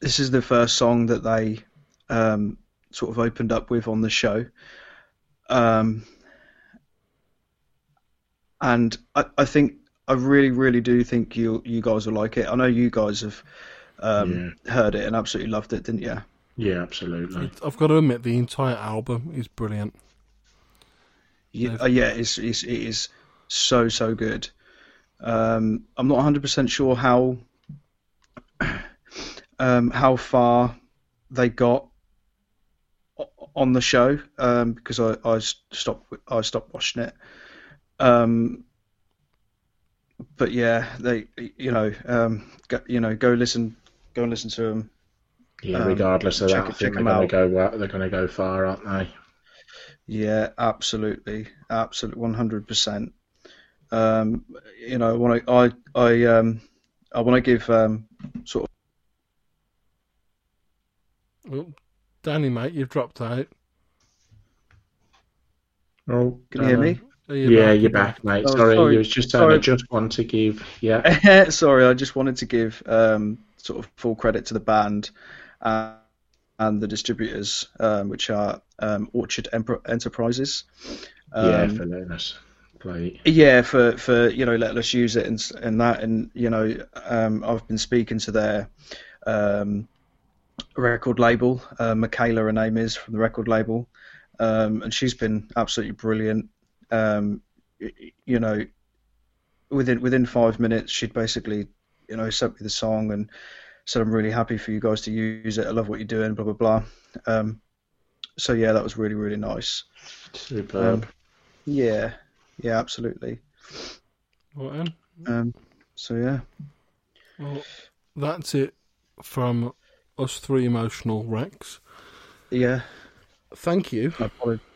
this is the first song that they um, sort of opened up with on the show. Um, and I, I think I really, really do think you you guys will like it. I know you guys have um, yeah. heard it and absolutely loved it, didn't you? Yeah, absolutely. I've got to admit, the entire album is brilliant. Yeah, uh, yeah, it's, it's it is so so good. Um, I'm not 100 percent sure how um, how far they got on the show um, because I, I stopped I stopped watching it. Um, but yeah, they you know um, go, you know go listen go and listen to them. Yeah, um, regardless of check, that, I think they're going to go they're going to go far, aren't they? Yeah, absolutely, absolutely, one hundred percent. Um, you know, when I I I um I want to give um sort of. Oh, Danny, mate, you've dropped out. Oh, can you hear me? You yeah, back? you're back, mate. Oh, sorry, sorry, you was just saying I just want to give. Yeah. sorry, I just wanted to give um, sort of full credit to the band uh, and the distributors, um, which are um, Orchard Enterprises. yeah, um, for letting us play. Yeah, for for you know letting us use it and and that, and you know um, I've been speaking to their um, record label. Uh, Michaela, her name is from the record label. Um, and she's been absolutely brilliant um, you know, within within five minutes, she'd basically, you know, sent me the song and said, "I'm really happy for you guys to use it. I love what you're doing." Blah blah blah. Um, so yeah, that was really really nice. Superb. Um, yeah, yeah, absolutely. What? Um, so yeah. Well, that's it from us three emotional wrecks. Yeah. Thank you. I apologize.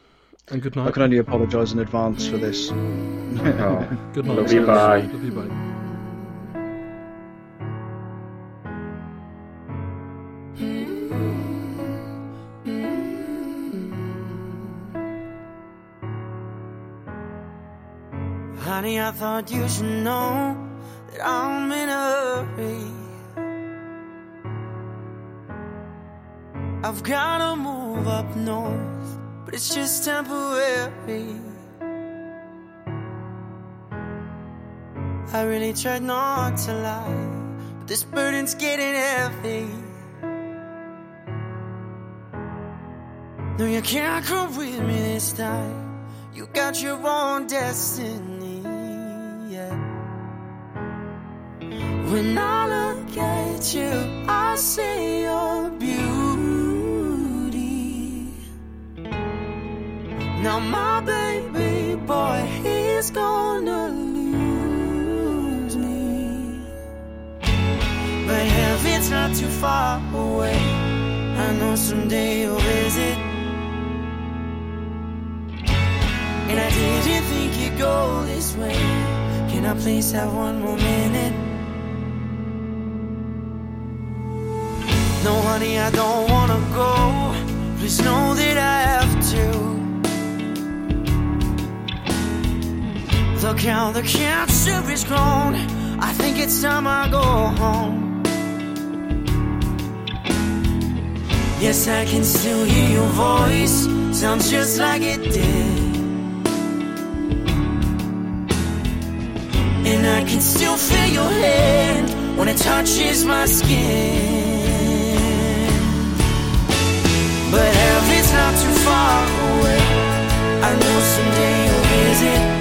And good night. I can only apologise in advance for this. oh, good night. Love you, bye. Love you, bye. Honey, I thought you should know that I'm in a hurry. I've gotta move up north but it's just temporary. I really tried not to lie, but this burden's getting heavy. No, you can't come with me this time. You got your own destiny. Yeah. When I look at you, I see your Now my baby boy, he's gonna lose me. But heaven's not too far away. I know someday you'll visit. And I didn't think you'd go this way. Can I please have one more minute? No, honey, I don't wanna go. Please know that I have to. Look how the cancer is grown. I think it's time I go home. Yes, I can still hear your voice. Sounds just like it did. And I can still feel your hand when it touches my skin. But heaven's not too far away. I know someday you'll visit.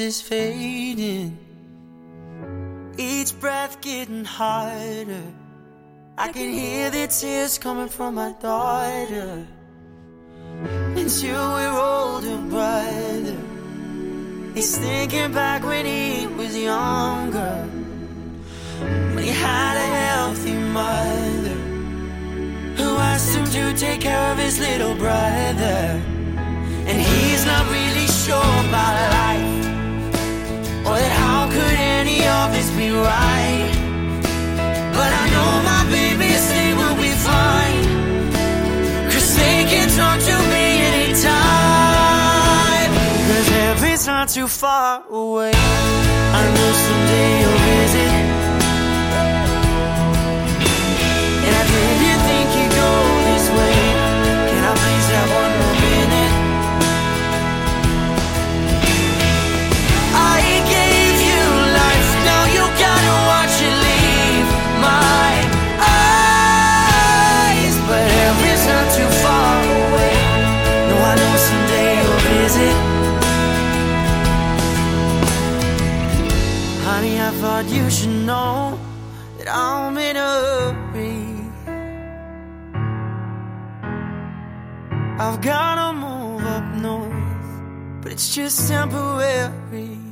voices fading. Each breath getting harder. I can hear the tears coming from my daughter. Until we're older, brother. He's thinking back when he was younger. When he had a healthy mother who asked him to take care of his little brother. And he's not really sure about life. Or that how could any of this be right? But I know my babies, they will be fine. Cause they can talk to me anytime. Cause heaven's not too far away. I know someday you'll visit. I've gotta move up north, but it's just temporary.